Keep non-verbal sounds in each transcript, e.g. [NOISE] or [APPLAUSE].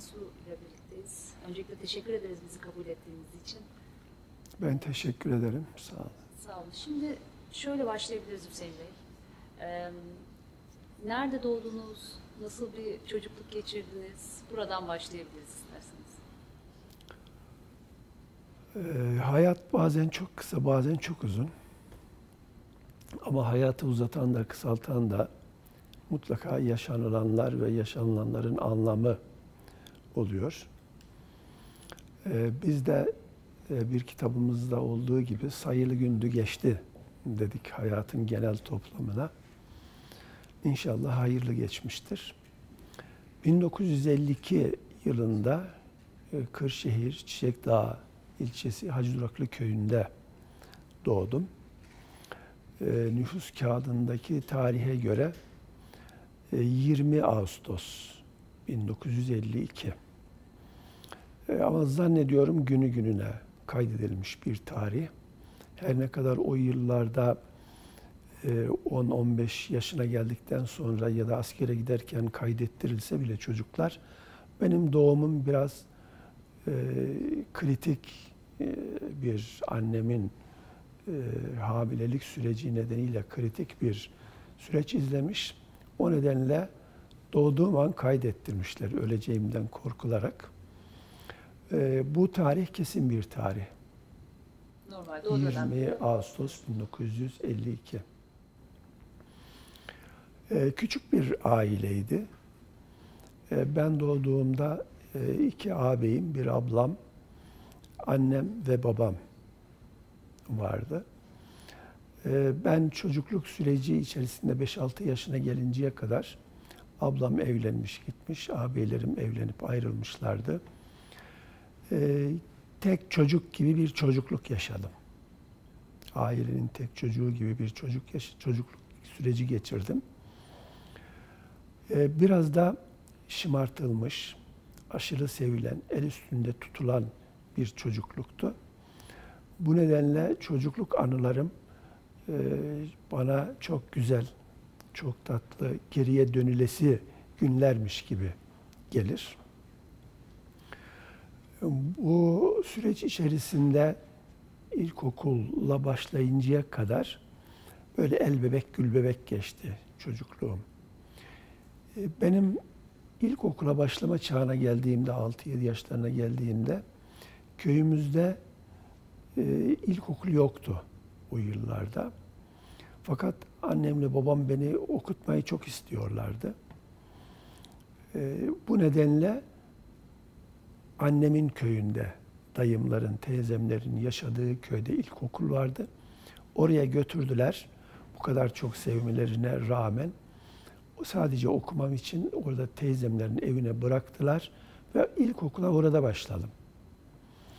Mensu ile birlikteyiz. Öncelikle teşekkür ederiz bizi kabul ettiğiniz için. Ben teşekkür ederim. Sağ olun. Sağ olun. Şimdi şöyle başlayabiliriz Hüseyin Bey. Ee, nerede doğdunuz? Nasıl bir çocukluk geçirdiniz? Buradan başlayabiliriz isterseniz. Ee, hayat bazen çok kısa, bazen çok uzun. Ama hayatı uzatan da, kısaltan da mutlaka yaşanılanlar ve yaşanılanların anlamı oluyor. Ee, biz de e, bir kitabımızda olduğu gibi sayılı gündü geçti dedik hayatın genel toplamına. İnşallah hayırlı geçmiştir. 1952 yılında e, Kırşehir Çiçekdağ ilçesi Hacı Duraklı köyünde doğdum. E, nüfus kağıdındaki tarihe göre e, 20 Ağustos 1952. E, ama zannediyorum günü gününe kaydedilmiş bir tarih. Her ne kadar o yıllarda e, 10-15 yaşına geldikten sonra ya da askere giderken kaydettirilse bile çocuklar benim doğumum biraz e, kritik e, bir annemin e, hamilelik süreci nedeniyle kritik bir süreç izlemiş. O nedenle doğduğum an kaydettirmişler öleceğimden korkularak. E, bu tarih kesin bir tarih. Normalde o dönem. 20 Ağustos 1952. Ee, küçük bir aileydi. Ee, ben doğduğumda e, iki ağabeyim, bir ablam, annem ve babam vardı. Ben çocukluk süreci içerisinde 5-6 yaşına gelinceye kadar ablam evlenmiş gitmiş, ağabeylerim evlenip ayrılmışlardı. Ee, tek çocuk gibi bir çocukluk yaşadım. Ailenin tek çocuğu gibi bir çocuk yaş- çocukluk süreci geçirdim. Ee, biraz da şımartılmış, aşırı sevilen, el üstünde tutulan bir çocukluktu. Bu nedenle çocukluk anılarım e, bana çok güzel, çok tatlı, geriye dönülesi günlermiş gibi gelir. Bu süreç içerisinde ilkokulla başlayıncaya kadar böyle el bebek gül bebek geçti çocukluğum. E, Benim ilkokula başlama çağına geldiğimde, 6-7 yaşlarına geldiğimde köyümüzde e, ilkokul yoktu o yıllarda. Fakat annemle babam beni okutmayı çok istiyorlardı. E, bu nedenle annemin köyünde, dayımların, teyzemlerin yaşadığı köyde ilkokul vardı. Oraya götürdüler. Bu kadar çok sevmelerine rağmen o sadece okumam için orada teyzemlerin evine bıraktılar ve ilkokula orada başladım.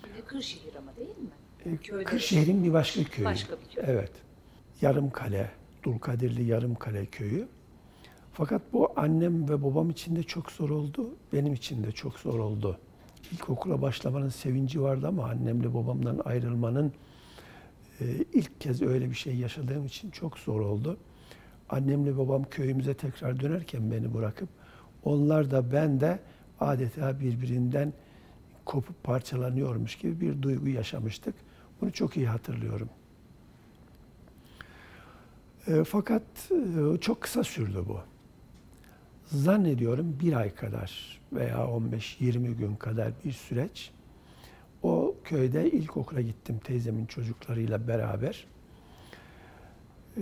Bir de Kırşehir ama değil mi? E, Köyde- Kırşehir'in bir başka köyü. Başka bir köy. Evet. Yarımkale, Dulkadirli Yarımkale köyü. Fakat bu annem ve babam için de çok zor oldu. Benim için de çok zor oldu. İlkokula başlamanın sevinci vardı ama annemle babamdan ayrılmanın e, ilk kez öyle bir şey yaşadığım için çok zor oldu. Annemle babam köyümüze tekrar dönerken beni bırakıp onlar da ben de adeta birbirinden kopup parçalanıyormuş gibi bir duygu yaşamıştık. Bunu çok iyi hatırlıyorum. E, fakat e, çok kısa sürdü bu. Zannediyorum bir ay kadar veya 15-20 gün kadar bir süreç. O köyde ilkokula gittim teyzemin çocuklarıyla beraber. E,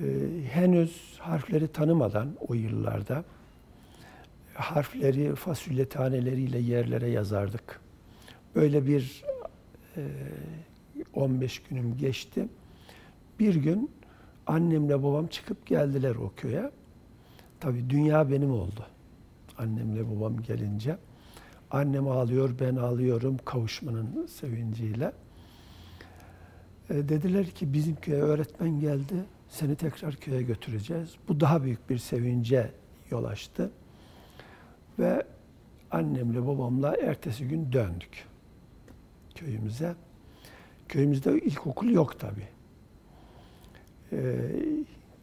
henüz harfleri tanımadan o yıllarda harfleri fasulye taneleriyle yerlere yazardık. Böyle bir e, 15 günüm geçti. Bir gün annemle babam çıkıp geldiler o köye. Tabii dünya benim oldu. Annemle babam gelince. Annem ağlıyor, ben ağlıyorum kavuşmanın sevinciyle. E, dediler ki bizim köye öğretmen geldi, seni tekrar köye götüreceğiz. Bu daha büyük bir sevince yol açtı. Ve annemle babamla ertesi gün döndük köyümüze. Köyümüzde ilkokul yok tabi. Ee,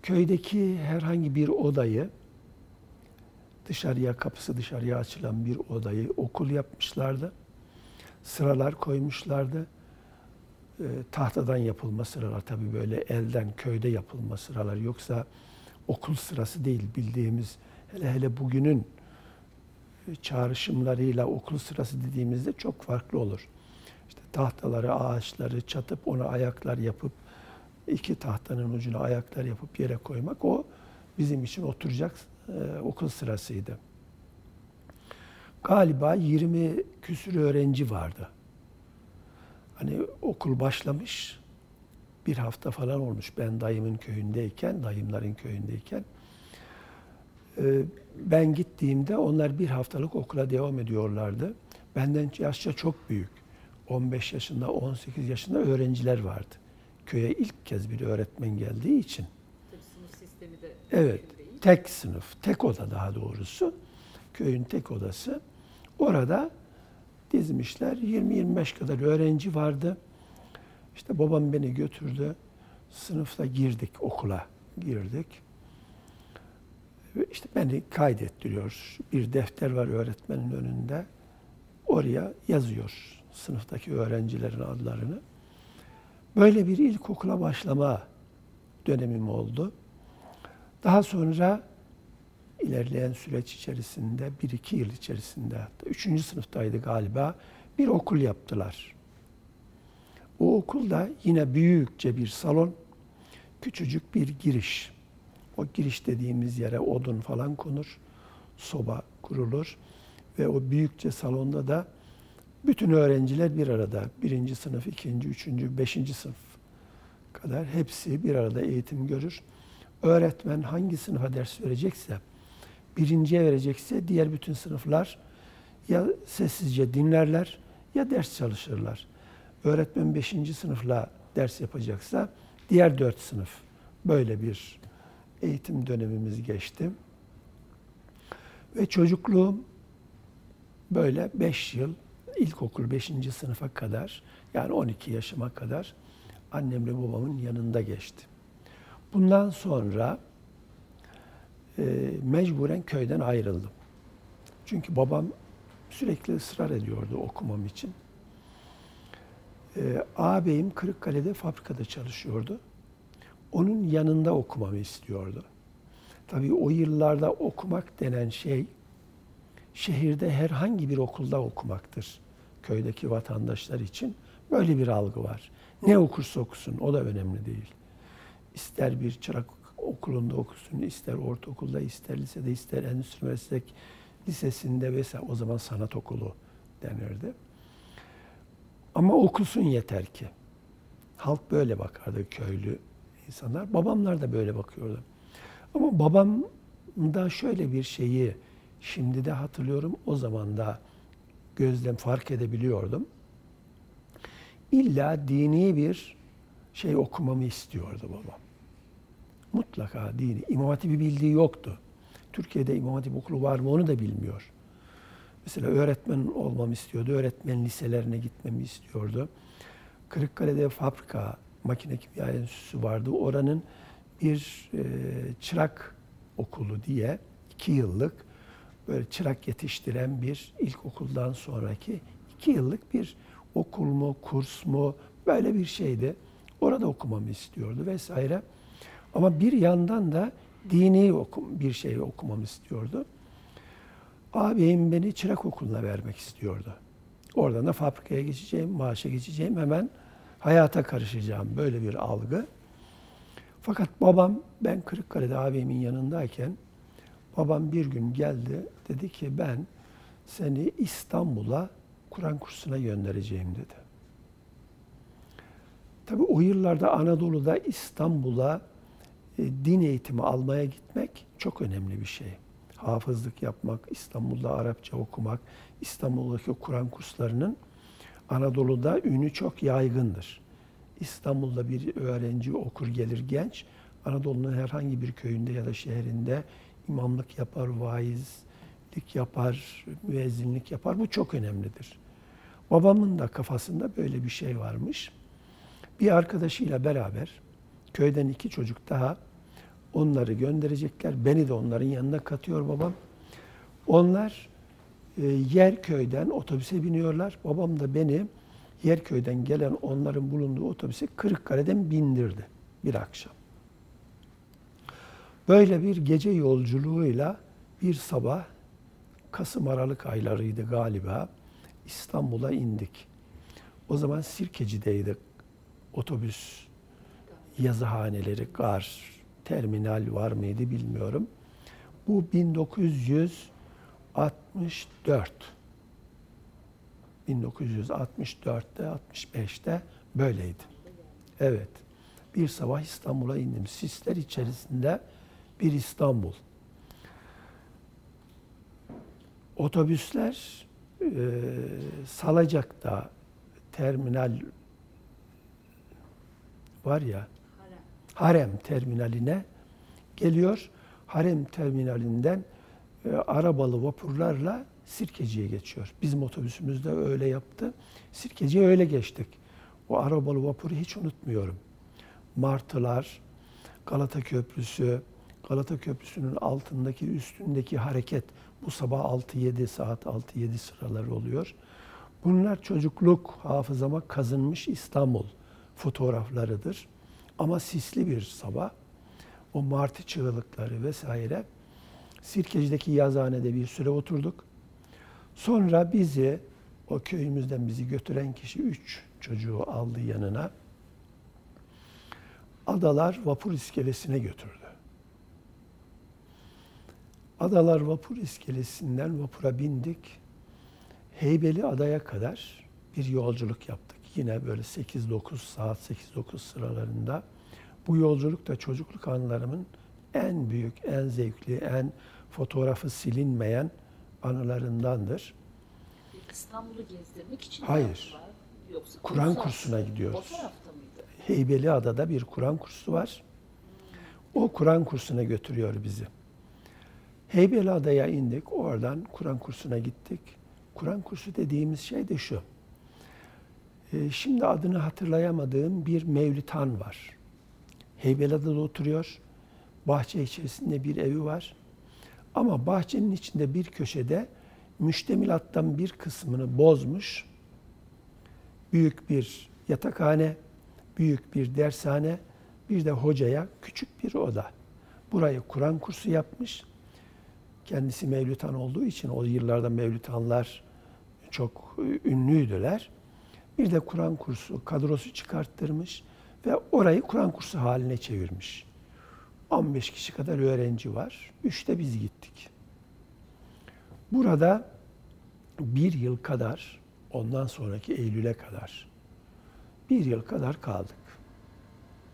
köydeki herhangi bir odayı dışarıya kapısı dışarıya açılan bir odayı okul yapmışlardı. Sıralar koymuşlardı. E, tahtadan yapılma sıralar tabii böyle elden köyde yapılma sıralar yoksa okul sırası değil bildiğimiz hele hele bugünün çağrışımlarıyla okul sırası dediğimizde çok farklı olur. İşte tahtaları, ağaçları çatıp ona ayaklar yapıp iki tahtanın ucuna ayaklar yapıp yere koymak o bizim için oturacak e, okul sırasıydı. Galiba 20 küsür öğrenci vardı. Hani okul başlamış, bir hafta falan olmuş ben dayımın köyündeyken, dayımların köyündeyken. E, ben gittiğimde onlar bir haftalık okula devam ediyorlardı. Benden yaşça çok büyük. 15 yaşında, 18 yaşında öğrenciler vardı. Köye ilk kez bir öğretmen geldiği için. Tabii sınıf sistemi de Evet, değil. tek sınıf, tek oda daha doğrusu. Köyün tek odası. Orada dizmişler. 20-25 kadar öğrenci vardı. İşte babam beni götürdü. Sınıfta girdik okula. Girdik. İşte beni kaydettiriyor. Bir defter var öğretmenin önünde. Oraya yazıyor sınıftaki öğrencilerin adlarını. Böyle bir ilkokula başlama dönemim oldu. Daha sonra ilerleyen süreç içerisinde, bir iki yıl içerisinde, hatta üçüncü sınıftaydı galiba, bir okul yaptılar. O okulda yine büyükçe bir salon, küçücük bir giriş. O giriş dediğimiz yere odun falan konur, soba kurulur ve o büyükçe salonda da bütün öğrenciler bir arada. Birinci sınıf, ikinci, üçüncü, beşinci sınıf kadar hepsi bir arada eğitim görür. Öğretmen hangi sınıfa ders verecekse, birinciye verecekse diğer bütün sınıflar ya sessizce dinlerler ya ders çalışırlar. Öğretmen beşinci sınıfla ders yapacaksa diğer dört sınıf böyle bir eğitim dönemimiz geçti. Ve çocukluğum böyle beş yıl ilkokul 5. sınıfa kadar yani 12 yaşıma kadar annemle babamın yanında geçti. Bundan sonra e, mecburen köyden ayrıldım. Çünkü babam sürekli ısrar ediyordu okumam için. E, ağabeyim Kırıkkale'de fabrikada çalışıyordu. Onun yanında okumamı istiyordu. Tabii o yıllarda okumak denen şey şehirde herhangi bir okulda okumaktır köydeki vatandaşlar için böyle bir algı var. Ne okursa okusun o da önemli değil. İster bir çırak okulunda okusun, ister ortaokulda, ister lisede, ister endüstri meslek lisesinde vesaire o zaman sanat okulu denirdi. Ama okusun yeter ki. Halk böyle bakardı köylü insanlar. Babamlar da böyle bakıyordu. Ama babam da şöyle bir şeyi şimdi de hatırlıyorum o zaman da gözlem fark edebiliyordum. İlla dini bir şey okumamı istiyordu babam. Mutlaka dini. İmam Hatip'i bildiği yoktu. Türkiye'de İmam Hatip okulu var mı onu da bilmiyor. Mesela öğretmen olmamı istiyordu. Öğretmen liselerine gitmemi istiyordu. Kırıkkale'de fabrika, makine kimya enstitüsü vardı. Oranın bir e, çırak okulu diye iki yıllık böyle çırak yetiştiren bir ilkokuldan sonraki iki yıllık bir okul mu, kurs mu böyle bir şeydi. Orada okumamı istiyordu vesaire. Ama bir yandan da dini okum, bir şey okumamı istiyordu. Ağabeyim beni çırak okuluna vermek istiyordu. Oradan da fabrikaya geçeceğim, maaşa geçeceğim, hemen hayata karışacağım. Böyle bir algı. Fakat babam, ben Kırıkkale'de ağabeyimin yanındayken, babam bir gün geldi, dedi ki ben seni İstanbul'a Kur'an kursuna göndereceğim dedi. Tabii o yıllarda Anadolu'da İstanbul'a e, din eğitimi almaya gitmek çok önemli bir şey. Hafızlık yapmak, İstanbul'da Arapça okumak, İstanbul'daki Kur'an kurslarının Anadolu'da ünü çok yaygındır. İstanbul'da bir öğrenci okur gelir genç, Anadolu'nun herhangi bir köyünde ya da şehrinde imamlık yapar, vaizlik yapar, müezzinlik yapar. Bu çok önemlidir. Babamın da kafasında böyle bir şey varmış. Bir arkadaşıyla beraber köyden iki çocuk daha onları gönderecekler. Beni de onların yanına katıyor babam. Onlar e, Yerköy'den otobüse biniyorlar. Babam da beni Yerköy'den gelen onların bulunduğu otobüse Kırıkkale'den bindirdi bir akşam. Böyle bir gece yolculuğuyla bir sabah Kasım Aralık aylarıydı galiba İstanbul'a indik. O zaman Sirkeci'deydi otobüs yazıhaneleri, gar, terminal var mıydı bilmiyorum. Bu 1964. 1964'te, 65'te böyleydi. Evet. Bir sabah İstanbul'a indim. Sisler içerisinde bir İstanbul. Otobüsler e, Salacak'ta terminal var ya Harem terminaline geliyor. Harem terminalinden e, arabalı vapurlarla Sirkeci'ye geçiyor. Bizim otobüsümüz de öyle yaptı. Sirkeci'ye öyle geçtik. O arabalı vapuru hiç unutmuyorum. Martılar, Galata Köprüsü, Galata Köprüsü'nün altındaki, üstündeki hareket bu sabah 6-7 saat 6-7 sıraları oluyor. Bunlar çocukluk hafızama kazınmış İstanbul fotoğraflarıdır. Ama sisli bir sabah. O martı çığlıkları vesaire. Sirkeci'deki yazıhanede bir süre oturduk. Sonra bizi, o köyümüzden bizi götüren kişi üç çocuğu aldı yanına. Adalar vapur iskelesine götürdü. Adalar vapur iskelesinden vapura bindik. Heybeli Adaya kadar bir yolculuk yaptık. Yine böyle 8-9 saat, 8-9 sıralarında. Bu yolculuk da çocukluk anılarımın en büyük, en zevkli, en fotoğrafı silinmeyen anılarındandır. İstanbul'u gezdirmek için Hayır. Yoksa Kur'an kursuna gidiyoruz. Mıydı? Heybeliada'da bir Kur'an kursu var. O Kur'an kursuna götürüyor bizi. Heybeliada'ya indik. Oradan Kur'an kursuna gittik. Kur'an kursu dediğimiz şey de şu. Ee, şimdi adını hatırlayamadığım bir Mevlütan var. Heybeliada'da oturuyor. Bahçe içerisinde bir evi var. Ama bahçenin içinde bir köşede müştemilattan bir kısmını bozmuş. Büyük bir yatakhane, büyük bir dershane, bir de hocaya küçük bir oda. Burayı Kur'an kursu yapmış. Kendisi Mevlütan olduğu için o yıllarda Mevlütanlar çok ünlüydüler. Bir de Kur'an kursu kadrosu çıkarttırmış ve orayı Kur'an kursu haline çevirmiş. 15 kişi kadar öğrenci var. Üçte biz gittik. Burada bir yıl kadar, ondan sonraki Eylül'e kadar bir yıl kadar kaldık.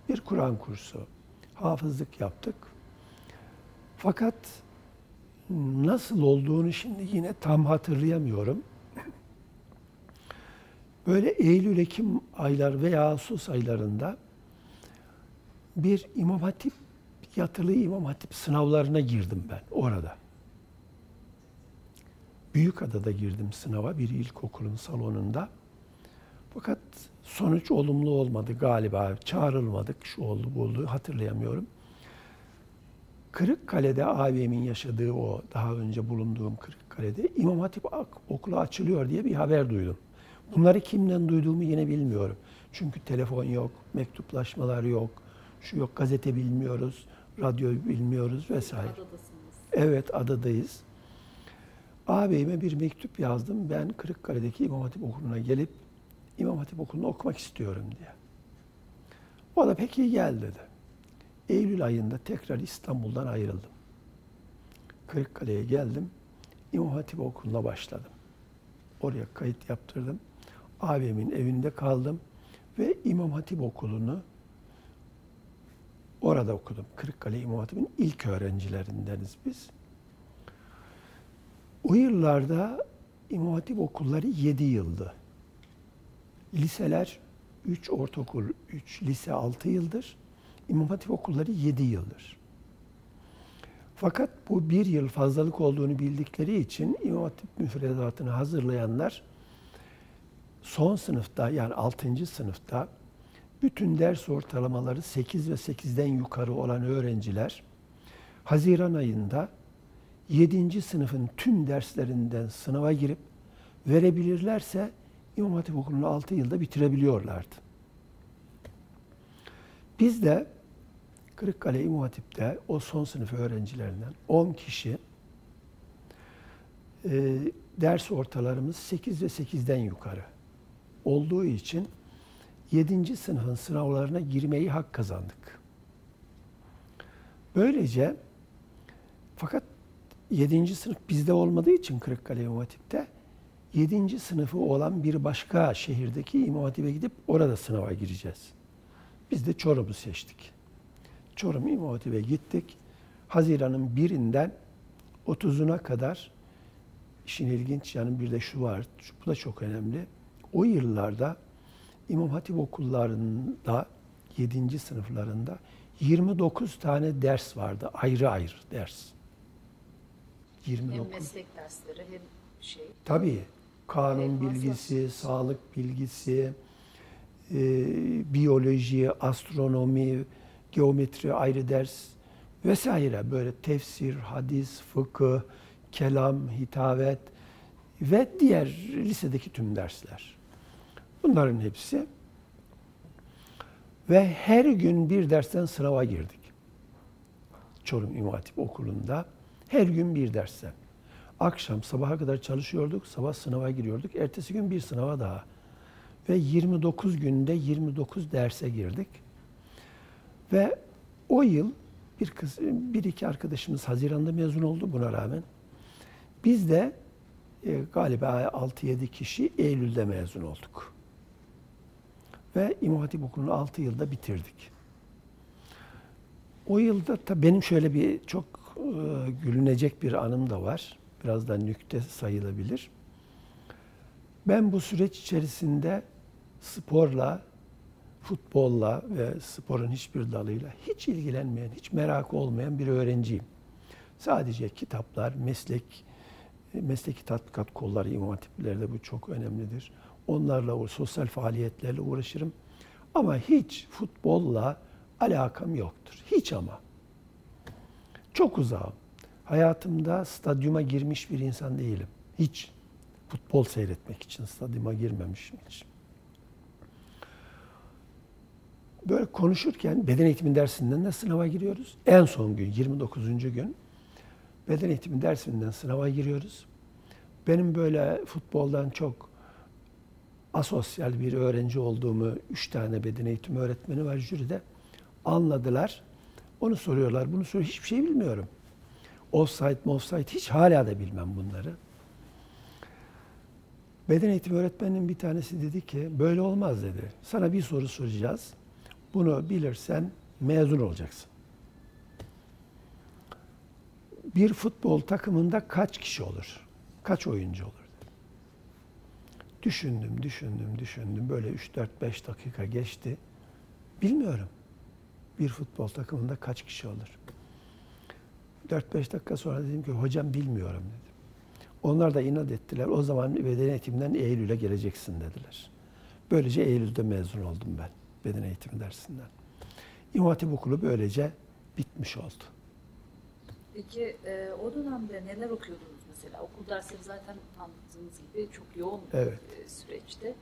Bir Kur'an kursu, hafızlık yaptık. Fakat nasıl olduğunu şimdi yine tam hatırlayamıyorum. Böyle Eylül-Ekim aylar veya Ağustos aylarında bir İmam Hatip, yatılı İmam Hatip sınavlarına girdim ben orada. Büyükada'da girdim sınava bir ilkokulun salonunda. Fakat sonuç olumlu olmadı galiba. Çağrılmadık, şu oldu bu oldu hatırlayamıyorum. Kırıkkale'de abimin yaşadığı o daha önce bulunduğum Kırıkkale'de İmam Hatip okulu açılıyor diye bir haber duydum. Bunları kimden duyduğumu yine bilmiyorum. Çünkü telefon yok, mektuplaşmalar yok, şu yok, gazete bilmiyoruz, radyo bilmiyoruz vesaire. Adadasınız. Evet, adadayız. Ağabeyime bir mektup yazdım. Ben Kırıkkale'deki İmam Hatip Okulu'na gelip İmam Hatip Okulu'nu okumak istiyorum diye. O da peki gel dedi. Eylül ayında tekrar İstanbul'dan ayrıldım. Kırıkkale'ye geldim. İmam Hatip Okulu'na başladım. Oraya kayıt yaptırdım. Abimin evinde kaldım ve İmam Hatip Okulu'nu orada okudum. Kırıkkale İmam Hatip'in ilk öğrencilerindeniz biz. O yıllarda İmam Hatip okulları 7 yıldı. Liseler 3 ortaokul, 3 lise 6 yıldır. İmam Hatip okulları 7 yıldır. Fakat bu bir yıl fazlalık olduğunu bildikleri için İmam Hatip müfredatını hazırlayanlar son sınıfta yani 6. sınıfta bütün ders ortalamaları 8 ve 8'den yukarı olan öğrenciler Haziran ayında 7. sınıfın tüm derslerinden sınava girip verebilirlerse İmam Hatip Okulu'nu 6 yılda bitirebiliyorlardı. Biz de Kırıkkale İmam Hatip'te o son sınıf öğrencilerinden 10 kişi e, ders ortalarımız 8 ve 8'den yukarı olduğu için 7. sınıfın sınavlarına girmeyi hak kazandık. Böylece fakat 7. sınıf bizde olmadığı için Kırıkkale İmam Hatip'te 7. sınıfı olan bir başka şehirdeki İmam Hatip'e gidip orada sınava gireceğiz. Biz de Çorum'u seçtik. Çorum İmam Hatip'e gittik. Haziran'ın birinden 30'una kadar işin ilginç yanı bir de şu var. Bu da çok önemli. O yıllarda İmam Hatip okullarında 7. sınıflarında 29 tane ders vardı. Ayrı ayrı ders. 29. Hem meslek dersleri hem şey. Tabii. Kanun bilgisi, sağlık bilgisi, e, biyoloji, astronomi, geometri ayrı ders vesaire böyle tefsir, hadis, fıkıh, kelam, hitabet ve diğer lisedeki tüm dersler. Bunların hepsi ve her gün bir dersten sınava girdik. Çorum İmam Hatip Okulu'nda her gün bir dersten. Akşam sabaha kadar çalışıyorduk, sabah sınava giriyorduk. Ertesi gün bir sınava daha. Ve 29 günde 29 derse girdik. Ve o yıl bir kız, bir iki arkadaşımız Haziran'da mezun oldu buna rağmen. Biz de e, galiba 6-7 kişi Eylül'de mezun olduk. Ve İmam Hatip Okulu'nu 6 yılda bitirdik. O yılda tabii benim şöyle bir çok e, gülünecek bir anım da var. Biraz da nükte sayılabilir. Ben bu süreç içerisinde sporla, futbolla ve sporun hiçbir dalıyla hiç ilgilenmeyen, hiç merak olmayan bir öğrenciyim. Sadece kitaplar, meslek, mesleki tatbikat kolları imam hatiplerde bu çok önemlidir. Onlarla, o sosyal faaliyetlerle uğraşırım. Ama hiç futbolla alakam yoktur. Hiç ama. Çok uzağım. Hayatımda stadyuma girmiş bir insan değilim. Hiç. Futbol seyretmek için stadyuma girmemişim hiç. Böyle konuşurken beden eğitimi dersinden de sınava giriyoruz. En son gün 29. gün beden eğitimi dersinden sınava giriyoruz. Benim böyle futboldan çok asosyal bir öğrenci olduğumu üç tane beden eğitimi öğretmeni var jüride. Anladılar. Onu soruyorlar. Bunu soruyor. Hiçbir şey bilmiyorum. Offside, offside hiç hala da bilmem bunları. Beden eğitimi öğretmeninin bir tanesi dedi ki böyle olmaz dedi. Sana bir soru soracağız. Bunu bilirsen mezun olacaksın. Bir futbol takımında kaç kişi olur? Kaç oyuncu olur? Düşündüm, düşündüm, düşündüm. Böyle 3-4-5 dakika geçti. Bilmiyorum. Bir futbol takımında kaç kişi olur? 4-5 dakika sonra dedim ki hocam bilmiyorum dedim. Onlar da inat ettiler. O zaman beden eğitiminden Eylül'e geleceksin dediler. Böylece Eylül'de mezun oldum ben beden eğitimi dersinden. İmam Hatip Okulu böylece bitmiş oldu. Peki e, o dönemde neler okuyordunuz mesela? Okul dersleri zaten anlattığınız gibi çok yoğun bir evet. E, süreçte.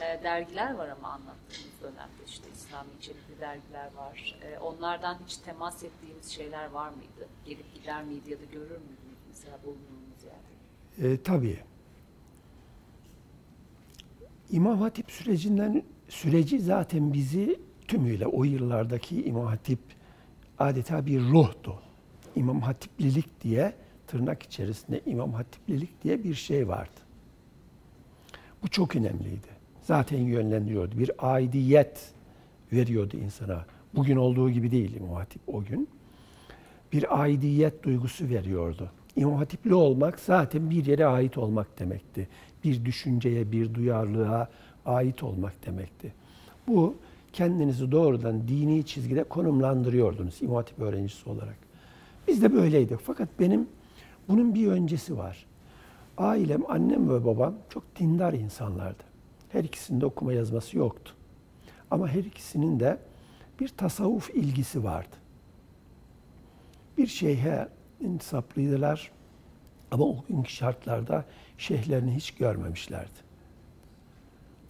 E, dergiler var ama anlattığınız dönemde işte İslami içerikli dergiler var. E, onlardan hiç temas ettiğiniz şeyler var mıydı? Gelip gider miydi ya da görür müydünüz mesela bulunduğunuz yerde? E, tabii. İmam Hatip sürecinden süreci zaten bizi tümüyle o yıllardaki İmam Hatip adeta bir ruhtu. İmam Hatiplilik diye tırnak içerisinde İmam Hatiplilik diye bir şey vardı. Bu çok önemliydi. Zaten yönlendiriyordu. Bir aidiyet veriyordu insana. Bugün olduğu gibi değil İmam Hatip o gün. Bir aidiyet duygusu veriyordu. İmam Hatipli olmak zaten bir yere ait olmak demekti. Bir düşünceye, bir duyarlılığa, ait olmak demekti. Bu kendinizi doğrudan dini çizgide konumlandırıyordunuz İmam öğrencisi olarak. Biz de böyleydik. Fakat benim bunun bir öncesi var. Ailem, annem ve babam çok dindar insanlardı. Her ikisinde okuma yazması yoktu. Ama her ikisinin de bir tasavvuf ilgisi vardı. Bir şeyhe intisaplıydılar. Ama o günkü şartlarda şeyhlerini hiç görmemişlerdi.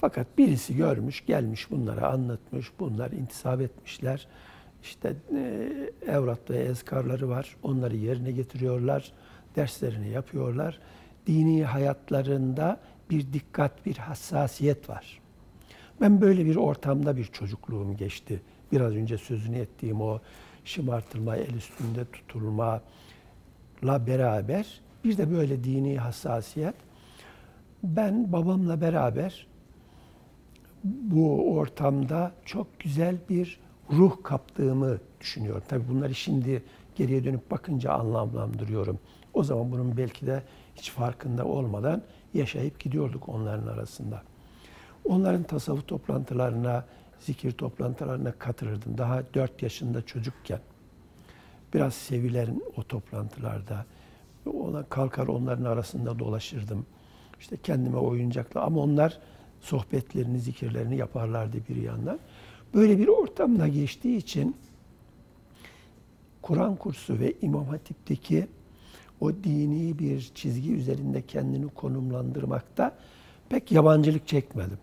Fakat birisi görmüş, gelmiş bunlara anlatmış, bunlar intisap etmişler. İşte e, evrat ve ezkarları var, onları yerine getiriyorlar, derslerini yapıyorlar. Dini hayatlarında bir dikkat, bir hassasiyet var. Ben böyle bir ortamda bir çocukluğum geçti. Biraz önce sözünü ettiğim o şımartılma, el üstünde tutulma la beraber bir de böyle dini hassasiyet. Ben babamla beraber bu ortamda çok güzel bir ruh kaptığımı düşünüyorum. Tabii bunları şimdi geriye dönüp bakınca anlamlandırıyorum. O zaman bunun belki de hiç farkında olmadan yaşayıp gidiyorduk onların arasında. Onların tasavvuf toplantılarına, zikir toplantılarına katılırdım. Daha dört yaşında çocukken. Biraz sevilerin o toplantılarda. Ona kalkar onların arasında dolaşırdım. İşte kendime oyuncakla ama onlar sohbetlerini, zikirlerini yaparlardı bir yandan. Böyle bir ortamda geçtiği için Kur'an kursu ve İmam Hatip'teki o dini bir çizgi üzerinde kendini konumlandırmakta pek yabancılık çekmedim.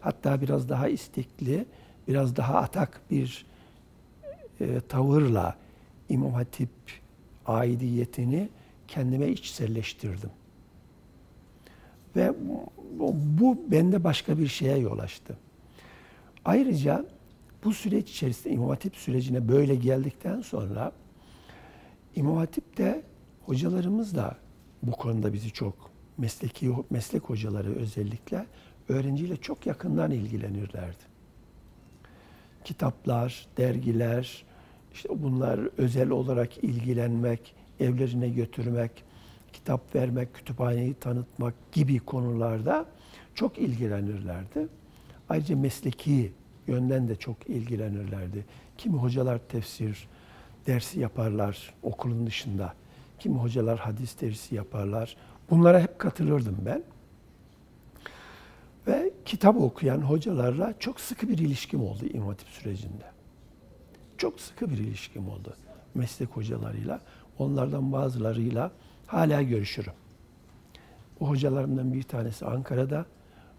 Hatta biraz daha istekli, biraz daha atak bir e, tavırla İmam Hatip aidiyetini kendime içselleştirdim. Ve bu bende başka bir şeye yol açtı. Ayrıca bu süreç içerisinde İmam Hatip sürecine böyle geldikten sonra İmam Hatip de hocalarımız da bu konuda bizi çok mesleki meslek hocaları özellikle öğrenciyle çok yakından ilgilenirlerdi. Kitaplar, dergiler, işte bunlar özel olarak ilgilenmek, evlerine götürmek, kitap vermek, kütüphaneyi tanıtmak gibi konularda çok ilgilenirlerdi. Ayrıca mesleki yönden de çok ilgilenirlerdi. Kimi hocalar tefsir dersi yaparlar okulun dışında. Kimi hocalar hadis dersi yaparlar. Bunlara hep katılırdım ben. Ve kitap okuyan hocalarla çok sıkı bir ilişkim oldu İmam Hatip sürecinde. Çok sıkı bir ilişkim oldu meslek hocalarıyla. Onlardan bazılarıyla hala görüşürüm. O hocalarımdan bir tanesi Ankara'da.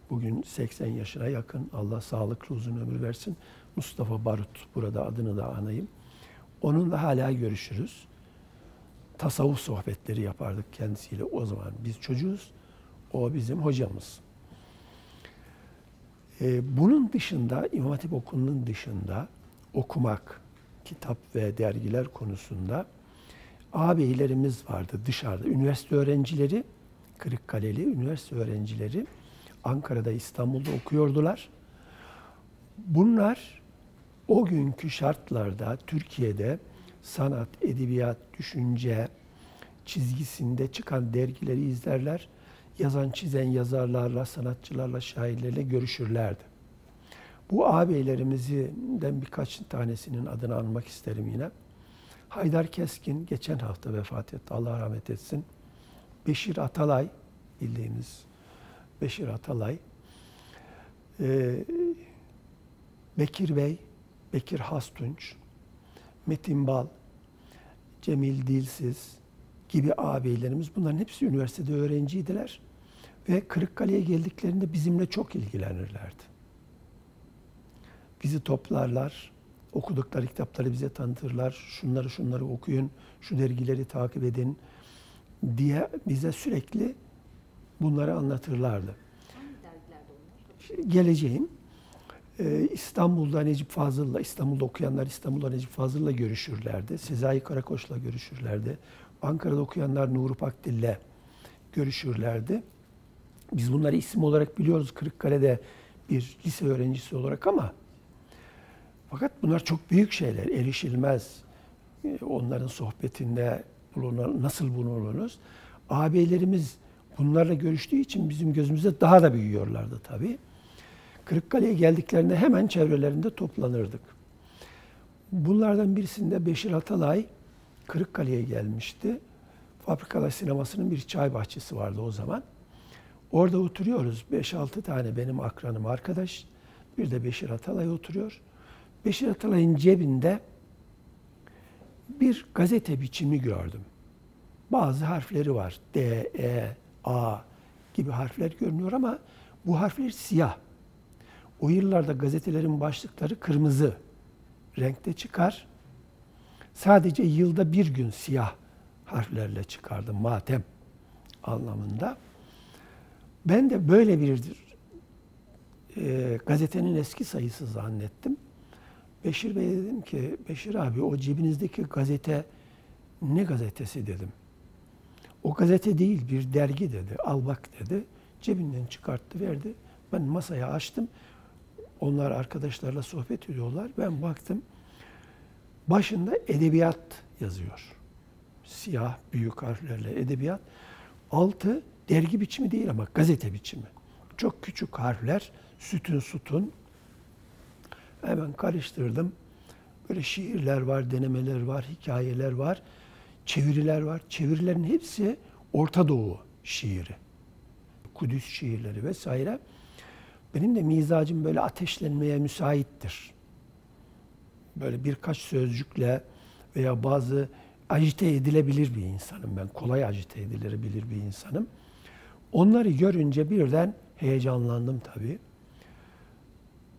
Bugün 80 yaşına yakın. Allah sağlıklı uzun ömür versin. Mustafa Barut. Burada adını da anayım. Onunla hala görüşürüz. Tasavvuf sohbetleri yapardık kendisiyle. O zaman biz çocuğuz. O bizim hocamız. Ee, bunun dışında, İmam Hatip Okulu'nun dışında okumak, kitap ve dergiler konusunda ağabeylerimiz vardı dışarıda. Üniversite öğrencileri, Kırıkkaleli üniversite öğrencileri Ankara'da, İstanbul'da okuyordular. Bunlar o günkü şartlarda Türkiye'de sanat, edebiyat, düşünce çizgisinde çıkan dergileri izlerler. Yazan, çizen yazarlarla, sanatçılarla, şairlerle görüşürlerdi. Bu ağabeylerimizden birkaç tanesinin adını anmak isterim yine. Haydar Keskin geçen hafta vefat etti. Allah rahmet etsin. Beşir Atalay bildiğimiz Beşir Atalay. Ee, Bekir Bey, Bekir Hastunç, Metin Bal, Cemil Dilsiz gibi ağabeylerimiz bunların hepsi üniversitede öğrenciydiler. Ve Kırıkkale'ye geldiklerinde bizimle çok ilgilenirlerdi. Bizi toplarlar, okudukları kitapları bize tanıtırlar. Şunları şunları okuyun, şu dergileri takip edin diye bize sürekli bunları anlatırlardı. Geleceğim. Ee, İstanbul'da Necip Fazıl'la, İstanbul'da okuyanlar İstanbul'da Necip Fazıl'la görüşürlerdi. Sezai Karakoç'la görüşürlerdi. Ankara'da okuyanlar Nuri Pakdil'le görüşürlerdi. Biz bunları isim olarak biliyoruz Kırıkkale'de bir lise öğrencisi olarak ama fakat bunlar çok büyük şeyler, erişilmez. Ee, onların sohbetinde bulunur, nasıl bulunuruz? Ağabeylerimiz bunlarla görüştüğü için bizim gözümüzde daha da büyüyorlardı tabii. Kırıkkale'ye geldiklerinde hemen çevrelerinde toplanırdık. Bunlardan birisinde Beşir Atalay Kırıkkale'ye gelmişti. Fabrikalar sinemasının bir çay bahçesi vardı o zaman. Orada oturuyoruz. 5-6 tane benim akranım arkadaş. Bir de Beşir Atalay oturuyor. Beşir Atalay'ın cebinde bir gazete biçimi gördüm. bazı harfleri var. D, E, A gibi harfler görünüyor ama bu harfler siyah. O yıllarda gazetelerin başlıkları kırmızı renkte çıkar. Sadece yılda bir gün siyah harflerle çıkardı matem anlamında. Ben de böyle bir e, gazetenin eski sayısı zannettim. Beşir Bey dedim ki, Beşir abi o cebinizdeki gazete ne gazetesi dedim. O gazete değil bir dergi dedi. Al bak dedi. Cebinden çıkarttı verdi. Ben masaya açtım. Onlar arkadaşlarla sohbet ediyorlar. Ben baktım. Başında edebiyat yazıyor. Siyah büyük harflerle edebiyat. Altı dergi biçimi değil ama gazete biçimi. Çok küçük harfler, sütün sütun. Hemen karıştırdım. Böyle şiirler var, denemeler var, hikayeler var, çeviriler var. Çevirilerin hepsi Orta Doğu şiiri. Kudüs şiirleri vesaire. Benim de mizacım böyle ateşlenmeye müsaittir. Böyle birkaç sözcükle veya bazı ajite edilebilir bir insanım ben. Kolay ajite edilebilir bir insanım. Onları görünce birden heyecanlandım tabii.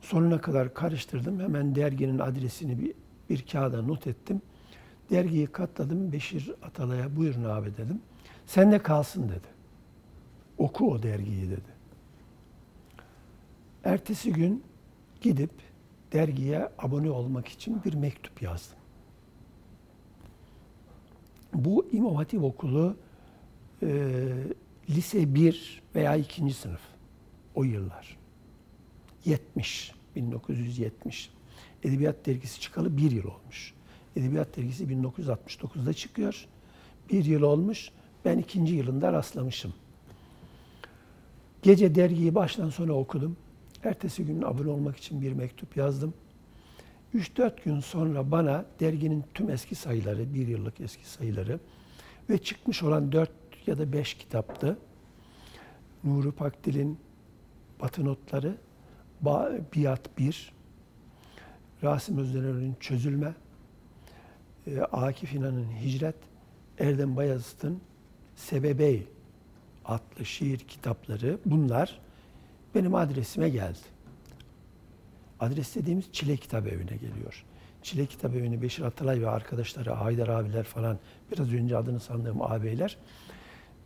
Sonuna kadar karıştırdım. Hemen derginin adresini bir, bir kağıda not ettim. Dergiyi katladım. Beşir Atalay'a buyurun abi dedim. Sen de kalsın dedi. Oku o dergiyi dedi. Ertesi gün gidip dergiye abone olmak için bir mektup yazdım. Bu İmam Hatip Okulu e, lise 1 veya 2. sınıf o yıllar. 70, 1970. Edebiyat dergisi çıkalı bir yıl olmuş. Edebiyat dergisi 1969'da çıkıyor. Bir yıl olmuş. Ben ikinci yılında rastlamışım. Gece dergiyi baştan sona okudum. Ertesi gün abone olmak için bir mektup yazdım. 3-4 gün sonra bana derginin tüm eski sayıları, bir yıllık eski sayıları ve çıkmış olan 4 ya da 5 kitaptı. Nuri Pakdil'in Batı Notları, Biat 1, Rasim Özdener'in Çözülme, e, Akif İnan'ın Hicret, Erdem Bayazıt'ın Sebebey adlı şiir kitapları bunlar benim adresime geldi. Adres dediğimiz Çile Kitap Evi'ne geliyor. Çile Kitap Evi'ni Beşir Atalay ve arkadaşları, Haydar abiler falan, biraz önce adını sandığım ağabeyler,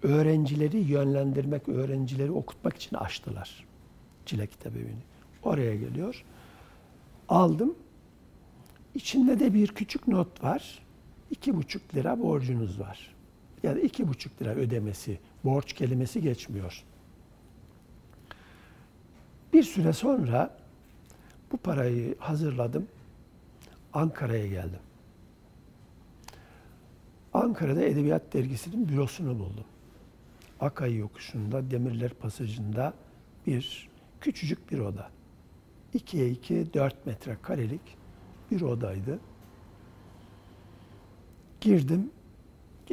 öğrencileri yönlendirmek, öğrencileri okutmak için açtılar. Çile Kitap Evi'ni. Oraya geliyor. Aldım. İçinde de bir küçük not var. İki buçuk lira borcunuz var. Yani iki buçuk lira ödemesi, borç kelimesi geçmiyor. Bir süre sonra bu parayı hazırladım. Ankara'ya geldim. Ankara'da Edebiyat Dergisi'nin bürosunu buldum. Akay yokuşunda, Demirler Pasajı'nda bir küçücük bir oda. 2'ye 2, 4 metre karelik bir odaydı. Girdim.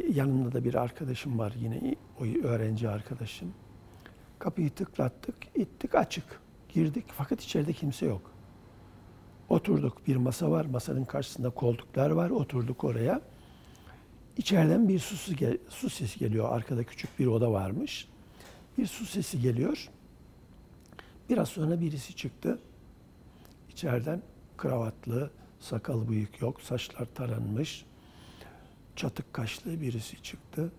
Yanımda da bir arkadaşım var yine, o öğrenci arkadaşım. Kapıyı tıklattık, ittik açık. Girdik fakat içeride kimse yok. Oturduk. Bir masa var. Masanın karşısında koltuklar var. Oturduk oraya. İçeriden bir su, su sesi geliyor. Arkada küçük bir oda varmış. Bir su sesi geliyor. Biraz sonra birisi çıktı. İçeriden kravatlı, sakal bıyık yok, saçlar taranmış, çatık kaşlı birisi çıktı.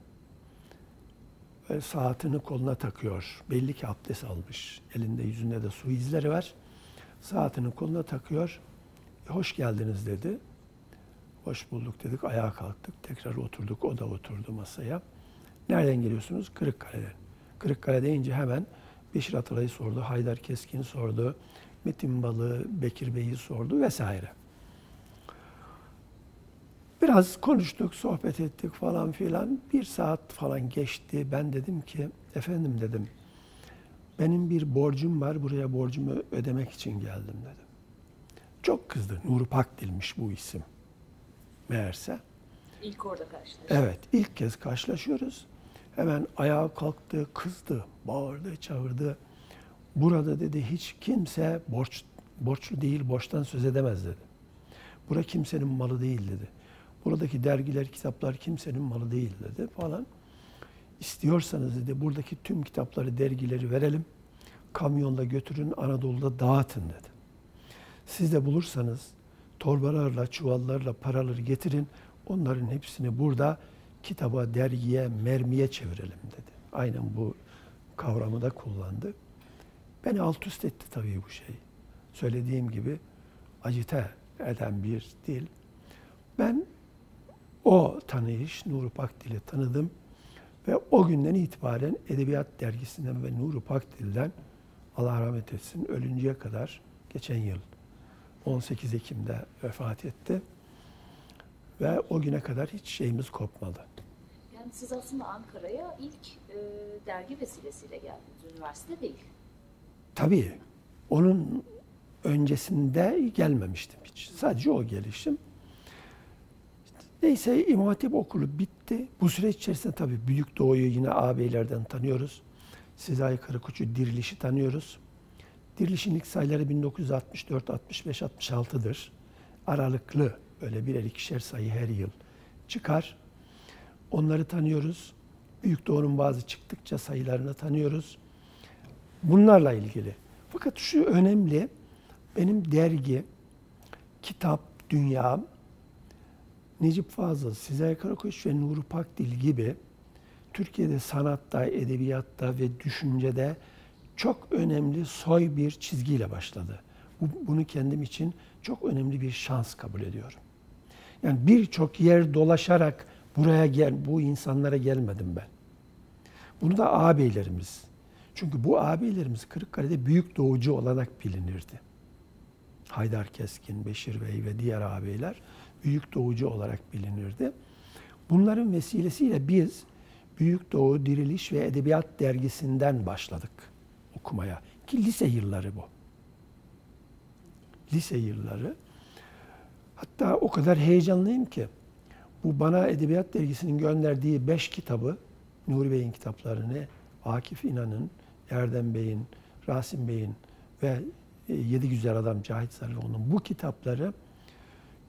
Ve saatini koluna takıyor. Belli ki abdest almış. Elinde yüzünde de su izleri var. Saatini koluna takıyor. E, hoş geldiniz dedi. Hoş bulduk dedik. Ayağa kalktık. Tekrar oturduk. O da oturdu masaya. Nereden geliyorsunuz? Kırıkkale'den. Kırıkkale deyince hemen Beşir Atalay'ı sordu. Haydar Keskin sordu. Metin Balı, Bekir Bey'i sordu vesaire. Biraz konuştuk, sohbet ettik falan filan. Bir saat falan geçti. Ben dedim ki, efendim dedim, benim bir borcum var, buraya borcumu ödemek için geldim dedim. Çok kızdı. Nuri Pakdil'miş bu isim. Meğerse. İlk orada karşılaştık. Evet, ilk kez karşılaşıyoruz. Hemen ayağa kalktı, kızdı, bağırdı, çağırdı. Burada dedi hiç kimse borç borçlu değil, borçtan söz edemez dedi. Bura kimsenin malı değil dedi. Buradaki dergiler, kitaplar kimsenin malı değil dedi falan. İstiyorsanız dedi buradaki tüm kitapları, dergileri verelim. Kamyonla götürün Anadolu'da dağıtın dedi. Siz de bulursanız torbalarla, çuvallarla paraları getirin. Onların hepsini burada kitaba, dergiye, mermiye çevirelim dedi. Aynen bu kavramı da kullandı. Beni alt üst etti tabii bu şey. Söylediğim gibi acite eden bir dil. Ben o tanıyış Nuri Pakdil'i tanıdım ve o günden itibaren Edebiyat Dergisi'nden ve Nuri Pakdil'den Allah rahmet etsin ölünceye kadar geçen yıl 18 Ekim'de vefat etti. Ve o güne kadar hiç şeyimiz kopmadı. Yani siz aslında Ankara'ya ilk e, dergi vesilesiyle geldiniz, üniversite değil. Tabii. Onun öncesinde gelmemiştim hiç. Sadece o gelişim. Neyse İmam Hatip okulu bitti. Bu süreç içerisinde tabii Büyük Doğu'yu yine ağabeylerden tanıyoruz. Sezai Karakoç'u Diriliş'i tanıyoruz. Diriliş'in ilk sayıları 1964, 65, 66'dır. Aralıklı böyle birer ikişer sayı her yıl çıkar. Onları tanıyoruz. Büyük Doğu'nun bazı çıktıkça sayılarını tanıyoruz. Bunlarla ilgili. Fakat şu önemli, benim dergi, kitap, dünyam, Necip Fazıl, Sezai Karakoç ve Nuri Pakdil gibi Türkiye'de sanatta, edebiyatta ve düşüncede çok önemli soy bir çizgiyle başladı. Bu, bunu kendim için çok önemli bir şans kabul ediyorum. Yani birçok yer dolaşarak buraya gel, bu insanlara gelmedim ben. Bunu da ağabeylerimiz. Çünkü bu ağabeylerimiz Kırıkkale'de büyük doğucu olarak bilinirdi. Haydar Keskin, Beşir Bey ve diğer ağabeyler büyük doğucu olarak bilinirdi. Bunların vesilesiyle biz Büyük Doğu Diriliş ve Edebiyat dergisinden başladık okumaya. Ki lise yılları bu. Lise yılları. Hatta o kadar heyecanlıyım ki bu bana Edebiyat Dergisi'nin gönderdiği beş kitabı, Nuri Bey'in kitaplarını, Akif İnan'ın, Erdem Bey'in, Rasim Bey'in ve e, Yedi Güzel Adam Cahit Sarıoğlu'nun bu kitapları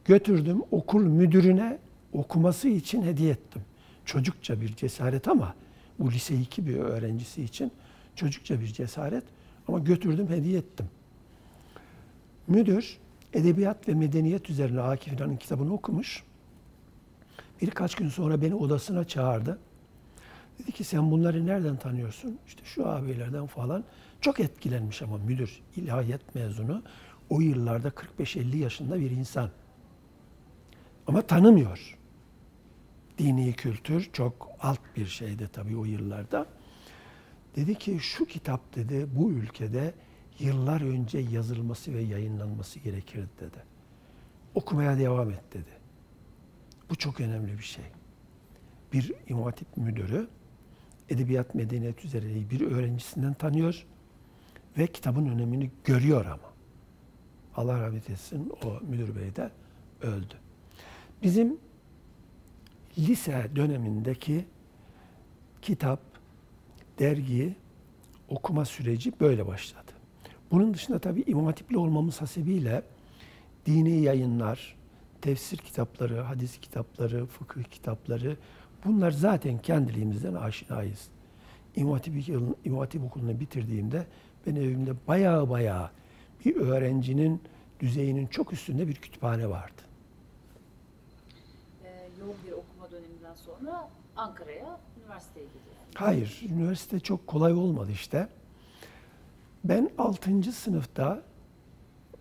götürdüm okul müdürüne okuması için hediye ettim. Çocukça bir cesaret ama bu lise 2 bir öğrencisi için çocukça bir cesaret ama götürdüm hediye ettim. Müdür edebiyat ve medeniyet üzerine Akif İnan'ın kitabını okumuş. Birkaç gün sonra beni odasına çağırdı. Dedi ki sen bunları nereden tanıyorsun? İşte şu abilerden falan. Çok etkilenmiş ama müdür, ilahiyat mezunu. O yıllarda 45-50 yaşında bir insan. Ama tanımıyor. Dini kültür çok alt bir şeydi tabii o yıllarda. Dedi ki şu kitap dedi bu ülkede yıllar önce yazılması ve yayınlanması gerekirdi dedi. Okumaya devam et dedi. Bu çok önemli bir şey. Bir İmam müdürü edebiyat medeniyet üzere bir öğrencisinden tanıyor ve kitabın önemini görüyor ama. Allah rahmet etsin o müdür bey de öldü. Bizim lise dönemindeki kitap, dergi, okuma süreci böyle başladı. Bunun dışında tabii İmam Hatipli olmamız hasebiyle dini yayınlar, tefsir kitapları, hadis kitapları, fıkıh kitapları bunlar zaten kendiliğimizden aşinayız. İmam Hatip, okulunu bitirdiğimde ben evimde bayağı bayağı bir öğrencinin düzeyinin çok üstünde bir kütüphane vardı. Ee, yoğun bir okuma döneminden sonra Ankara'ya üniversiteye gidiyorsunuz. Hayır, üniversite çok kolay olmadı işte. Ben 6. sınıfta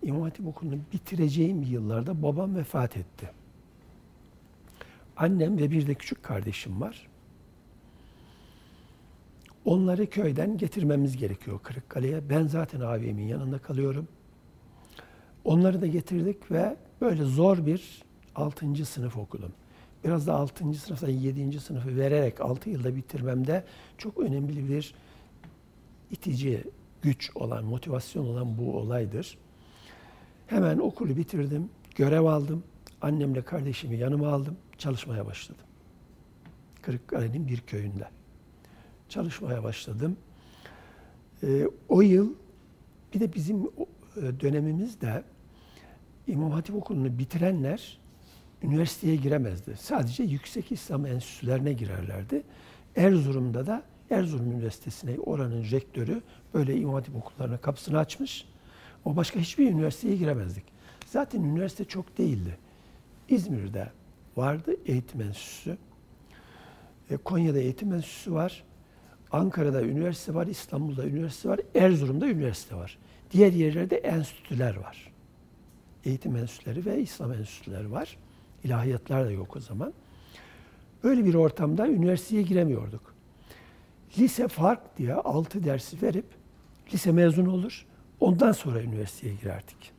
İmam Hatip okulunu bitireceğim yıllarda babam vefat etti. Annem ve bir de küçük kardeşim var. Onları köyden getirmemiz gerekiyor Kırıkkale'ye. Ben zaten abimin yanında kalıyorum. Onları da getirdik ve böyle zor bir 6. sınıf okudum. Biraz da 6. sınıftan 7. sınıfı vererek 6 yılda bitirmemde çok önemli bir itici güç olan, motivasyon olan bu olaydır. Hemen okulu bitirdim, görev aldım. Annemle kardeşimi yanıma aldım, çalışmaya başladım. Kırıkkale'nin bir köyünde. Çalışmaya başladım. Ee, o yıl bir de bizim dönemimizde İmam Hatip okulunu bitirenler üniversiteye giremezdi. Sadece yüksek İslam enstitülerine girerlerdi. Erzurum'da da Erzurum Üniversitesi'ne oranın rektörü böyle imam hatip okullarına kapısını açmış. O başka hiçbir üniversiteye giremezdik. Zaten üniversite çok değildi. İzmir'de vardı eğitim enstitüsü. E, Konya'da eğitim enstitüsü var. Ankara'da üniversite var, İstanbul'da üniversite var, Erzurum'da üniversite var. Diğer yerlerde enstitüler var. Eğitim enstitüleri ve İslam enstitüleri var. İlahiyatlar da yok o zaman. Öyle bir ortamda üniversiteye giremiyorduk. Lise fark diye altı dersi verip lise mezun olur. Ondan sonra üniversiteye girerdik.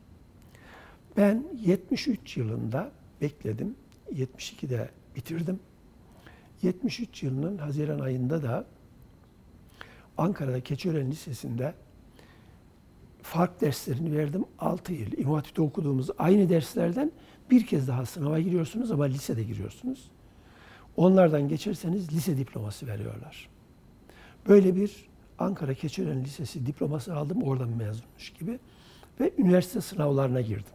Ben 73 yılında bekledim. 72'de bitirdim. 73 yılının Haziran ayında da Ankara'da Keçiören Lisesi'nde fark derslerini verdim 6 yıl. İmam Hatip'te okuduğumuz aynı derslerden bir kez daha sınava giriyorsunuz ama lisede giriyorsunuz. Onlardan geçerseniz lise diploması veriyorlar. Böyle bir Ankara Keçiören Lisesi diploması aldım oradan mezunmuş gibi ve üniversite sınavlarına girdim.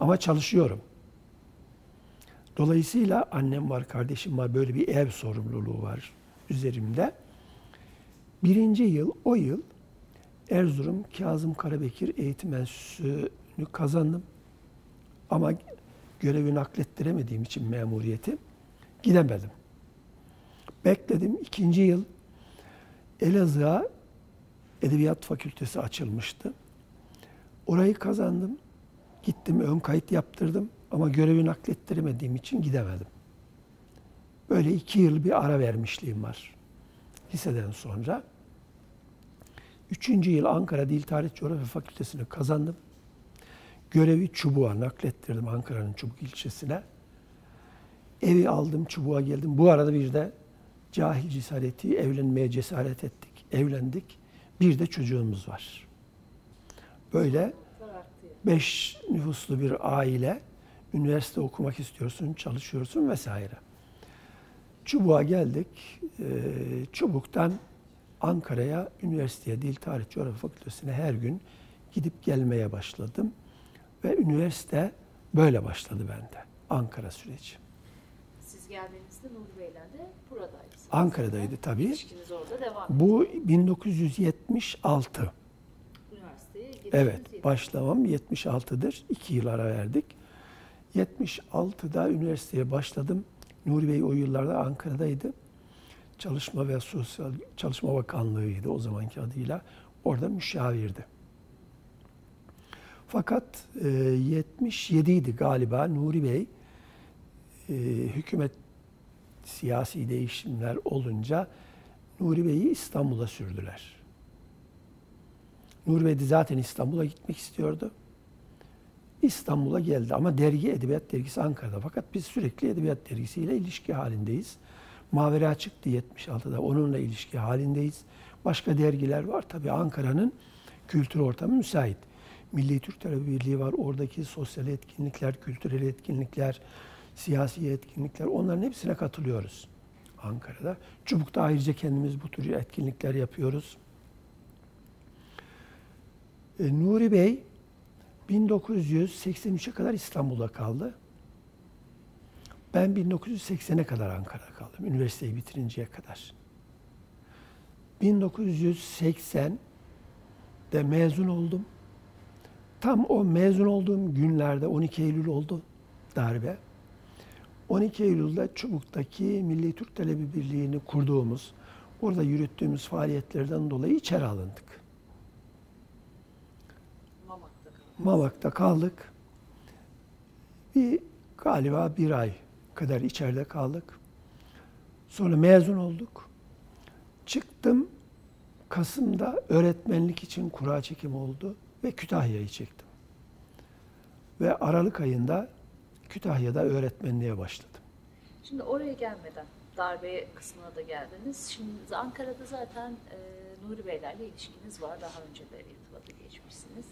Ama çalışıyorum. Dolayısıyla annem var, kardeşim var, böyle bir ev sorumluluğu var üzerimde. Birinci yıl, o yıl Erzurum Kazım Karabekir Eğitim Enstitüsü'nü kazandım. Ama görevi naklettiremediğim için memuriyeti gidemedim. Bekledim. ikinci yıl Elazığ'a Edebiyat Fakültesi açılmıştı. Orayı kazandım. Gittim ön kayıt yaptırdım ama görevi naklettiremediğim için gidemedim. Böyle iki yıl bir ara vermişliğim var liseden sonra. Üçüncü yıl Ankara Dil Tarih Coğrafya Fakültesini kazandım. Görevi Çubuğa naklettirdim Ankara'nın Çubuk ilçesine. Evi aldım, Çubuğa geldim. Bu arada bir de cahil cesareti, evlenmeye cesaret ettik. Evlendik. Bir de çocuğumuz var. Böyle beş nüfuslu bir aile, üniversite okumak istiyorsun, çalışıyorsun vesaire. Çubuk'a geldik. Ee, Çubuk'tan Ankara'ya, üniversiteye, Dil Tarih Coğrafya Fakültesi'ne her gün gidip gelmeye başladım. Ve üniversite böyle başladı bende. Ankara süreci. Siz geldiğinizde Nuri Bey'le de buradaydınız. Ankara'daydı tabii. İlişkiniz orada devam ediyor. Bu 1976. Üniversiteye Evet, başlamam 76'dır. İki yıl ara verdik. 76'da üniversiteye başladım. Nuri Bey o yıllarda Ankara'daydı. Çalışma ve Sosyal Çalışma Bakanlığı'ydı o zamanki adıyla. Orada müşavirdi. Fakat e, 77 idi galiba Nuri Bey e, hükümet siyasi değişimler olunca Nuri Bey'i İstanbul'a sürdüler. Nuri Bey de zaten İstanbul'a gitmek istiyordu. İstanbul'a geldi ama dergi Edebiyat Dergisi Ankara'da. Fakat biz sürekli Edebiyat Dergisi'yle ilişki halindeyiz. Mavera çıktı 76'da onunla ilişki halindeyiz. Başka dergiler var tabii Ankara'nın kültür ortamı müsait. Milli Türk Talebi Birliği var. Oradaki sosyal etkinlikler, kültürel etkinlikler, siyasi etkinlikler onların hepsine katılıyoruz Ankara'da. Çubuk'ta ayrıca kendimiz bu tür etkinlikler yapıyoruz. E, Nuri Bey 1983'e kadar İstanbul'da kaldı. Ben 1980'e kadar Ankara'da kaldım. Üniversiteyi bitirinceye kadar. 1980'de mezun oldum. Tam o mezun olduğum günlerde 12 Eylül oldu darbe. 12 Eylül'de Çubuk'taki Milli Türk Talebi Birliği'ni kurduğumuz, orada yürüttüğümüz faaliyetlerden dolayı içeri alındık. Mamak'ta kaldı. Mamak'ta kaldık. Bir galiba bir ay kadar içeride kaldık. Sonra mezun olduk. Çıktım. Kasım'da öğretmenlik için kura çekim oldu ve Kütahya'yı çektim. Ve Aralık ayında Kütahya'da öğretmenliğe başladım. Şimdi oraya gelmeden darbe kısmına da geldiniz. Şimdi Ankara'da zaten e, Nuri Beylerle ilişkiniz var. Daha önce de irtibata geçmişsiniz.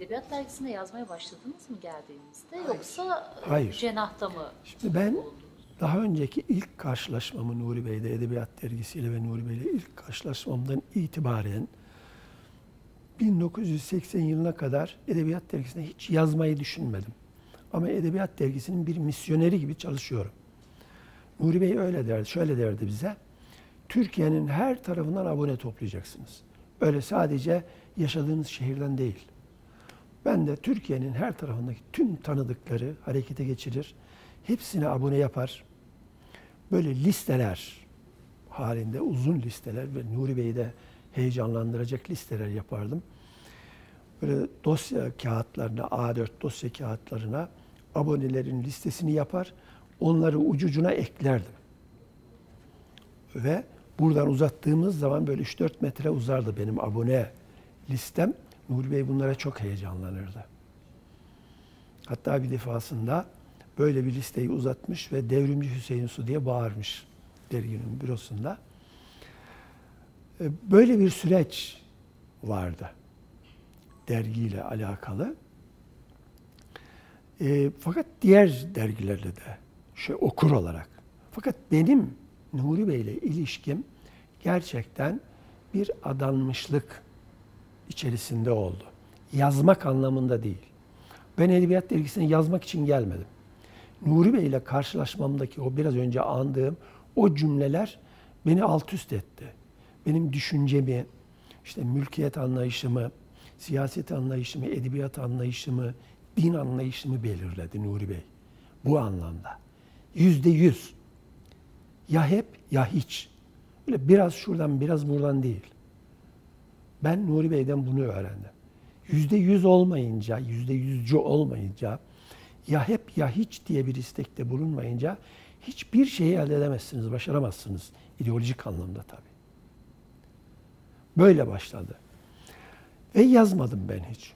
Edebiyat dergisine yazmaya başladınız mı geldiğinizde yoksa e, Hayır. cenahta mı Şimdi ben oldunuz? daha önceki ilk karşılaşmamı Nuri Bey'de Edebiyat Dergisi'yle ve Nuri Bey'le ilk karşılaşmamdan itibaren 1980 yılına kadar Edebiyat Dergisi'ne hiç yazmayı düşünmedim. ama Edebiyat Dergisi'nin bir misyoneri gibi çalışıyorum. Nuri Bey öyle derdi, şöyle derdi bize. Türkiye'nin her tarafından abone toplayacaksınız. Öyle sadece yaşadığınız şehirden değil. Ben de Türkiye'nin her tarafındaki tüm tanıdıkları harekete geçirir. Hepsine abone yapar. Böyle listeler halinde uzun listeler ve Nuri Bey'i de heyecanlandıracak listeler yapardım. Böyle dosya kağıtlarına, A4 dosya kağıtlarına abonelerin listesini yapar. Onları ucucuna eklerdim. Ve buradan uzattığımız zaman böyle 3-4 metre uzardı benim abone listem. Nuri Bey bunlara çok heyecanlanırdı. Hatta bir defasında böyle bir listeyi uzatmış ve devrimci Hüseyin Su diye bağırmış derginin bürosunda. E, böyle bir süreç vardı dergiyle alakalı. E, fakat diğer dergilerle de şey okur olarak. Fakat benim Nuri Bey ile ilişkim gerçekten bir adanmışlık içerisinde oldu. Yazmak anlamında değil. Ben Edebiyat Dergisi'ne yazmak için gelmedim. Nuri Bey ile karşılaşmamdaki o biraz önce andığım o cümleler beni alt üst etti. Benim düşüncemi, işte mülkiyet anlayışımı, siyaset anlayışımı, edebiyat anlayışımı, din anlayışımı belirledi Nuri Bey. Bu anlamda. Yüzde yüz. Ya hep ya hiç. Öyle biraz şuradan biraz buradan değil. Ben Nuri Bey'den bunu öğrendim. Yüzde yüz olmayınca, yüzde yüzcü olmayınca, ya hep ya hiç diye bir istekte bulunmayınca hiçbir şeyi elde edemezsiniz, başaramazsınız. İdeolojik anlamda tabii. Böyle başladı. Ve yazmadım ben hiç.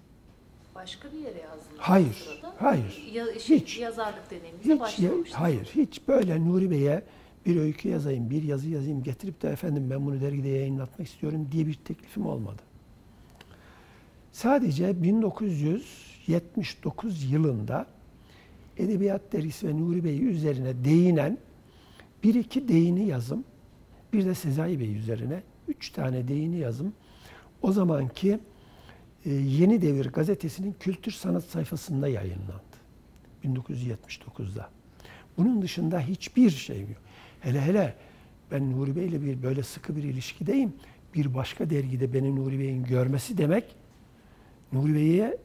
Başka bir yere yazdınız. Hayır, hayır. Ya, şey, Hiç. Yazarlık deneyiminize başlamamıştınız. hayır, hiç böyle Nuri Bey'e bir öykü yazayım, bir yazı yazayım, getirip de efendim ben bunu dergide yayınlatmak istiyorum diye bir teklifim olmadı. Sadece 1979 yılında Edebiyat Dergisi ve Nuri Bey üzerine değinen bir iki değini yazım, bir de Sezai Bey üzerine üç tane değini yazım. O zamanki e, Yeni Devir gazetesinin kültür sanat sayfasında yayınlandı. 1979'da. Bunun dışında hiçbir şey yok. Hele hele ben Nuri Bey'le bir böyle sıkı bir ilişkideyim. Bir başka dergide beni Nuri Bey'in görmesi demek Nuri Bey'e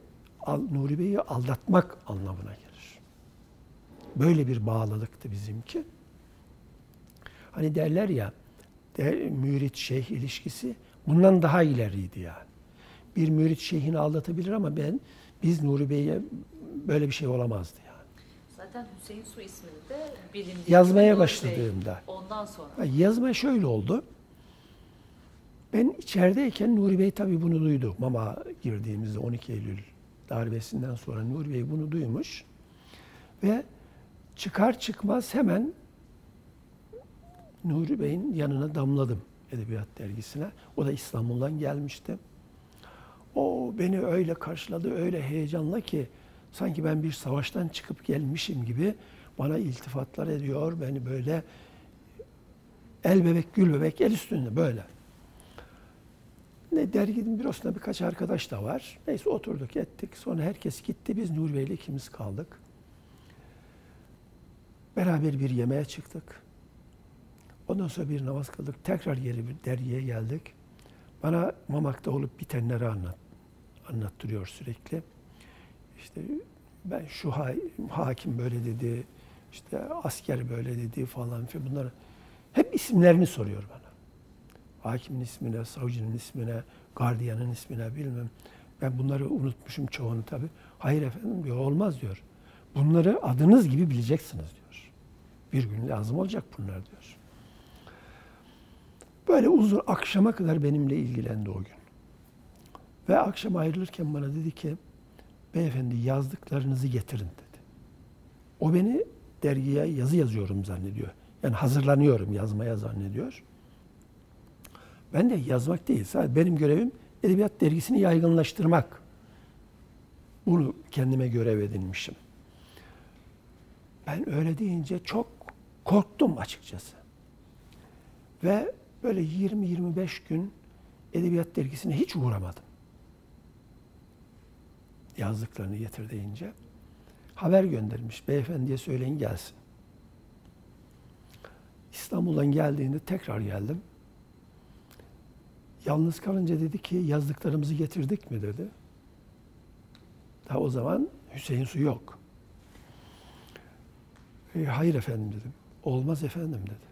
Nuri Bey'i aldatmak anlamına gelir. Böyle bir bağlılıktı bizimki. Hani derler ya de, mürit şeyh ilişkisi bundan daha ileriydi yani. Bir mürit şeyhini aldatabilir ama ben biz Nuri Bey'e böyle bir şey olamazdı yani. Zaten Hüseyin Su ismini de bilindiği Yazmaya Bey. başladığımda. Ondan sonra. Yazma şöyle oldu. Ben içerideyken Nuri Bey tabii bunu duydu. Mama girdiğimizde 12 Eylül darbesinden sonra Nuri Bey bunu duymuş. Ve çıkar çıkmaz hemen Nuri Bey'in yanına damladım Edebiyat Dergisi'ne. O da İstanbul'dan gelmişti. O beni öyle karşıladı, öyle heyecanla ki sanki ben bir savaştan çıkıp gelmişim gibi bana iltifatlar ediyor. Beni böyle el bebek, gül bebek, el üstünde böyle. Ne derginin bürosunda birkaç arkadaş da var. Neyse oturduk ettik. Sonra herkes gitti. Biz Nuri Bey'le ikimiz kaldık. Beraber bir yemeğe çıktık. Ondan sonra bir namaz kıldık. Tekrar geri bir dergiye geldik. Bana Mamak'ta olup bitenleri anlat, anlattırıyor sürekli. İşte ben şu ha- hakim böyle dedi, işte asker böyle dedi falan filan bunları hep isimlerini soruyor bana. Hakimin ismine, savcının ismine, gardiyanın ismine bilmem. Ben bunları unutmuşum çoğunu tabii. Hayır efendim diyor, olmaz diyor. Bunları adınız gibi bileceksiniz diyor. Bir gün lazım olacak bunlar diyor. Böyle uzun akşama kadar benimle ilgilendi o gün. Ve akşam ayrılırken bana dedi ki, beyefendi yazdıklarınızı getirin dedi. O beni dergiye yazı yazıyorum zannediyor. Yani hazırlanıyorum yazmaya zannediyor. Ben de yazmak değil. Sadece benim görevim edebiyat dergisini yaygınlaştırmak. Bunu kendime görev edinmişim. Ben öyle deyince çok korktum açıkçası. Ve böyle 20-25 gün edebiyat dergisine hiç uğramadım. Yazdıklarını getir deyince. haber göndermiş. Beyefendiye söyleyin gelsin. İstanbul'dan geldiğinde tekrar geldim. Yalnız kalınca dedi ki yazdıklarımızı getirdik mi dedi. Daha o zaman Hüseyin Su yok. E, hayır efendim dedim. Olmaz efendim dedi.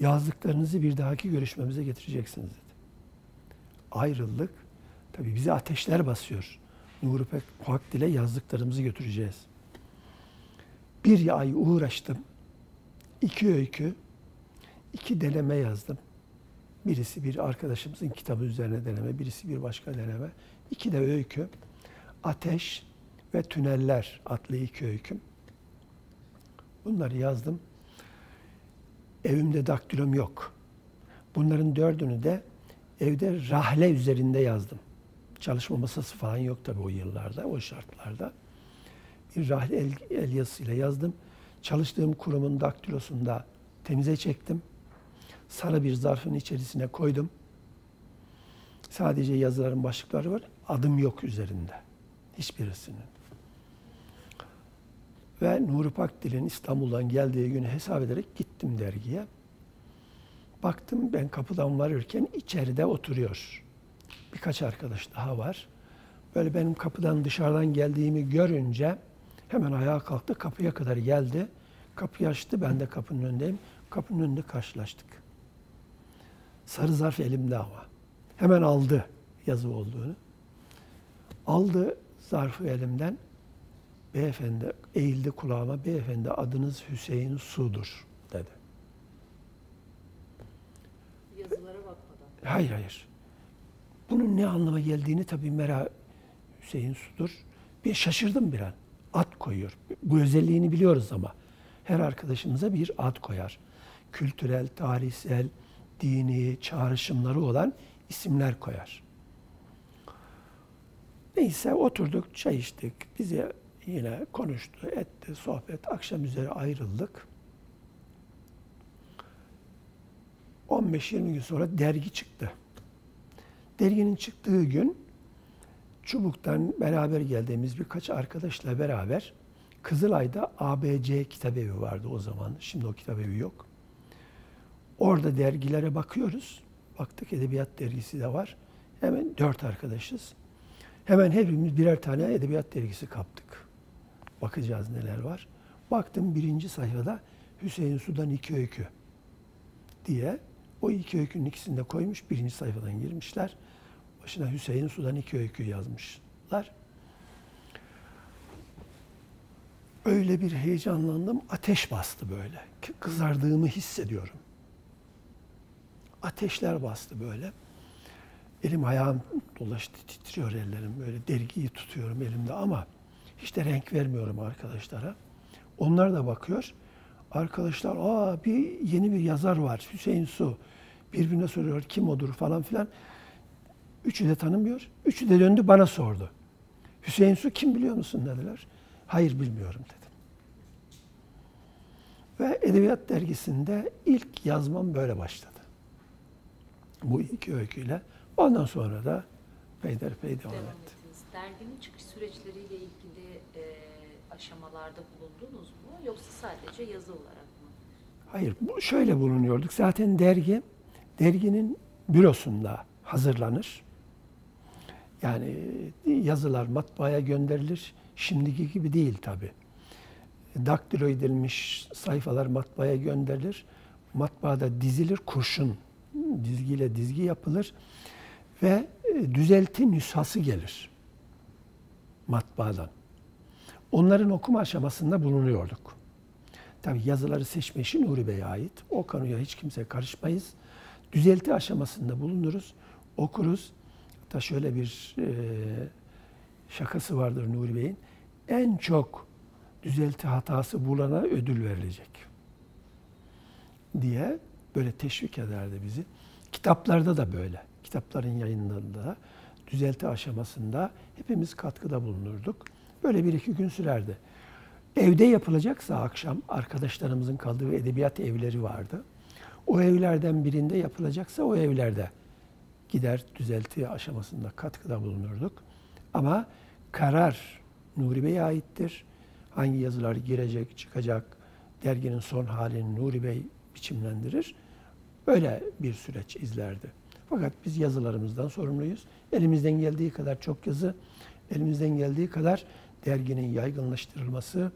Yazdıklarınızı bir dahaki görüşmemize getireceksiniz dedi. Ayrıldık. Tabii bizi ateşler basıyor. Nuri Pak ile yazdıklarımızı götüreceğiz. Bir ay uğraştım. İki öykü, iki deneme yazdım. Birisi bir arkadaşımızın kitabı üzerine deneme, birisi bir başka deneme. İki de öykü. Ateş ve Tüneller adlı iki öyküm. Bunları yazdım. Evimde daktilom yok. Bunların dördünü de evde rahle üzerinde yazdım. Çalışma masası falan yok tabii o yıllarda, o şartlarda. Bir rahle el, el yazısıyla yazdım. Çalıştığım kurumun daktilosunda temize çektim. Sarı bir zarfın içerisine koydum. Sadece yazıların başlıkları var. Adım yok üzerinde. Hiçbirisinin. Ve Nuri Pakdil'in İstanbul'dan geldiği günü hesap ederek gittim dergiye. Baktım ben kapıdan varırken içeride oturuyor. Birkaç arkadaş daha var. Böyle benim kapıdan dışarıdan geldiğimi görünce hemen ayağa kalktı, kapıya kadar geldi. Kapıyı açtı, ben de kapının önündeyim. Kapının önünde karşılaştık. Sarı zarf elimde ama. Hemen aldı yazı olduğunu. Aldı zarfı elimden. Beyefendi eğildi kulağıma. Beyefendi adınız Hüseyin Su'dur dedi. Yazılara bakmadan. Hayır hayır. Bunun ne anlama geldiğini tabii merak Hüseyin Su'dur. Bir şaşırdım bir an. Ad koyuyor. Bu özelliğini biliyoruz ama. Her arkadaşımıza bir ad koyar. Kültürel, tarihsel, dini, çağrışımları olan isimler koyar. Neyse oturduk, çay içtik. Bize yine konuştu, etti, sohbet. Akşam üzeri ayrıldık. 15-20 gün sonra dergi çıktı. Derginin çıktığı gün Çubuk'tan beraber geldiğimiz birkaç arkadaşla beraber Kızılay'da ABC kitabevi vardı o zaman. Şimdi o kitabevi yok. Orada dergilere bakıyoruz. Baktık Edebiyat Dergisi de var. Hemen dört arkadaşız. Hemen hepimiz birer tane Edebiyat Dergisi kaptık. Bakacağız neler var. Baktım birinci sayfada Hüseyin Sudan iki öykü diye o iki öykünün ikisini de koymuş. Birinci sayfadan girmişler. Başına Hüseyin Sudan iki öykü yazmışlar. Öyle bir heyecanlandım. Ateş bastı böyle. Kızardığımı hissediyorum. Ateşler bastı böyle. Elim ayağım dolaştı, titriyor ellerim. Böyle dergiyi tutuyorum elimde ama hiç de renk vermiyorum arkadaşlara. Onlar da bakıyor. Arkadaşlar, aa bir yeni bir yazar var, Hüseyin Su. Birbirine soruyor kim odur falan filan. Üçü de tanımıyor. Üçü de döndü bana sordu. Hüseyin Su kim biliyor musun dediler. Hayır bilmiyorum dedim. Ve Edebiyat Dergisi'nde ilk yazmam böyle başladı. Bu iki öyküyle. Ondan sonra da peyderpey devam, Devam etti. ettiniz. Derginin çıkış süreçleriyle ilgili e, aşamalarda bulundunuz mu? Yoksa sadece yazı olarak mı? Hayır, bu şöyle bulunuyorduk. Zaten dergi, derginin bürosunda hazırlanır. Yani yazılar matbaaya gönderilir. Şimdiki gibi değil tabi. Daktilo edilmiş sayfalar matbaaya gönderilir. Matbaada dizilir, kurşun dizgiyle dizgi yapılır ve e, düzelti nüshası gelir matbaadan. Onların okuma aşamasında bulunuyorduk. Tabi yazıları seçme işi Nuri Bey'e ait. O konuya hiç kimse karışmayız. Düzelti aşamasında bulunuruz, okuruz. Hatta şöyle bir e, şakası vardır Nuri Bey'in. En çok düzelti hatası bulana ödül verilecek diye böyle teşvik ederdi bizi. Kitaplarda da böyle. Kitapların yayınlarında düzelti aşamasında hepimiz katkıda bulunurduk. Böyle bir iki gün sürerdi. Evde yapılacaksa akşam arkadaşlarımızın kaldığı edebiyat evleri vardı. O evlerden birinde yapılacaksa o evlerde gider düzelti aşamasında katkıda bulunurduk. Ama karar Nuri Bey'e aittir. hangi yazılar girecek, çıkacak, derginin son halini Nuri Bey biçimlendirir. Öyle bir süreç izlerdi. Fakat biz yazılarımızdan sorumluyuz. Elimizden geldiği kadar çok yazı, elimizden geldiği kadar derginin yaygınlaştırılması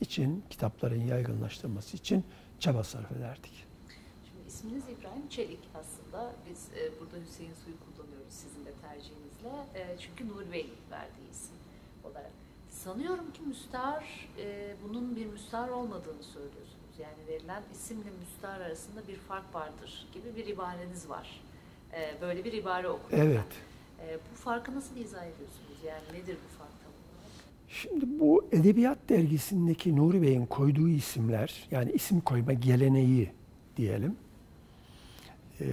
için, kitapların yaygınlaştırılması için çaba sarf ederdik. İsminiz İbrahim Çelik aslında. Biz e, burada Hüseyin Suyu kullanıyoruz sizin de tercihinizle. E, çünkü Nuri Bey verdiği isim olarak. Sanıyorum ki müstahar, e, bunun bir müstahar olmadığını söylüyorsunuz. Yani verilen isimle müstahar arasında bir fark vardır gibi bir ibareniz var. E, böyle bir ibare okudum. Evet. E, bu farkı nasıl izah ediyorsunuz? Yani nedir bu fark? Şimdi bu Edebiyat Dergisi'ndeki Nuri Bey'in koyduğu isimler, yani isim koyma geleneği diyelim, e,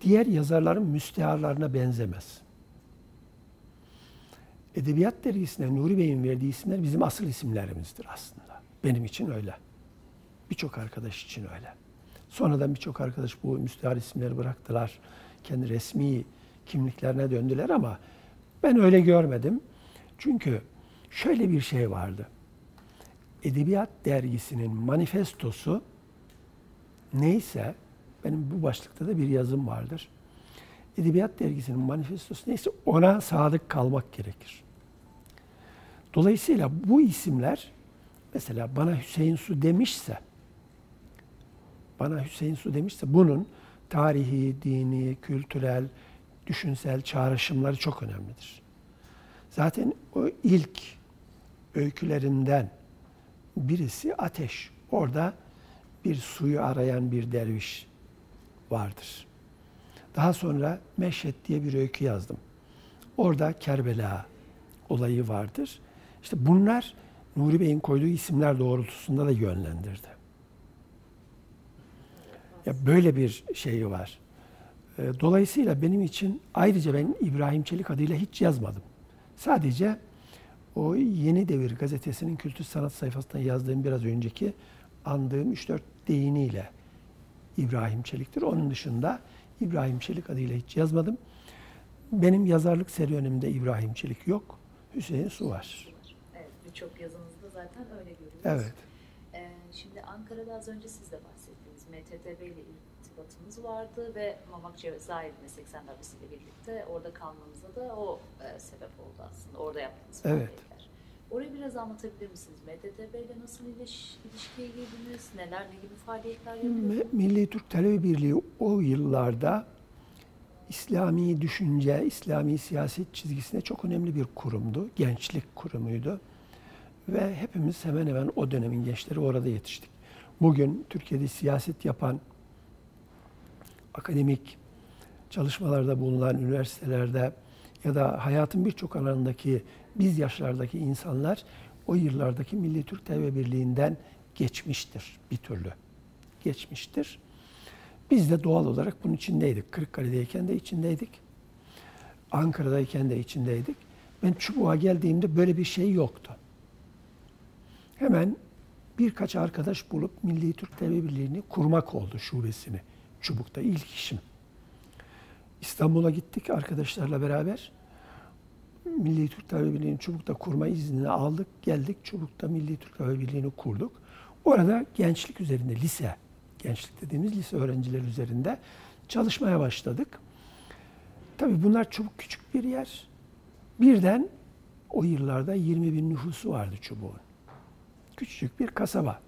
diğer yazarların müsteharlarına benzemez. Edebiyat Dergisi'ne Nuri Bey'in verdiği isimler bizim asıl isimlerimizdir aslında. Benim için öyle. Birçok arkadaş için öyle. Sonradan birçok arkadaş bu müstehar isimleri bıraktılar. Kendi resmi kimliklerine döndüler ama ben öyle görmedim. Çünkü şöyle bir şey vardı. Edebiyat dergisinin manifestosu neyse, benim bu başlıkta da bir yazım vardır. Edebiyat dergisinin manifestosu neyse ona sadık kalmak gerekir. Dolayısıyla bu isimler mesela bana Hüseyin Su demişse bana Hüseyin Su demişse bunun tarihi, dini, kültürel, düşünsel çağrışımları çok önemlidir. Zaten o ilk öykülerinden birisi Ateş. Orada bir suyu arayan bir derviş vardır. Daha sonra Meşhed diye bir öykü yazdım. Orada Kerbela olayı vardır. İşte bunlar Nuri Bey'in koyduğu isimler doğrultusunda da yönlendirdi. Ya böyle bir şeyi var. Ee, Dolayısıyla benim için ayrıca ben İbrahim Çelik adıyla hiç yazmadım. Sadece o Yeni Devir gazetesinin kültür sanat sayfasında yazdığım biraz önceki andığım 3-4 deyiniyle İbrahim Çelik'tir. Onun dışında İbrahim Çelik adıyla hiç yazmadım. Benim yazarlık serüvenimde İbrahim Çelik yok. Hüseyin Su var. Evet, birçok yazınızda zaten öyle görüyoruz. Evet. Ee, şimdi Ankara'da az önce siz de bahsettiniz. MTTB ile irtibatımız vardı ve Mamak Meslek Sendabisi ile birlikte orada kalmanıza da o e, sebep oldu aslında. Orada yaptığınız Evet. faaliyetler. Orayı biraz anlatabilir misiniz? MTTB ile nasıl iliş, ilişkiye girdiniz? Neler, ne gibi faaliyetler yapıyordunuz? Me- Milli Türk Talebe Birliği o yıllarda İslami düşünce, İslami siyaset çizgisine çok önemli bir kurumdu. Gençlik kurumuydu. Ve hepimiz hemen hemen o dönemin gençleri orada yetiştik. Bugün Türkiye'de siyaset yapan, akademik çalışmalarda bulunan üniversitelerde ya da hayatın birçok alanındaki biz yaşlardaki insanlar o yıllardaki Milli Türk Talebe Birliği'nden geçmiştir bir türlü. Geçmiştir. Biz de doğal olarak bunun içindeydik. Kırıkkale'deyken de içindeydik. Ankara'dayken de içindeydik. Ben Çubuğa geldiğimde böyle bir şey yoktu. Hemen birkaç arkadaş bulup Milli Türk Talebe Birliği'ni kurmak oldu şubesini. Çubuk'ta ilk işim. İstanbul'a gittik arkadaşlarla beraber. Milli Türk Talebe Birliği'ni Çubuk'ta kurma iznini aldık. Geldik Çubuk'ta Milli Türk Talebe Birliği'ni kurduk. Orada gençlik üzerinde, lise, gençlik dediğimiz lise öğrencileri üzerinde çalışmaya başladık. Tabii bunlar Çubuk küçük bir yer. Birden o yıllarda 20 bin nüfusu vardı Çubuk'un. Küçücük bir kasaba.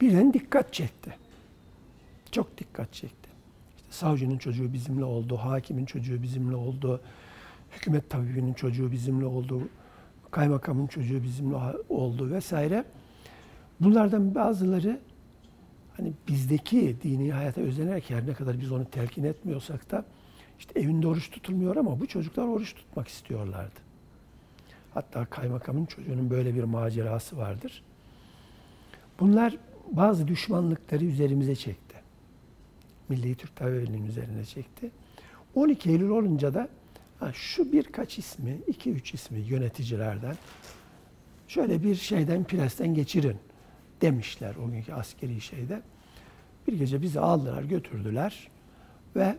Birden dikkat çekti. Çok dikkat çekti. İşte savcının çocuğu bizimle oldu, hakimin çocuğu bizimle oldu, hükümet tabibinin çocuğu bizimle oldu, kaymakamın çocuğu bizimle oldu vesaire. Bunlardan bazıları hani bizdeki dini hayata özenerek her ne kadar biz onu telkin etmiyorsak da işte evinde oruç tutulmuyor ama bu çocuklar oruç tutmak istiyorlardı. Hatta kaymakamın çocuğunun böyle bir macerası vardır. Bunlar bazı düşmanlıkları üzerimize çekti. Milli Türk Talebe Birliği'nin üzerine çekti. 12 Eylül olunca da ha, şu birkaç ismi, iki üç ismi yöneticilerden şöyle bir şeyden presten geçirin demişler o günkü askeri şeyde. Bir gece bizi aldılar, götürdüler ve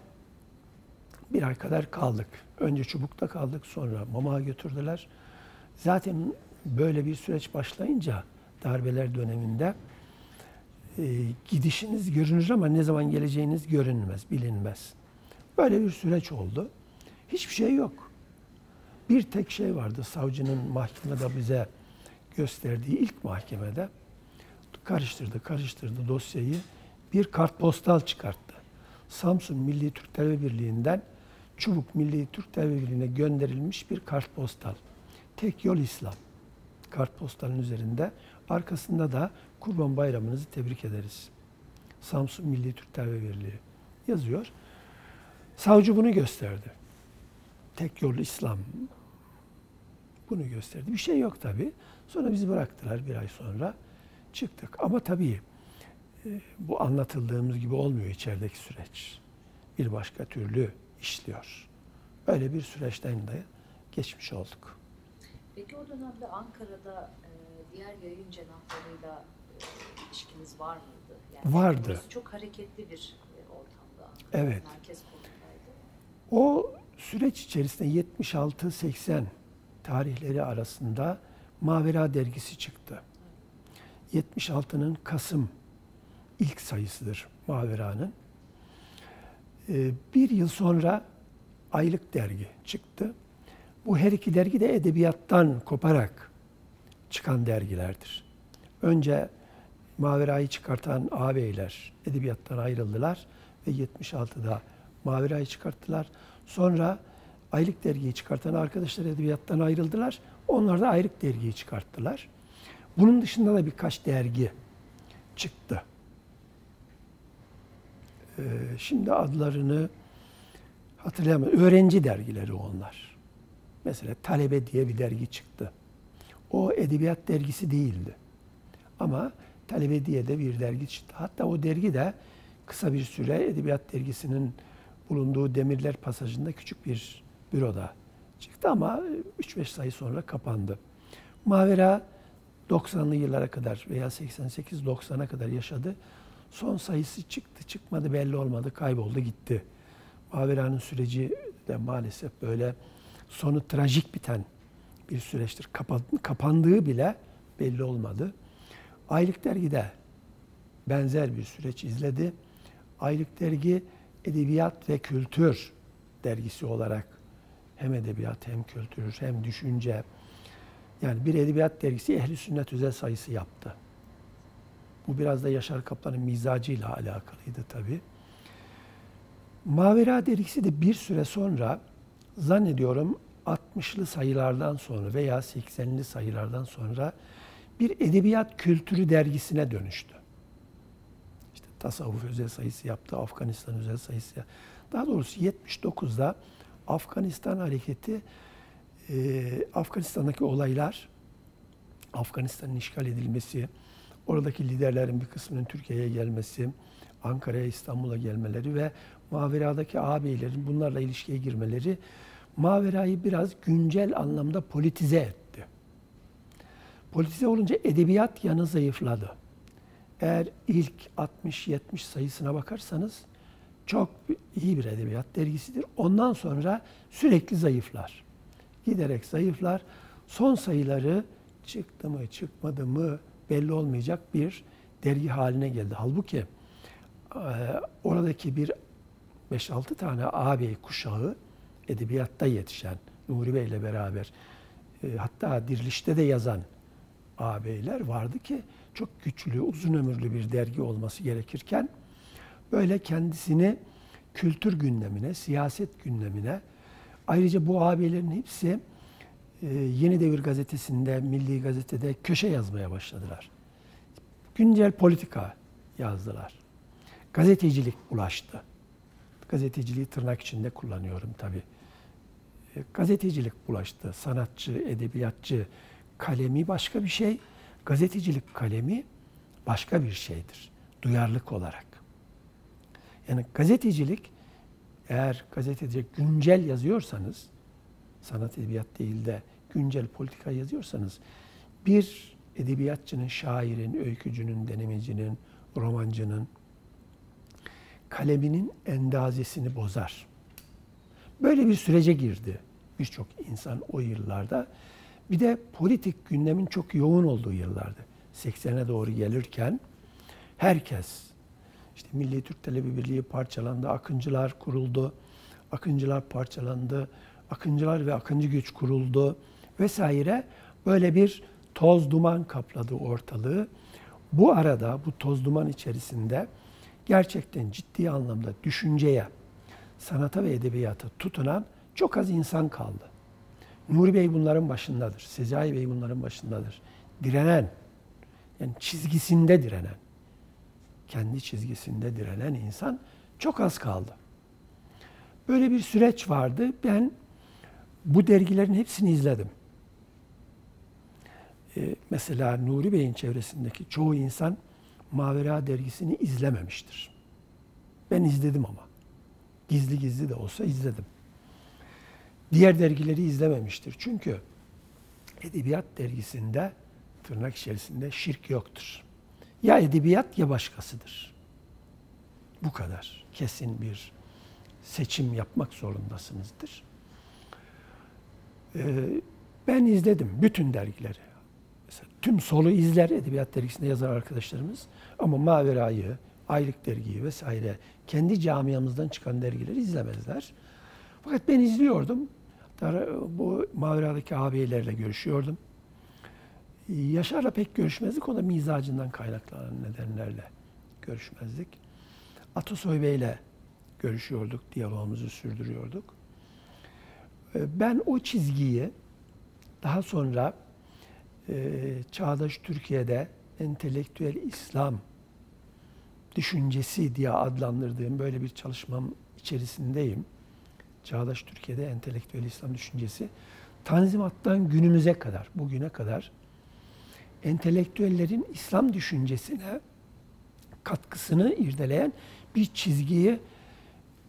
bir ay kadar kaldık. Önce Çubuk'ta kaldık, sonra Mama'a götürdüler. Zaten böyle bir süreç başlayınca darbeler döneminde e, gidişiniz görünür ama ne zaman geleceğiniz görünmez, bilinmez. Böyle bir süreç oldu. Hiçbir şey yok. Bir tek şey vardı savcının mahkemede bize gösterdiği ilk mahkemede. Karıştırdı, karıştırdı dosyayı. Bir kartpostal çıkarttı. Samsun Milli Türk Talebe Birliği'nden Çubuk Milli Türk Talebe Birliği'ne gönderilmiş bir kartpostal. Tek yol İslam. Kartpostalın üzerinde. Arkasında da Kurban Bayramınızı tebrik ederiz. Samsun Milli Türk Talebe Birliği yazıyor. Savcı bunu gösterdi. Tek yol İslam bunu gösterdi. Bir şey yok tabi. Sonra bizi bıraktılar bir ay sonra. Çıktık. Ama tabii e, bu anlatıldığımız gibi olmuyor içerideki süreç. Bir başka türlü işliyor. Öyle bir süreçten de geçmiş olduk. Peki o dönemde Ankara'da e, diğer yayın cenahlarıyla e, ilişkiniz var mıydı? Yani Vardı. Çok hareketli bir ortamda. Evet. Merkez konumdaydı. O süreç içerisinde 76-80 tarihleri arasında Mavera dergisi çıktı. 76'nın Kasım ilk sayısıdır Mavera'nın. Ee, bir yıl sonra Aylık dergi çıktı. Bu her iki dergi de edebiyattan koparak çıkan dergilerdir. Önce Mavera'yı çıkartan ağabeyler edebiyattan ayrıldılar ve 76'da Mavera'yı çıkarttılar. Sonra Aylık dergiyi çıkartan arkadaşlar edebiyattan ayrıldılar. Onlar da Aylık dergiyi çıkarttılar. Bunun dışında da birkaç dergi çıktı. Ee, şimdi adlarını hatırlayamıyorum. Öğrenci dergileri onlar. Mesela Talebe diye bir dergi çıktı. O edebiyat dergisi değildi. Ama Talebe diye de bir dergi çıktı. Hatta o dergi de kısa bir süre edebiyat dergisinin bulunduğu Demirler Pasajı'nda küçük bir büroda çıktı ama 3-5 sayı sonra kapandı. Mavera 90'lı yıllara kadar veya 88-90'a kadar yaşadı. Son sayısı çıktı çıkmadı belli olmadı kayboldu gitti. Mavera'nın süreci de maalesef böyle sonu trajik biten bir süreçtir. Kapandığı bile belli olmadı. Aylık dergide benzer bir süreç izledi. Aylık dergi edebiyat ve kültür dergisi olarak hem edebiyat hem kültür hem düşünce yani bir edebiyat dergisi ehli sünnet özel sayısı yaptı. Bu biraz da Yaşar Kaplan'ın mizacıyla alakalıydı tabi. Mavera dergisi de bir süre sonra zannediyorum 60'lı sayılardan sonra veya 80'li sayılardan sonra bir edebiyat kültürü dergisine dönüştü. Tasavvuf özel sayısı yaptı, Afganistan özel sayısı yaptı. Daha doğrusu 79'da Afganistan hareketi, e, Afganistan'daki olaylar, Afganistan'ın işgal edilmesi, oradaki liderlerin bir kısmının Türkiye'ye gelmesi, Ankara'ya, İstanbul'a gelmeleri ve Mavera'daki ağabeylerin bunlarla ilişkiye girmeleri Mavera'yı biraz güncel anlamda politize etti. Politize olunca edebiyat yanı zayıfladı. Eğer ilk 60-70 sayısına bakarsanız çok iyi bir edebiyat dergisidir. Ondan sonra sürekli zayıflar. Giderek zayıflar. Son sayıları çıktı mı çıkmadı mı belli olmayacak bir dergi haline geldi. Halbuki oradaki bir 5-6 tane ağabey kuşağı edebiyatta yetişen Nuri Bey ile beraber hatta Diriliş'te de yazan ağabeyler vardı ki çok güçlü, uzun ömürlü bir dergi olması gerekirken böyle kendisini kültür gündemine, siyaset gündemine ayrıca bu ağabeylerin hepsi e, Yeni Devir gazetesinde, Milli Gazete'de köşe yazmaya başladılar. Güncel politika yazdılar. Gazetecilik ulaştı. Gazeteciliği tırnak içinde kullanıyorum tabii. E, gazetecilik bulaştı. Sanatçı, edebiyatçı kalemi başka bir şey. Gazetecilik kalemi başka bir şeydir. Duyarlılık olarak. Yani gazetecilik eğer gazetecilik güncel yazıyorsanız sanat edebiyat değil de güncel politika yazıyorsanız bir edebiyatçının, şairin, öykücünün, denemecinin, romancının kaleminin endazesini bozar. Böyle bir sürece girdi birçok insan o yıllarda Bir de politik gündemin çok yoğun olduğu yıllardı. 80'e doğru gelirken herkes işte Milli Türk Televi Birliği parçalandı, Akıncılar kuruldu, Akıncılar parçalandı, Akıncılar ve Akıncı Güç kuruldu vesaire. Böyle bir toz duman kapladı ortalığı. Bu arada bu toz duman içerisinde gerçekten ciddi anlamda düşünceye, sanata ve edebiyata tutunan çok az insan kaldı. Nuri Bey bunların başındadır. Sezai Bey bunların başındadır. Direnen, yani çizgisinde direnen, kendi çizgisinde direnen insan çok az kaldı. Böyle bir süreç vardı. Ben bu dergilerin hepsini izledim. Ee, mesela Nuri Bey'in çevresindeki çoğu insan Mavera dergisini izlememiştir. Ben izledim ama. Gizli gizli de olsa izledim. Diğer dergileri izlememiştir. Çünkü Edebiyat dergisinde tırnak içerisinde şirk yoktur. Ya edebiyat ya başkasıdır. Bu kadar. Kesin bir seçim yapmak zorundasınızdır. Ee, ben izledim bütün dergileri. Mesela tüm solu izler edebiyat dergisinde yazar arkadaşlarımız. Ama Mavera'yı, Aylık Dergiyi vesaire kendi camiamızdan çıkan dergileri izlemezler. Fakat ben izliyordum. Bu Mavera'daki ağabeylerle görüşüyordum. Yaşar'la pek görüşmezdik. O da mizacından kaynaklanan nedenlerle görüşmezdik. Atasoy Bey'le görüşüyorduk, diyalogumuzu sürdürüyorduk. Ee, ben o çizgiyi daha sonra e, Çağdaş Türkiye'de entelektüel İslam düşüncesi diye adlandırdığım böyle bir çalışmam içerisindeyim. Çağdaş Türkiye'de entelektüel İslam düşüncesi. Tanzimat'tan günümüze kadar, bugüne kadar entelektüellerin İslam düşüncesine katkısını irdeleyen bir çizgiyi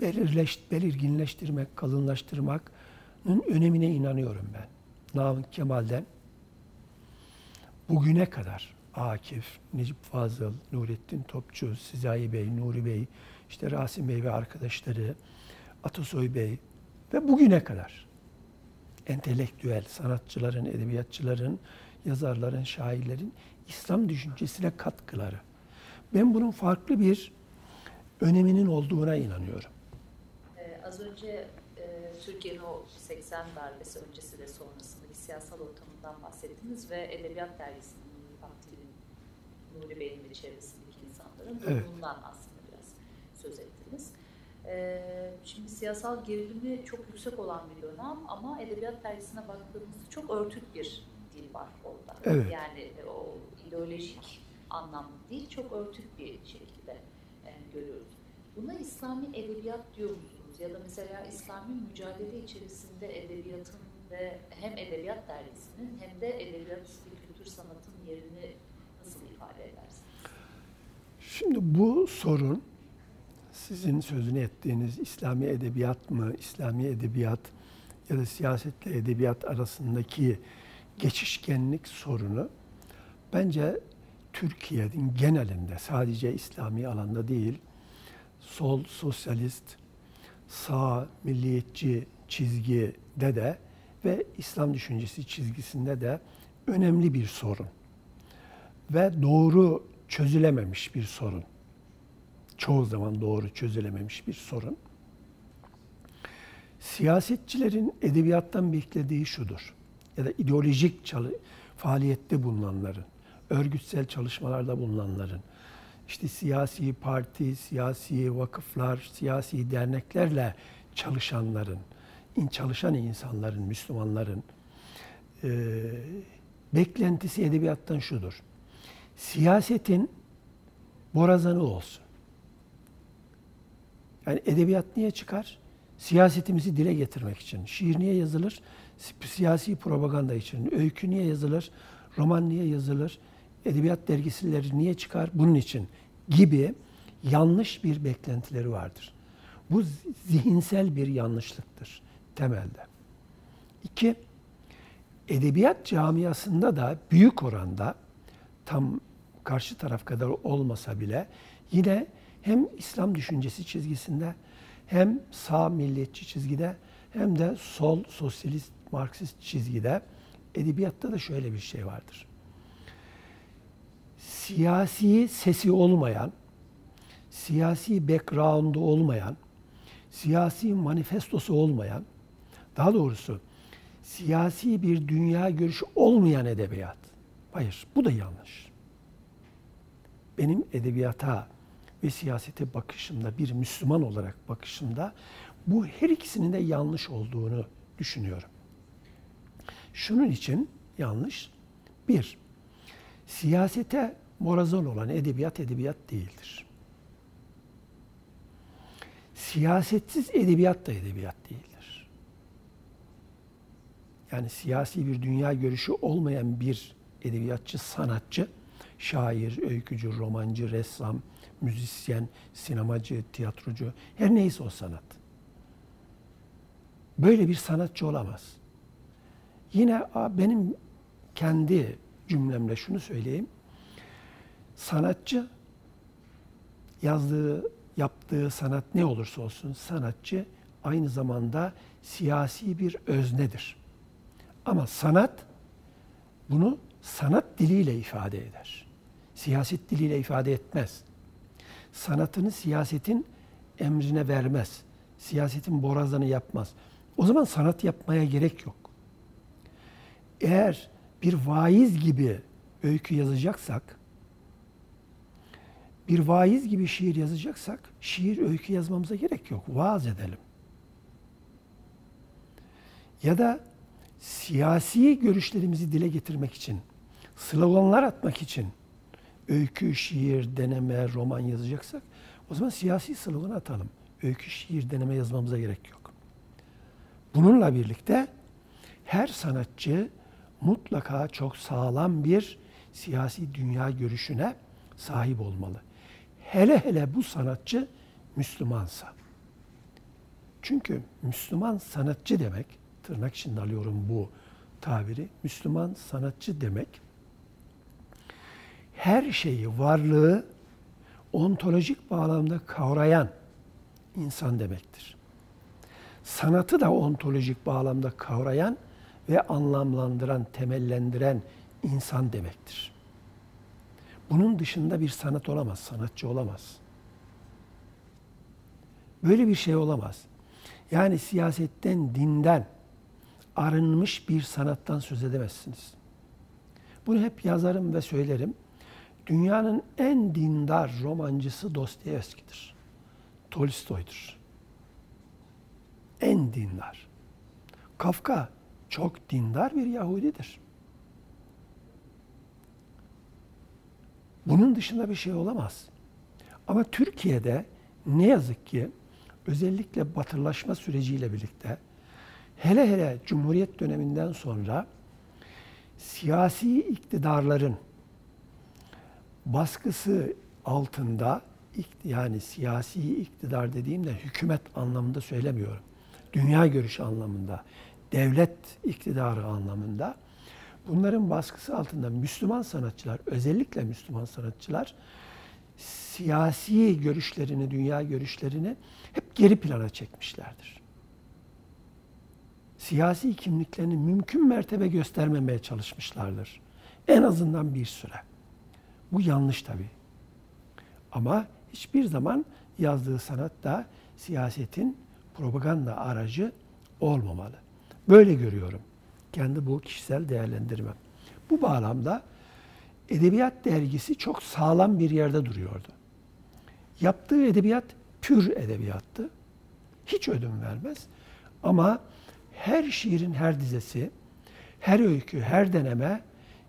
belirleş, belirginleştirmek, kalınlaştırmanın önemine inanıyorum ben. Namık Kemal'den bugüne kadar Akif, Necip Fazıl, Nurettin Topçu, Sizai Bey, Nuri Bey, işte Rasim Bey ve arkadaşları, Atasoy Bey ve bugüne kadar entelektüel sanatçıların, edebiyatçıların, yazarların, şairlerin İslam düşüncesine katkıları. Ben bunun farklı bir öneminin olduğuna inanıyorum. Ee, az önce e, Türkiye'nin o 80 darbesi öncesi ve sonrasındaki siyasal ortamından bahsettiniz ve Edebiyat Dergisi'nin Vakti'nin Nuri Bey'in ve çevresindeki insanların evet. bundan aslında biraz söz ettiniz. Ee, şimdi siyasal gerilimi çok yüksek olan bir dönem ama Edebiyat Dergisi'ne baktığımızda çok örtük bir dil var orada. Evet. Yani o ideolojik anlamda değil, çok örtük bir şekilde e, görüyoruz. Buna İslami edebiyat diyor musunuz? Ya da mesela İslami mücadele içerisinde edebiyatın ve hem edebiyat dergisinin hem de edebiyat ve kültür sanatın yerini nasıl ifade edersiniz? Şimdi bu sorun sizin sözünü ettiğiniz İslami edebiyat mı, İslami edebiyat ya da siyasetle edebiyat arasındaki geçişkenlik sorunu bence Türkiye'nin genelinde sadece İslami alanda değil, sol, sosyalist, sağ, milliyetçi çizgide de ve İslam düşüncesi çizgisinde de önemli bir sorun. Ve doğru çözülememiş bir sorun. Çoğu zaman doğru çözülememiş bir sorun. Siyasetçilerin edebiyattan beklediği şudur ya da ideolojik çalı, faaliyette bulunanların, örgütsel çalışmalarda bulunanların, işte siyasi parti, siyasi vakıflar, siyasi derneklerle çalışanların, çalışan insanların, Müslümanların e, beklentisi edebiyattan şudur. Siyasetin borazanı olsun. Yani edebiyat niye çıkar? Siyasetimizi dile getirmek için. Şiir niye yazılır? siyasi propaganda için. Öykü niye yazılır? Roman niye yazılır? Edebiyat dergisileri niye çıkar? Bunun için gibi yanlış bir beklentileri vardır. Bu zihinsel bir yanlışlıktır temelde. İki, edebiyat camiasında da büyük oranda tam karşı taraf kadar olmasa bile yine hem İslam düşüncesi çizgisinde hem sağ milliyetçi çizgide hem de sol sosyalist Marksist çizgide Edebiyatta da şöyle bir şey vardır. Siyasi sesi olmayan, siyasi background'u olmayan, siyasi manifestosu olmayan, daha doğrusu siyasi bir dünya görüşü olmayan edebiyat. Hayır, bu da yanlış. Benim edebiyata ve siyasete bakışımda, bir Müslüman olarak bakışımda bu her ikisinin de yanlış olduğunu düşünüyorum. Şunun için yanlış. Bir, siyasete morazon olan edebiyat edebiyat değildir. Siyasetsiz edebiyat da edebiyat değildir. Yani siyasi bir dünya görüşü olmayan bir edebiyatçı, sanatçı, şair, öykücü, romancı, ressam, müzisyen, sinemacı, tiyatrocu, her neyse o sanat. Böyle bir sanatçı olamaz. Yine benim kendi cümlemle şunu söyleyeyim. Sanatçı yazdığı, yaptığı sanat ne olursa olsun sanatçı aynı zamanda siyasi bir öznedir. Ama sanat bunu sanat diliyle ifade eder. Siyaset diliyle ifade etmez. Sanatını siyasetin emrine vermez. Siyasetin borazanı yapmaz. O zaman sanat yapmaya gerek yok. Eğer bir vaiz gibi öykü yazacaksak, bir vaiz gibi şiir yazacaksak, şiir öykü yazmamıza gerek yok. Vaaz edelim. Ya da siyasi görüşlerimizi dile getirmek için, sloganlar atmak için öykü, şiir, deneme, roman yazacaksak o zaman siyasi slogan atalım. Öykü, şiir, deneme yazmamıza gerek yok. Bununla birlikte her sanatçı mutlaka çok sağlam bir siyasi dünya görüşüne sahip olmalı. Hele hele bu sanatçı Müslümansa. Çünkü Müslüman sanatçı demek, tırnak içinde alıyorum bu tabiri, Müslüman sanatçı demek, her şeyi, varlığı ontolojik bağlamda kavrayan insan demektir. Sanatı da ontolojik bağlamda kavrayan ve anlamlandıran, temellendiren insan demektir. Bunun dışında bir sanat olamaz, sanatçı olamaz. Böyle bir şey olamaz. Yani siyasetten, dinden arınmış bir sanattan söz edemezsiniz. Bunu hep yazarım ve söylerim. Dünyanın en dindar romancısı Dostoyevski'dir. Tolstoy'dur. En dindar. Kafka çok dindar bir Yahudidir. Bunun dışında bir şey olamaz. Ama Türkiye'de ne yazık ki özellikle batırlaşma süreciyle birlikte hele hele Cumhuriyet döneminden sonra siyasi iktidarların baskısı altında yani siyasi iktidar dediğimde hükümet anlamında söylemiyorum. Dünya görüşü anlamında devlet iktidarı anlamında bunların baskısı altında Müslüman sanatçılar, özellikle Müslüman sanatçılar siyasi görüşlerini, dünya görüşlerini hep geri plana çekmişlerdir. Siyasi kimliklerini mümkün mertebe göstermemeye çalışmışlardır. En azından bir süre. Bu yanlış tabii. Ama hiçbir zaman yazdığı sanat da siyasetin propaganda aracı olmamalı. Böyle görüyorum. Kendi bu kişisel değerlendirmem. Bu bağlamda Edebiyat Dergisi çok sağlam bir yerde duruyordu. Yaptığı edebiyat pür edebiyattı. Hiç ödün vermez. Ama her şiirin her dizesi, her öykü, her deneme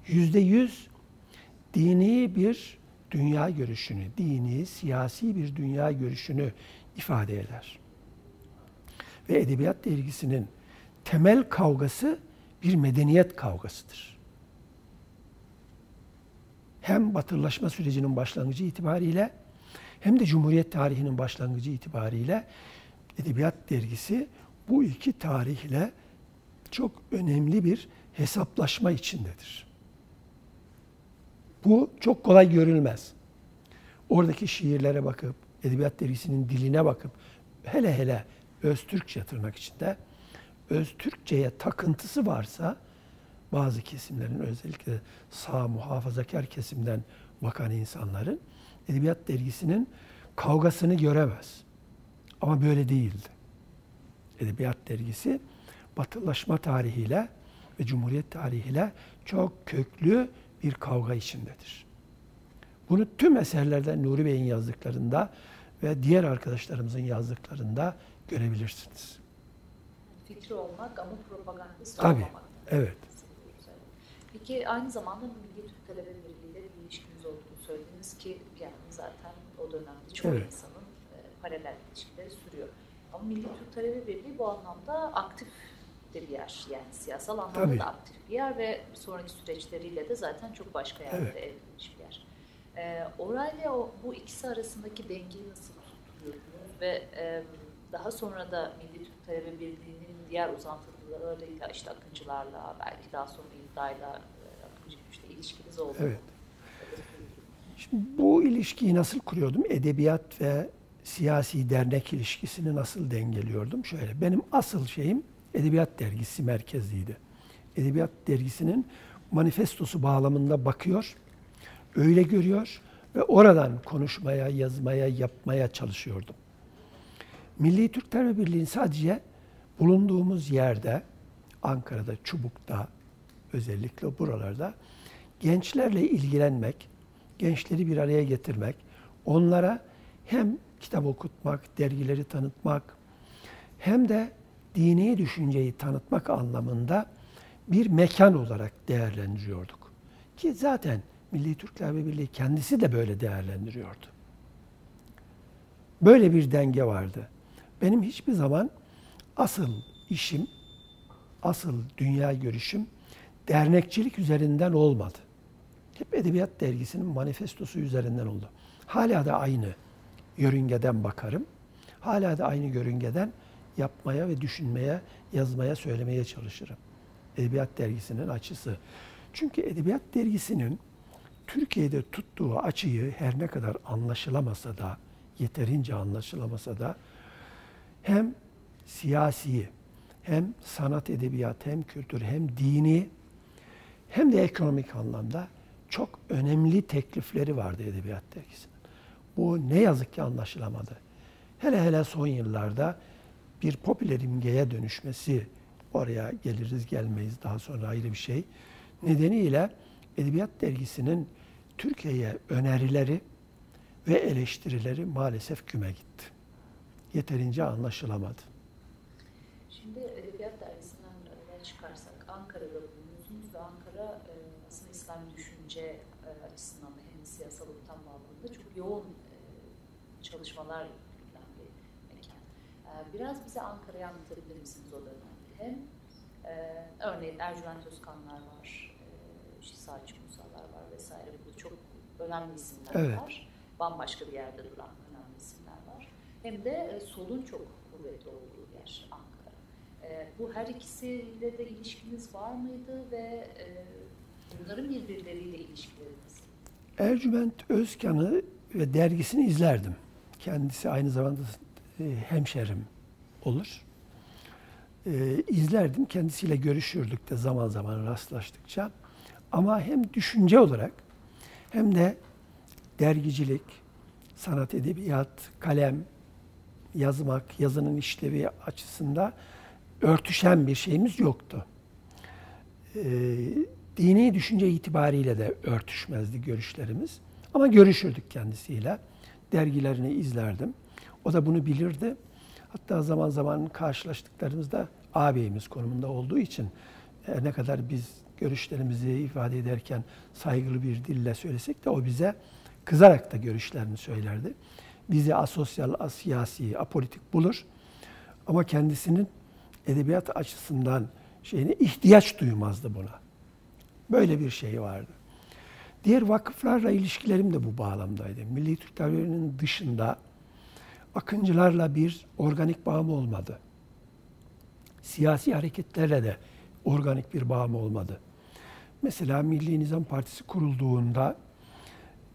yüzde yüz dini bir dünya görüşünü, dini, siyasi bir dünya görüşünü ifade eder. Ve Edebiyat Dergisi'nin temel kavgası bir medeniyet kavgasıdır. Hem batırlaşma sürecinin başlangıcı itibariyle hem de Cumhuriyet tarihinin başlangıcı itibariyle Edebiyat Dergisi bu iki tarihle çok önemli bir hesaplaşma içindedir. Bu çok kolay görülmez. Oradaki şiirlere bakıp, Edebiyat Dergisi'nin diline bakıp, hele hele öz Türkçe tırnak içinde öz Türkçe'ye takıntısı varsa bazı kesimlerin özellikle sağ muhafazakar kesimden bakan insanların Edebiyat Dergisi'nin kavgasını göremez. Ama böyle değildi. Edebiyat Dergisi batılaşma tarihiyle ve Cumhuriyet tarihiyle çok köklü bir kavga içindedir. Bunu tüm eserlerden Nuri Bey'in yazdıklarında ve diğer arkadaşlarımızın yazdıklarında görebilirsiniz. Fikri olmak ama propagandist Tabii, olmamak. evet. Peki aynı zamanda Milli Türk Talebe Birliği ile bir ilişkiniz olduğunu söylediniz ki yani zaten o dönemde çoğu Evet. insanın e, paralel ilişkileri sürüyor. Ama Milli Türk Talebe Birliği bu anlamda aktif de bir yer. Yani siyasal anlamda Tabii. da aktif bir yer ve sonraki süreçleriyle de zaten çok başka yerlere Evet. evrilmiş bir yer. E, orayla o, bu ikisi arasındaki dengeyi nasıl tutturuyorsunuz ve e, daha sonra da Milli Türk Talebe Birliği'nin diğer uzantılarıyla işte Akıncılarla belki daha sonra İlda'yla Akıncı işte ilişkiniz oldu. Evet. Şimdi bu ilişkiyi nasıl kuruyordum? Edebiyat ve siyasi dernek ilişkisini nasıl dengeliyordum? Şöyle, benim asıl şeyim Edebiyat Dergisi merkezliydi. Edebiyat Dergisi'nin manifestosu bağlamında bakıyor, öyle görüyor ve oradan konuşmaya, yazmaya, yapmaya çalışıyordum. Milli Türk Talebe Birliği'nin sadece bulunduğumuz yerde, Ankara'da, Çubuk'ta, özellikle buralarda gençlerle ilgilenmek, gençleri bir araya getirmek, onlara hem kitap okutmak, dergileri tanıtmak, hem de dini düşünceyi tanıtmak anlamında bir mekan olarak değerlendiriyorduk. Ki zaten Milli Türk Talebe Birliği kendisi de böyle değerlendiriyordu. Böyle bir denge vardı. Benim hiçbir zaman asıl işim, asıl dünya görüşüm dernekçilik üzerinden olmadı. Hep Edebiyat Dergisi'nin manifestosu üzerinden oldu. Hala da aynı yörüngeden bakarım. Hala da aynı yörüngeden yapmaya ve düşünmeye, yazmaya, söylemeye çalışırım. Edebiyat Dergisi'nin açısı. Çünkü Edebiyat Dergisi'nin Türkiye'de tuttuğu açıyı her ne kadar anlaşılamasa da, yeterince anlaşılamasa da hem siyasi, hem sanat edebiyat, hem kültür, hem dini, hem de ekonomik anlamda çok önemli teklifleri vardı Edebiyat Dergisi'nin. Bu ne yazık ki anlaşılamadı. Hele hele son yıllarda bir popüler imgeye dönüşmesi, oraya geliriz gelmeyiz daha sonra ayrı bir şey. Nedeniyle Edebiyat Dergisi'nin Türkiye'ye önerileri ve eleştirileri maalesef küme gitti. Yeterince anlaşılamadı. Şimdi Edebiyat Dergisi'nden öne çıkarsak Ankara'da bulunuyorsunuz ve Ankara e, aslında İslam düşünce e, açısından da hem siyasal ortam bağlamında çok yoğun e, çalışmalar yürüten bir mekan. E, biraz bize Ankara'yı anlatabilir misiniz o dönemde? Hem e, örneğin Ercüment Özkanlar var, e, işte Salih Musalar var vesaire. Burada çok önemli isimler Evet. var. Bambaşka bir yerde duran önemli isimler var. Hem de e, solun çok kuvvetli olduğu yer Ankara. E, bu her ikisiyle de ilişkiniz var mıydı ve e, bunların birbirleriyle ilişkileri nasıl? Ercüment Özkan'ı ve dergisini izlerdim. Kendisi aynı zamanda e, hemşerim olur. E, izlerdim. Kendisiyle görüşürdük de zaman zaman rastlaştıkça. Ama hem düşünce olarak hem de dergicilik, sanat, edebiyat, kalem, yazmak, yazının işlevi açısında örtüşen bir şeyimiz yoktu. Ee, dini düşünce itibariyle de örtüşmezdi görüşlerimiz. Ama görüşürdük kendisiyle. Dergilerini izlerdim. O da bunu bilirdi. Hatta zaman zaman karşılaştıklarımızda ağabeyimiz konumunda olduğu için e, ne kadar biz görüşlerimizi ifade ederken saygılı bir dille söylesek de o bize kızarak da görüşlerini söylerdi. Bizi asosyal, asiyasi, apolitik bulur. Ama kendisinin edebiyat açısından şeyine ihtiyaç duymazdı buna. Böyle bir şey vardı. Diğer vakıflarla ilişkilerim de bu bağlamdaydı. Milli Türk Devleti'nin dışında akıncılarla bir organik bağım olmadı. Siyasi hareketlerle de organik bir bağım olmadı. Mesela Milli Nizam Partisi kurulduğunda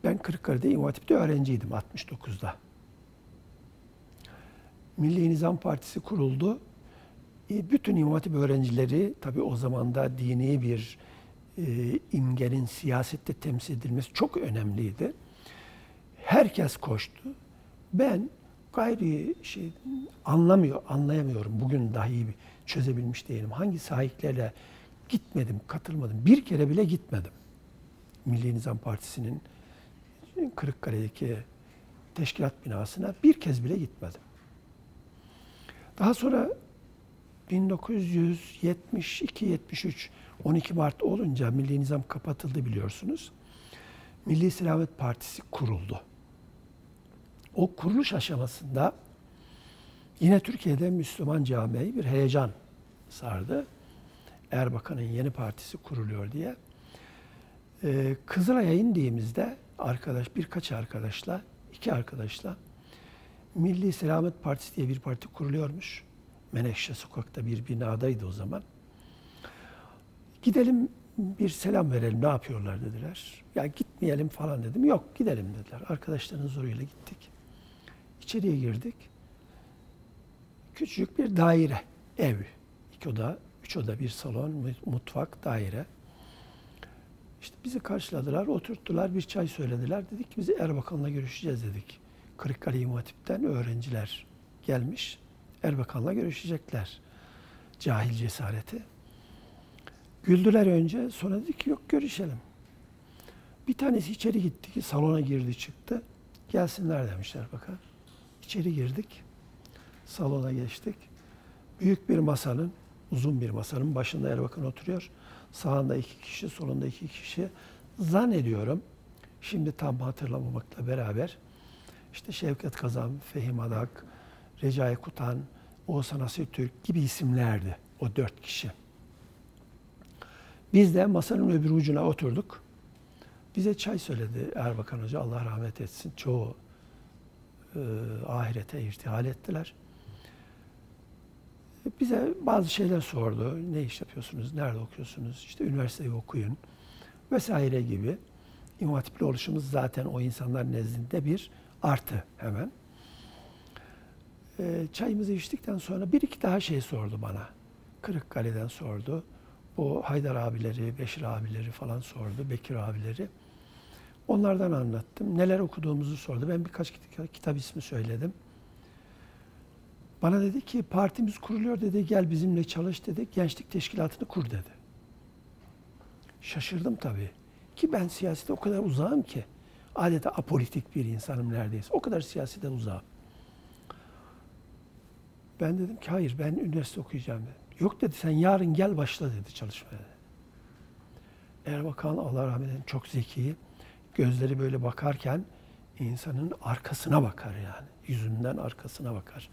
ben Kırıkkale'de İmam Hatip'te öğrenciydim 69'da. Milli Nizam Partisi kuruldu. E, Bütün İmam Hatip öğrencileri tabii o zaman da dini bir e, imgenin siyasette temsil edilmesi çok önemliydi. Herkes koştu. Ben gayri şey anlamıyor, anlayamıyorum. Bugün dahi çözebilmiş değilim. Hangi sahiplerle gitmedim, katılmadım. Bir kere bile gitmedim. Milli Nizam Partisi'nin Kırıkkale'deki teşkilat binasına bir kez bile gitmedim. Daha sonra 1972-73 12 Mart olunca Milli Nizam kapatıldı biliyorsunuz. Milli Selamet Partisi kuruldu. O kuruluş aşamasında yine Türkiye'de Müslüman camiayı bir heyecan sardı. Erbakan'ın yeni partisi kuruluyor diye. Ee, Kızılay'a indiğimizde arkadaş, birkaç arkadaşla, iki arkadaşla Milli Selamet Partisi diye bir parti kuruluyormuş. Menekşe sokakta bir binadaydı o zaman. Gidelim bir selam verelim ne yapıyorlar dediler. Ya gitmeyelim falan dedim. Yok gidelim dediler. Arkadaşların zoruyla gittik. İçeriye girdik. Küçük bir daire, ev. İki oda, üç oda, bir salon, mutfak, daire. İşte bizi karşıladılar, oturttular, bir çay söylediler. Dedik ki biz Erbakan'la görüşeceğiz dedik. Kırıkkale İmam öğrenciler gelmiş. Erbakan'la görüşecekler. Cahil cesareti. Güldüler önce, sonra dedik ki yok görüşelim. Bir tanesi içeri gitti, salona girdi çıktı. Gelsinler demişler bakın. İçeri girdik. Salona geçtik. Büyük bir masanın, uzun bir masanın başında Erbakan oturuyor. Sağında iki kişi, solunda iki kişi. Zannediyorum, şimdi tam hatırlamamakla beraber, işte Şevket Kazan, Fehim Adak, Recai Kutan, Oğuzhan Asiltürk gibi isimlerdi o dört kişi. Biz de masanın öbür ucuna oturduk. Bize çay söyledi Erbakan Hoca, Allah rahmet etsin. Çoğu e, ahirete irtihal ettiler. Bize bazı şeyler sordu. Ne iş yapıyorsunuz, nerede okuyorsunuz, işte üniversiteyi okuyun vesaire gibi. İmam oluşumuz zaten o insanlar nezdinde bir artı hemen. E, çayımızı içtikten sonra bir iki daha şey sordu bana. Kırıkkale'den sordu. Bu Haydar abileri, Beşir abileri falan sordu, Bekir abileri. Onlardan anlattım. Neler okuduğumuzu sordu. Ben birkaç kitap ismi söyledim. Bana dedi ki partimiz kuruluyor dedi. Gel bizimle çalış dedi. Gençlik teşkilatını kur dedi. Şaşırdım tabii. Ki ben siyasete o kadar uzağım ki. Adeta apolitik bir insanım neredeyse. O kadar siyaseten uzağım. Ben dedim ki hayır ben üniversite okuyacağım dedim. Yok dedi sen yarın gel başla dedi çalışmaya. Erbakan Allah rahmet eylesin çok zeki. Gözleri böyle bakarken insanın arkasına bakar yani. Yüzünden arkasına bakar.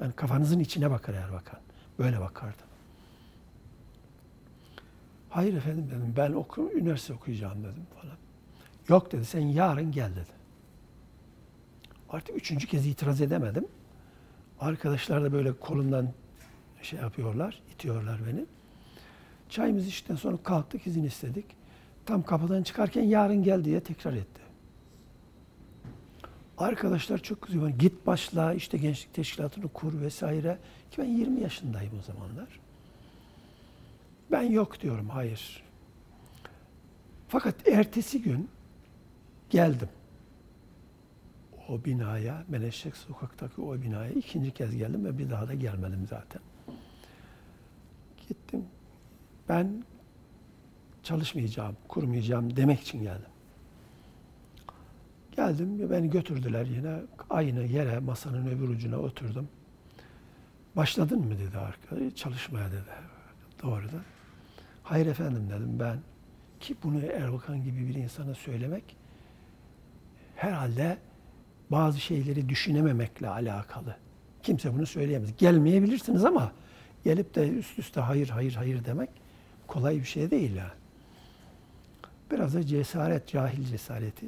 Yani kafanızın içine bakar Erbakan. Böyle bakardı. Hayır efendim dedim ben oku, üniversite okuyacağım dedim falan. Yok dedi sen yarın gel dedi. Artık üçüncü kez itiraz edemedim. Arkadaşlar da böyle kolumdan şey yapıyorlar, itiyorlar beni. Çayımızı içtikten sonra kalktık, izin istedik. Tam kapıdan çıkarken yarın gel diye tekrar etti. Arkadaşlar çok kızıyor. Git başla, işte gençlik teşkilatını kur vesaire. Ki ben 20 yaşındayım o zamanlar. Ben yok diyorum, hayır. Fakat ertesi gün geldim. O binaya, Meleşek Sokak'taki o binaya ikinci kez geldim ve bir daha da gelmedim zaten. Gittim. Ben çalışmayacağım, kurmayacağım demek için geldim. Geldim, beni götürdüler yine. Aynı yere, masanın öbür ucuna oturdum. Başladın mı dedi arkadaş, çalışmaya dedi. Doğrudan. Hayır efendim dedim ben. Ki bunu Erbakan gibi bir insana söylemek herhalde bazı şeyleri düşünememekle alakalı. Kimse bunu söyleyemez. Gelmeyebilirsiniz ama gelip de üst üste hayır hayır hayır demek kolay bir şey değil yani. Biraz da cesaret, cahil cesareti.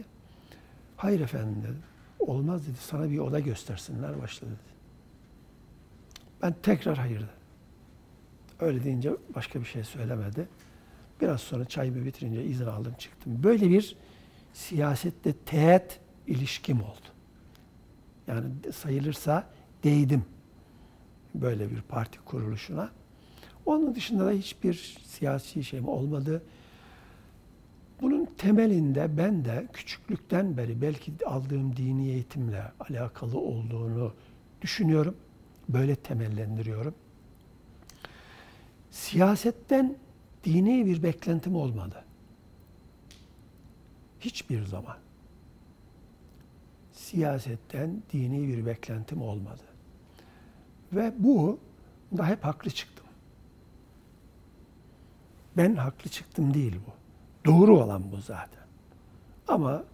Hayır efendim dedim. Olmaz dedi. Sana bir oda göstersinler başladı dedi. Ben tekrar hayır dedim. Öyle deyince başka bir şey söylemedi. Biraz sonra çayımı bitirince izin aldım çıktım. Böyle bir siyasette teğet ilişkim oldu. Yani sayılırsa değdim böyle bir parti kuruluşuna. Onun dışında da hiçbir siyasi şeyim olmadı. Temelinde ben de küçüklükten beri belki aldığım dini eğitimle alakalı olduğunu düşünüyorum. Böyle temellendiriyorum. Siyasetten dini bir beklentim olmadı. Hiçbir zaman. Siyasetten dini bir beklentim olmadı. Ve bu da hep haklı çıktım. Ben haklı çıktım değil bu. Doğru olan bu zaten. Ama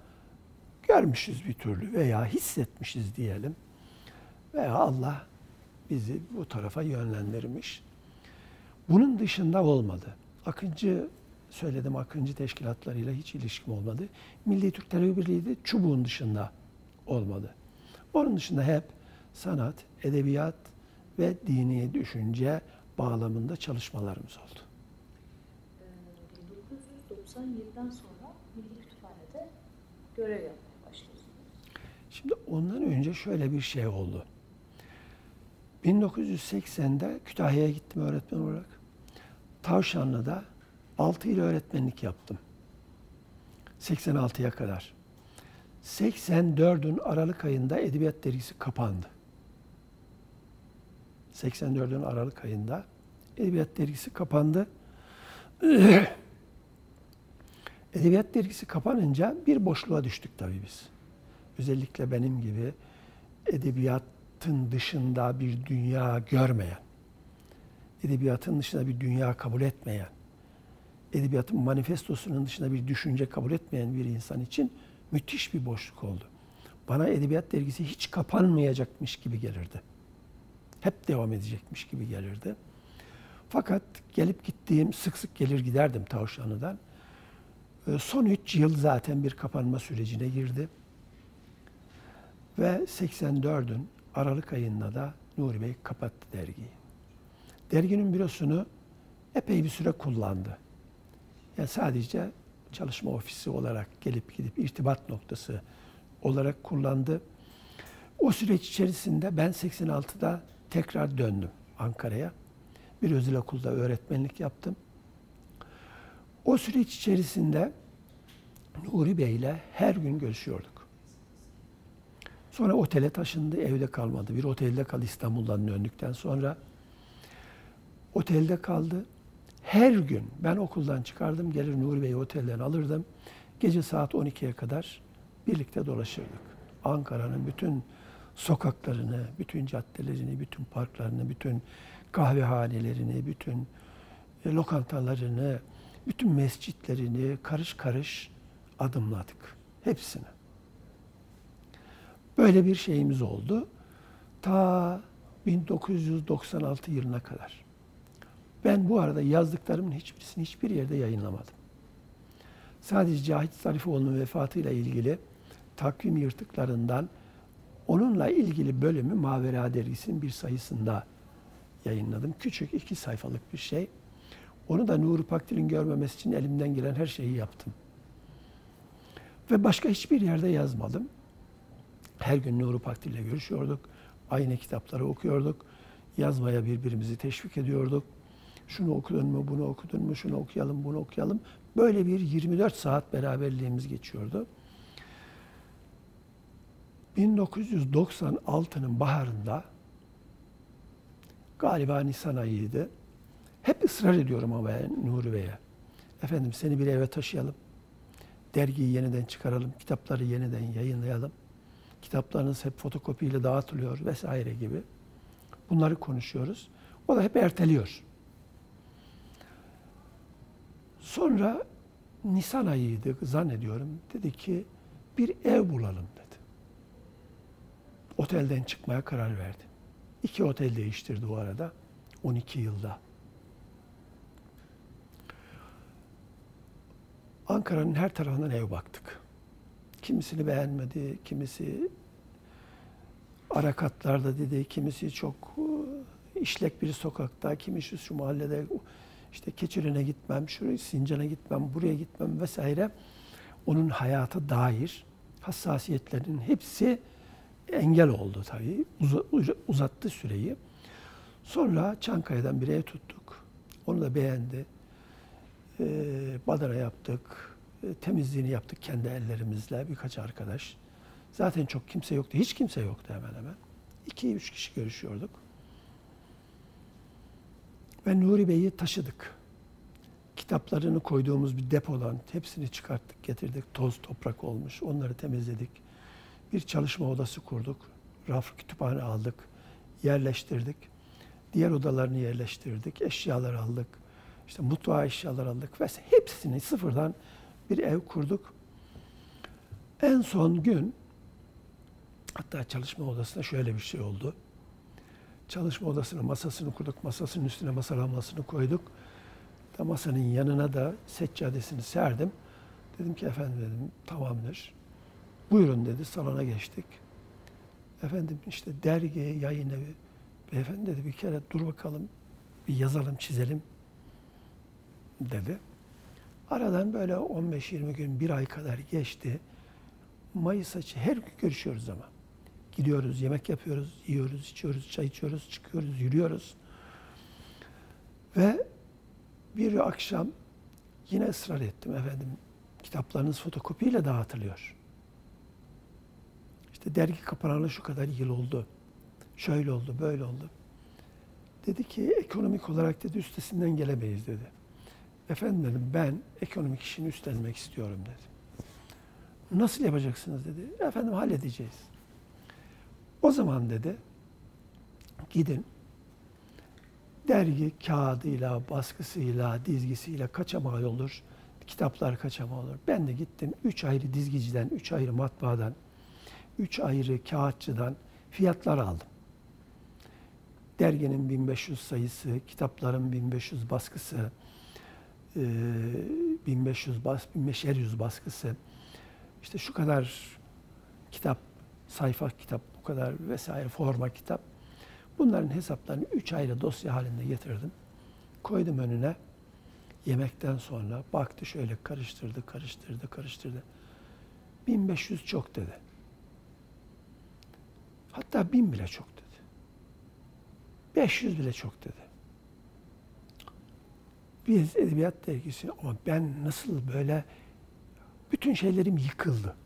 görmüşüz bir türlü veya hissetmişiz diyelim. Veya Allah bizi bu tarafa yönlendirmiş. Bunun dışında olmadı. Akıncı söyledim Akıncı teşkilatlarıyla hiç ilişkim olmadı. Milli Türk Talebe Birliği de çubuğun dışında olmadı. Onun dışında hep sanat, edebiyat ve dini düşünce bağlamında çalışmalarımız oldu. 1997'den sonra Milli Kütüphane'de görev yapmaya başlıyorsunuz. Şimdi ondan önce şöyle bir şey oldu. 1980'de Kütahya'ya gittim öğretmen olarak. Tavşanlı'da 6 yıl öğretmenlik yaptım. 86'ya kadar. 84'ün Aralık ayında Edebiyat Dergisi kapandı. 84'ün Aralık ayında Edebiyat Dergisi kapandı. [CLEARS THROAT] Edebiyat Dergisi kapanınca bir boşluğa düştük tabii biz. Özellikle benim gibi edebiyatın dışında bir dünya görmeyen, edebiyatın dışında bir dünya kabul etmeyen, edebiyatın manifestosunun dışında bir düşünce kabul etmeyen bir insan için müthiş bir boşluk oldu. Bana Edebiyat Dergisi hiç kapanmayacakmış gibi gelirdi. Hep devam edecekmiş gibi gelirdi. Fakat gelip gittiğim, sık sık gelir giderdim Tavşanlı'dan. Ee, son üç yıl zaten bir kapanma sürecine girdi. Ve 84'ün Aralık ayında da Nuri Bey kapattı dergiyi. Derginin bürosunu epey bir süre kullandı. Yani sadece çalışma ofisi olarak gelip gidip irtibat noktası olarak kullandı. O süreç içerisinde ben 86'da tekrar döndüm Ankara'ya. Bir özel okulda öğretmenlik yaptım. O süreç içerisinde Nuri Bey ile her gün görüşüyorduk. Sonra otele taşındı, evde kalmadı. Bir otelde kaldı İstanbul'dan döndükten sonra. Otelde kaldı. Her gün ben okuldan çıkardım, gelir Nuri Bey'i otelden alırdım. Gece saat 12'ye kadar birlikte dolaşırdık. Ankara'nın bütün sokaklarını, bütün caddelerini, bütün parklarını, bütün kahvehanelerini, bütün e, lokantalarını, bütün mescitlerini karış karış adımladık. Hepsini. Böyle bir şeyimiz oldu. Ta 1996 yılına kadar. Ben bu arada yazdıklarımın hiçbirisini hiçbir yerde yayınlamadım. Sadece Cahit Zarifoğlu'nun vefatıyla ilgili takvim yırtıklarından onunla ilgili bölümü Mavera Dergisi'nin bir sayısında yayınladım. Küçük iki sayfalık bir şey. Onu da Nuri Pakdil'in görmemesi için elimden gelen her şeyi yaptım. Ve başka hiçbir yerde yazmadım. Her gün Nuri Pakdil ile görüşüyorduk. Aynı kitapları okuyorduk. Yazmaya birbirimizi teşvik ediyorduk. Şunu okudun mu, bunu okudun mu, şunu okuyalım, bunu okuyalım. Böyle bir 24 saat beraberliğimiz geçiyordu. 1996'nın baharında galiba Nisan ayıydı. Hep ısrar ediyorum ama ben Nuri Bey'e. Efendim seni bir eve taşıyalım. Dergiyi yeniden çıkaralım. Kitapları yeniden yayınlayalım. Kitaplarınız hep fotokopiyle dağıtılıyor vesaire gibi. Bunları konuşuyoruz. O da hep erteliyor. Sonra Nisan ayıydı zannediyorum. Dedi ki bir ev bulalım dedi. Otelden çıkmaya karar verdi. İki otel değiştirdi o arada. 12 yılda. Ankara'nın her tarafından ev baktık. Kimisini beğenmedi, kimisi ara katlarda dedi, kimisi çok e, işlek bir sokakta, kimisi şu mahallede işte Keçiren'e gitmem, şuraya Sincan'a gitmem, buraya gitmem vesaire. Onun hayata dair hassasiyetlerinin hepsi engel oldu tabii. uzattı süreyi. Sonra Çankaya'dan bir ev tuttuk. Onu da beğendi. Ee, badana yaptık. e, temizliğini yaptık kendi ellerimizle birkaç arkadaş. Zaten çok kimse yoktu. Hiç kimse yoktu hemen hemen. İki, üç kişi görüşüyorduk. Ve Nuri Bey'i taşıdık. Kitaplarını koyduğumuz bir depodan hepsini çıkarttık, getirdik. Toz, toprak olmuş. Onları temizledik. Bir çalışma odası kurduk. Raf kütüphane aldık. Yerleştirdik. Diğer odalarını yerleştirdik. Eşyalar aldık. İşte mutfağa eşyalar aldık ve hepsini sıfırdan bir ev kurduk. En son gün hatta çalışma odasında şöyle bir şey oldu. Çalışma odasının masasını kurduk. Masasının üstüne masa lambasını koyduk. Da masanın yanına da seccadesini serdim. Dedim ki efendim dedim tamamdır. Buyurun dedi salona geçtik. Efendim işte dergi, yayın evi. Beyefendi dedi bir kere dur bakalım bir yazalım çizelim dedi. Aradan böyle 15-20 gün, bir ay kadar geçti. Mayıs açı her gün görüşüyoruz ama. Gidiyoruz, yemek yapıyoruz, yiyoruz, içiyoruz, çay içiyoruz, çıkıyoruz, yürüyoruz. Ve bir akşam yine ısrar ettim efendim. Kitaplarınız fotokopiyle dağıtılıyor. İşte dergi kapanalı şu kadar yıl oldu. Şöyle oldu, böyle oldu. Dedi ki ekonomik olarak dedi üstesinden gelemeyiz dedi. Efendim dedim ben ekonomik işini üstlenmek istiyorum dedi. Nasıl yapacaksınız dedi. Efendim halledeceğiz. O zaman dedi gidin dergi kağıdıyla, baskısıyla, dizgisiyle kaçamağı olur. Kitaplar kaçamağı olur. Ben de gittim üç ayrı dizgiciden, üç ayrı matbaadan, üç ayrı kağıtçıdan fiyatlar aldım. Derginin 1500 sayısı, kitapların 1500 baskısı, 1500 bas, 1500 baskısı, işte şu kadar kitap, sayfa kitap, bu kadar vesaire forma kitap. Bunların hesaplarını üç ayrı dosya halinde getirdim. Koydum önüne. Yemekten sonra baktı şöyle karıştırdı, karıştırdı, karıştırdı. 1500 çok dedi. Hatta 1000 bile çok dedi. 500 bile çok dedi. Biz edebiyat dergisi ama ben nasıl böyle bütün şeylerim yıkıldı.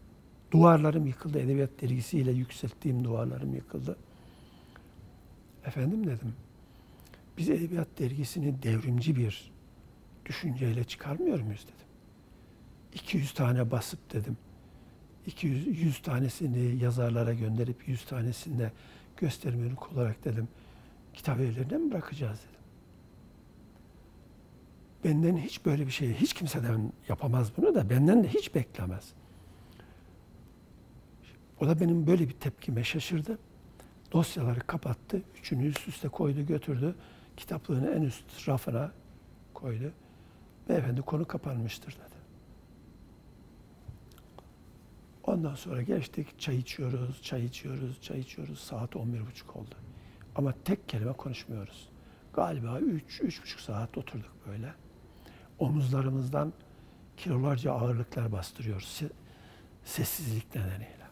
Duvarlarım yıkıldı. Edebiyat dergisiyle yükselttiğim duvarlarım yıkıldı. Efendim dedim. Biz edebiyat dergisini devrimci bir düşünceyle çıkarmıyor muyuz dedim. 200 tane basıp dedim. 200 100 tanesini yazarlara gönderip 100 tanesini de göstermelik olarak dedim. Kitap evlerine mi bırakacağız dedim. Benden hiç böyle bir şey, hiç kimseden yapamaz bunu da benden de hiç beklemez. O da benim böyle bir tepkime şaşırdı. Dosyaları kapattı, üçünü üst üste koydu, götürdü. Kitaplığını en üst rafına koydu. Beyefendi konu kapanmıştır dedi. Ondan sonra geçtik, çay içiyoruz, çay içiyoruz, çay içiyoruz. Saat 11.30 oldu. Ama tek kelime konuşmuyoruz. Galiba 3, üç, buçuk saat oturduk böyle omuzlarımızdan kilolarca ağırlıklar bastırıyoruz sessizlik nedeniyle.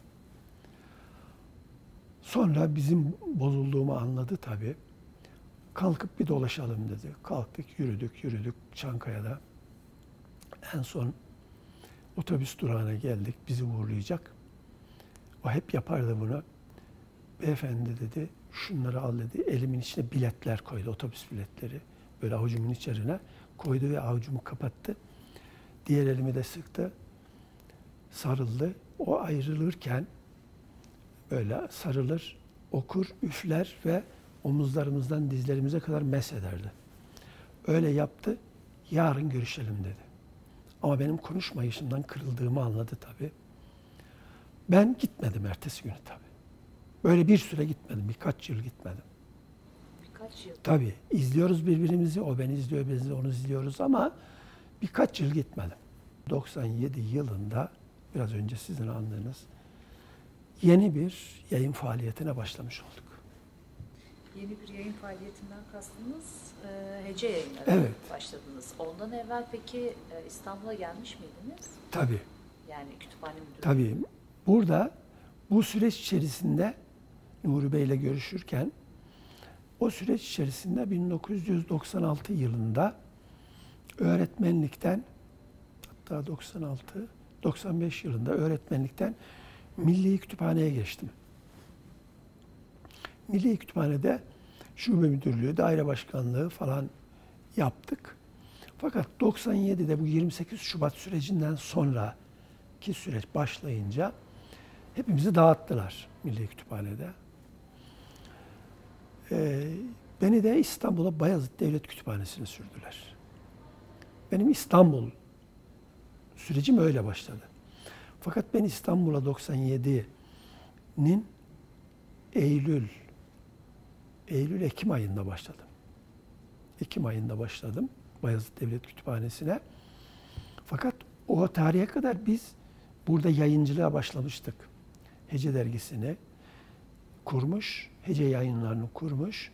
Sonra bizim bozulduğumu anladı tabii. Kalkıp bir dolaşalım dedi. Kalktık, yürüdük, yürüdük Çankaya'da. En son otobüs durağına geldik, bizi uğurlayacak. O hep yapardı bunu. Beyefendi dedi, şunları al dedi. Elimin içine biletler koydu, otobüs biletleri. Böyle avucumun içerine koydu ve avucumu kapattı. Diğer elimi de sıktı. Sarıldı. O ayrılırken böyle sarılır, okur, üfler ve omuzlarımızdan dizlerimize kadar mes ederdi. Öyle yaptı. Yarın görüşelim dedi. Ama benim konuşmayışımdan kırıldığımı anladı tabii. Ben gitmedim ertesi günü tabii. Böyle bir süre gitmedim. Birkaç yıl gitmedim birkaç yıl. Tabii. izliyoruz birbirimizi. O beni izliyor, biz onu izliyoruz ama birkaç yıl gitmedim. 97 yılında biraz önce sizin andığınız yeni bir yayın faaliyetine başlamış olduk. Yeni bir yayın faaliyetinden kastınız e, hece yayınları evet. başladınız. Ondan evvel peki e, İstanbul'a gelmiş miydiniz? Tabii. Yani kütüphane müdürü. Tabii. Burada bu süreç içerisinde Nuri Bey ile görüşürken o süreç içerisinde 1996 yılında öğretmenlikten hatta 96, 95 yılında öğretmenlikten Milli Kütüphane'ye geçtim. Milli Kütüphane'de şube müdürlüğü, daire başkanlığı falan yaptık. Fakat 97'de bu 28 Şubat sürecinden sonraki süreç başlayınca hepimizi dağıttılar Milli Kütüphane'de. Ee, beni de İstanbul'a Bayezid Devlet Kütüphanesi'ne sürdüler. Benim İstanbul sürecim öyle başladı. Fakat ben İstanbul'a 97'nin Eylül, Eylül-Ekim ayında başladım. Ekim ayında başladım Bayezid Devlet Kütüphanesi'ne. Fakat o tarihe kadar biz burada yayıncılığa başlamıştık. Hece dergisini kurmuş, Hece yayınlarını kurmuş.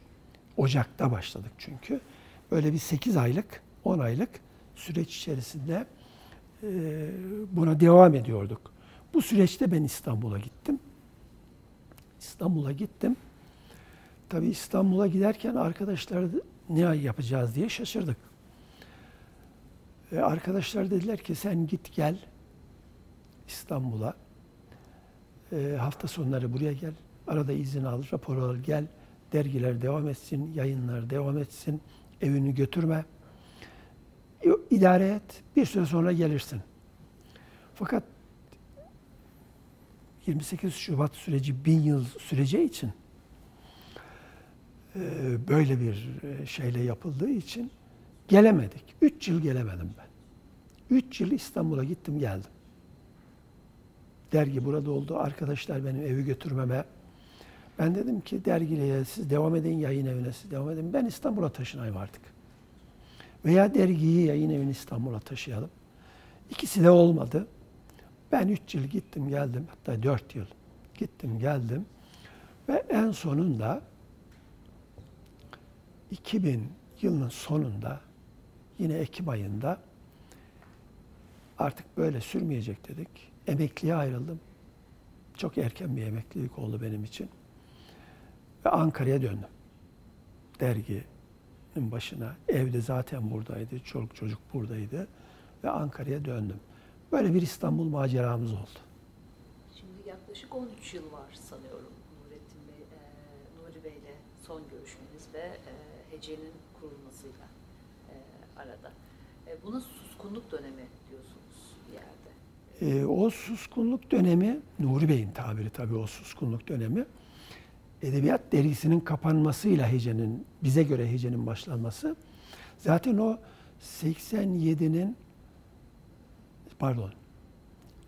Ocak'ta başladık çünkü. Böyle bir 8 aylık, 10 aylık süreç içerisinde e, buna devam ediyorduk. Bu süreçte ben İstanbul'a gittim. İstanbul'a gittim. Tabii İstanbul'a giderken arkadaşlar ne yapacağız diye şaşırdık. E, arkadaşlar dediler ki sen git gel İstanbul'a. E, hafta sonları buraya gel. Arada izin al, rapor al, gel. Dergiler devam etsin, yayınlar devam etsin. Evini götürme. İdare et. Bir süre sonra gelirsin. Fakat 28 Şubat süreci bin yıl süreceği için e, böyle bir e, şeyle yapıldığı için gelemedik. Üç yıl gelemedim ben. Üç yıl İstanbul'a gittim geldim. Dergi burada oldu. Arkadaşlar benim evi götürmeme. Ben dedim ki dergiye siz devam edin yayın evine siz devam edin. Ben İstanbul'a taşınayım artık. Veya dergiyi yayın evini İstanbul'a taşıyalım. İkisi de olmadı. Ben üç yıl gittim geldim. Hatta dört yıl gittim geldim. Ve en sonunda 2000 yılının sonunda yine Ekim ayında artık böyle sürmeyecek dedik. Emekliye ayrıldım. Çok erken bir emeklilik oldu benim için. Ve Ankara'ya döndüm. Derginin başına. Evde zaten buradaydı. Çoluk çocuk buradaydı. Ve Ankara'ya döndüm. Böyle bir İstanbul maceramız oldu. Şimdi yaklaşık 13 yıl var sanıyorum Nurettin Bey, e, Nuri Bey ile son görüşmeniz ve e, Hece'nin kurulmasıyla e, arada. E, buna suskunluk dönemi diyorsunuz bir yerde. E, o suskunluk dönemi, Nuri Bey'in tabiri tabii o suskunluk dönemi, Edebiyat dergisinin kapanmasıyla Hece'nin, bize göre Hece'nin başlanması, zaten o 87'nin pardon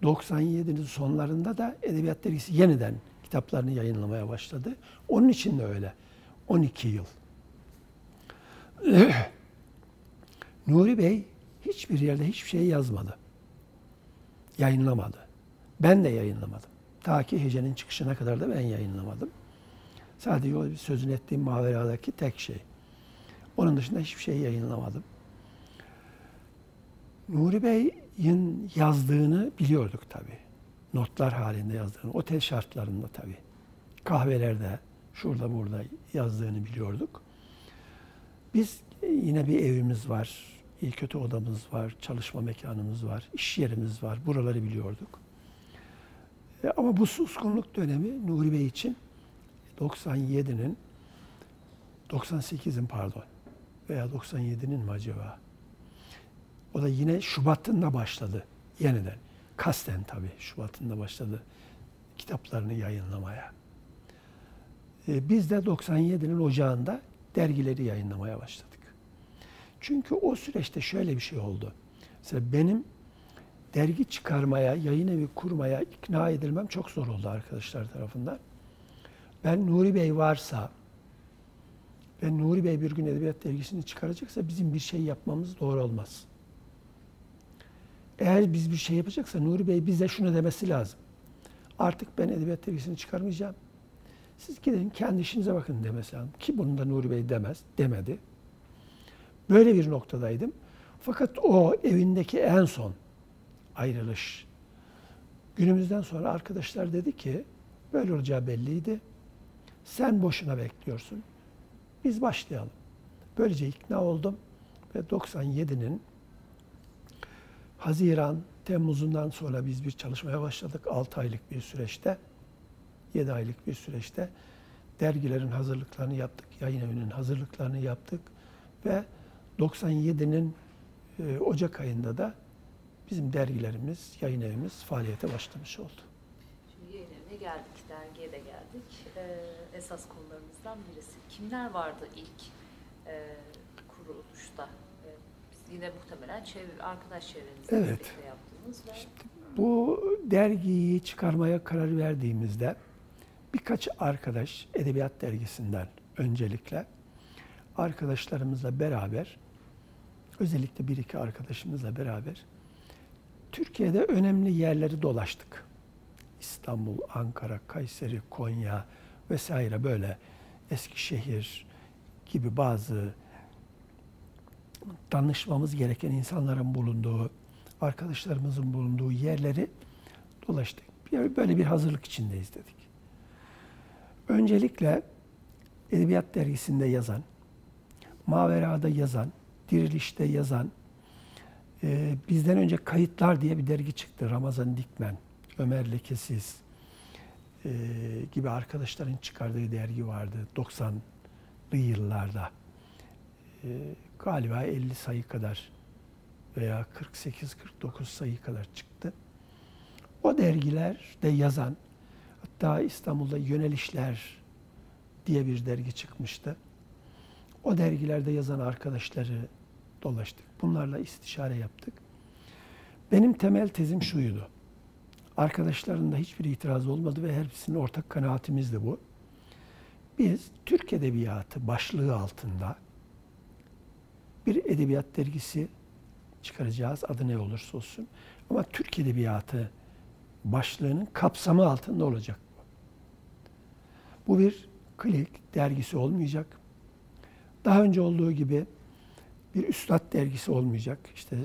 97'nin sonlarında da Edebiyat Dergisi yeniden kitaplarını yayınlamaya başladı. Onun için de öyle. 12 yıl. [CLEARS THROAT] Nuri Bey hiçbir yerde hiçbir şey yazmadı. Yayınlamadı. Ben de yayınlamadım. Ta ki Hece'nin çıkışına kadar da ben yayınlamadım. Sadece o sözün ettiğim maveradaki tek şey. Onun dışında hiçbir şey yayınlamadım. Nuri Bey'in yazdığını biliyorduk tabii. Notlar halinde yazdığını, otel şartlarında tabii. Kahvelerde, şurada burada yazdığını biliyorduk. Biz yine bir evimiz var, iyi kötü odamız var, çalışma mekanımız var, iş yerimiz var. Buraları biliyorduk. E, ama bu suskunluk dönemi Nuri Bey için 97'nin 98'in pardon veya 97'nin mi acaba? O da yine Şubat'ında başladı yeniden. Kasten tabii Şubat'ında başladı kitaplarını yayınlamaya. Ee, biz de 97'nin ocağında dergileri yayınlamaya başladık. Çünkü o süreçte şöyle bir şey oldu. Mesela benim dergi çıkarmaya, yayın evi kurmaya ikna edilmem çok zor oldu arkadaşlar tarafından. Ben Nuri Bey varsa, ben Nuri Bey bir gün edebiyat dergisini çıkaracaksa bizim bir şey yapmamız doğru olmaz. Eğer biz bir şey yapacaksa Nuri Bey bize şunu demesi lazım. Artık ben edebiyat dergisini çıkarmayacağım. Siz gidin kendi işinize bakın demesi lazım. Ki bunu da Nuri Bey demez, demedi. Böyle bir noktadaydım. Fakat o evindeki en son ayrılış günümüzden sonra arkadaşlar dedi ki böyle olacağı belliydi. Sen boşuna bekliyorsun. Biz başlayalım. Böylece ikna oldum ve 97'nin Haziran, Temmuz'undan sonra biz bir çalışmaya başladık. 6 aylık bir süreçte, 7 aylık bir süreçte dergilerin hazırlıklarını yaptık. Yayın evinin hazırlıklarını yaptık. Ve 97'nin e, Ocak ayında da bizim dergilerimiz, yayın evimiz faaliyete başlamış oldu. Şimdi yayın evine geldik, dergiye de geldik. Ee, esas konularımızdan birisi. Kimler vardı ilk e, kuruluşta? E, biz yine muhtemelen çevre, arkadaş çevrenizle Evet. birlikte yaptınız ve Bu dergiyi çıkarmaya karar verdiğimizde birkaç arkadaş Edebiyat Dergisi'nden öncelikle arkadaşlarımızla beraber özellikle bir iki arkadaşımızla beraber Türkiye'de önemli yerleri dolaştık. İstanbul, Ankara, Kayseri, Konya vesaire böyle Eskişehir gibi bazı danışmamız gereken insanların bulunduğu, arkadaşlarımızın bulunduğu yerleri dolaştık. Böyle bir hazırlık içindeyiz dedik. Öncelikle Edebiyat Dergisi'nde yazan, Mavera'da yazan, Diriliş'te yazan, e, bizden önce Kayıtlar diye bir dergi çıktı. Ramazan Dikmen, Ömer Lekesiz e, gibi arkadaşların çıkardığı dergi vardı 90'lı yıllarda. E, galiba 50 sayı kadar veya 48-49 sayı kadar çıktı. O dergilerde yazan, hatta İstanbul'da Yönelişler diye bir dergi çıkmıştı. O dergilerde yazan arkadaşları dolaştık. Bunlarla istişare yaptık. Benim temel tezim şuydu. Arkadaşların da hiçbir itiraz olmadı ve hepsinin ortak kanaatimiz de bu. Biz Türk Edebiyatı başlığı altında bir edebiyat dergisi çıkaracağız. Adı ne olursa olsun. Ama Türk Edebiyatı başlığının kapsamı altında olacak bu. Bu bir klik dergisi olmayacak. Daha önce olduğu gibi bir üstad dergisi olmayacak. İşte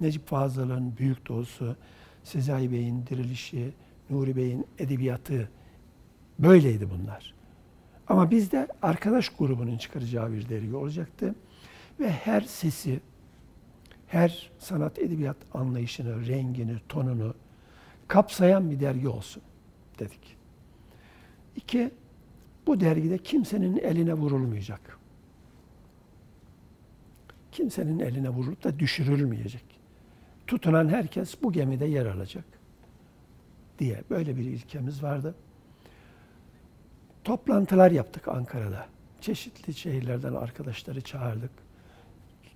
Necip Fazıl'ın Büyük Doğusu, Sezai Bey'in Dirilişi, Nuri Bey'in Edebiyatı böyleydi bunlar. Ama bizde arkadaş grubunun çıkaracağı bir dergi olacaktı. Ve her sesi, her sanat edebiyat anlayışını, rengini, tonunu kapsayan bir dergi olsun dedik. İki, bu dergide kimsenin eline vurulmayacak. Kimsenin eline vurulup da düşürülmeyecek. Tutunan herkes bu gemide yer alacak diye böyle bir ilkemiz vardı. Toplantılar yaptık Ankara'da. Çeşitli şehirlerden arkadaşları çağırdık.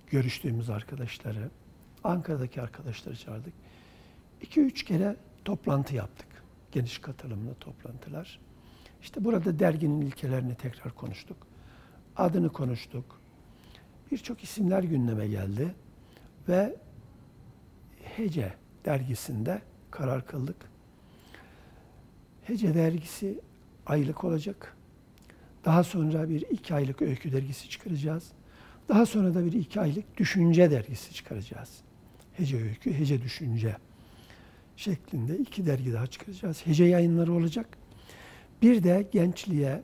Görüştüğümüz arkadaşları, Ankara'daki arkadaşları çağırdık. İki üç kere toplantı yaptık. Geniş katılımlı toplantılar. İşte burada derginin ilkelerini tekrar konuştuk. Adını konuştuk. Birçok isimler gündeme geldi. Ve Hece dergisinde karar kıldık. Hece dergisi aylık olacak. Daha sonra bir iki aylık öykü dergisi çıkaracağız. Daha sonra da bir iki aylık düşünce dergisi çıkaracağız. Hece öykü, hece düşünce şeklinde iki dergi daha çıkaracağız. Hece yayınları olacak. Bir de gençliğe,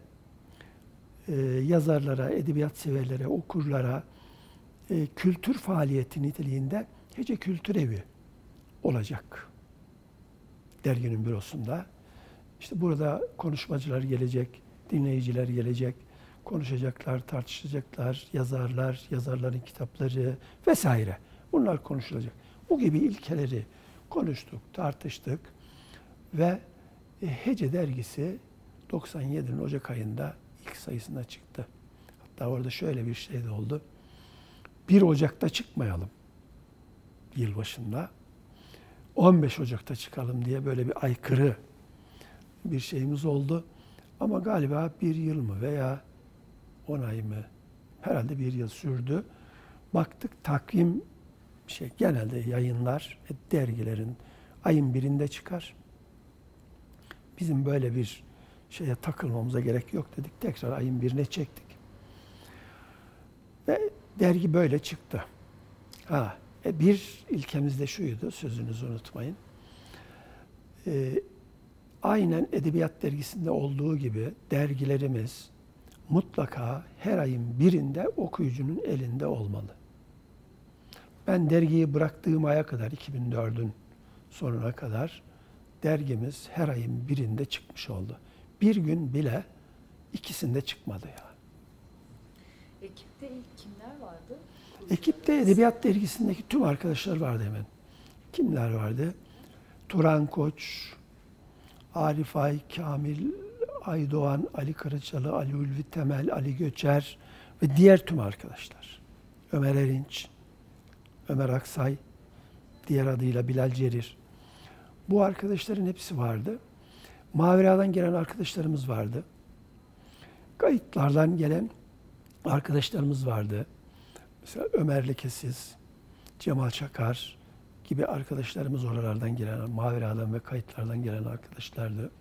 e, yazarlara, edebiyat severlere, okurlara e, kültür faaliyeti niteliğinde Hece Kültür Evi olacak. Derginin bürosunda. İşte burada konuşmacılar gelecek, dinleyiciler gelecek, konuşacaklar, tartışacaklar, yazarlar, yazarların kitapları vesaire. Bunlar konuşulacak. Bu gibi ilkeleri konuştuk, tartıştık ve e, Hece dergisi 97'nin Ocak ayında ilk sayısına çıktı. Hatta orada şöyle bir şey de oldu. 1 Ocak'ta çıkmayalım yılbaşında. 15 Ocak'ta çıkalım diye böyle bir aykırı bir şeyimiz oldu. Ama galiba bir yıl mı veya 10 ay mı herhalde bir yıl sürdü. Baktık takvim şey genelde yayınlar ve dergilerin ayın birinde çıkar. Bizim böyle bir şeye takılmamıza gerek yok dedik. Tekrar ayın birine çektik. Ve dergi böyle çıktı. Ha, e bir ilkemiz de şuydu, sözünüzü unutmayın. E, aynen Edebiyat Dergisi'nde olduğu gibi dergilerimiz mutlaka her ayın birinde okuyucunun elinde olmalı. Ben dergiyi bıraktığım aya kadar, 2004'ün sonuna kadar dergimiz her ayın birinde çıkmış oldu. Bir gün bile ikisinde çıkmadı yani. Ekipte ilk kimler vardı? Ekipte Edebiyat Dergisi'ndeki tüm arkadaşlar vardı hemen. Kimler vardı? Turan Koç, Arif Ay, Kamil Aydoğan, Ali Karaçalı, Ali Ulvi Temel, Ali Göçer ve diğer tüm arkadaşlar. Ömer Erinç, Ömer Aksay, diğer adıyla Bilal Cerir. Bu arkadaşların hepsi vardı. Mavira'dan gelen arkadaşlarımız vardı. Kayıtlardan gelen arkadaşlarımız vardı. Mesela Ömer Lekesiz, Cemal Çakar gibi arkadaşlarımız oralardan gelen, Mavira'dan ve kayıtlardan gelen arkadaşlardı.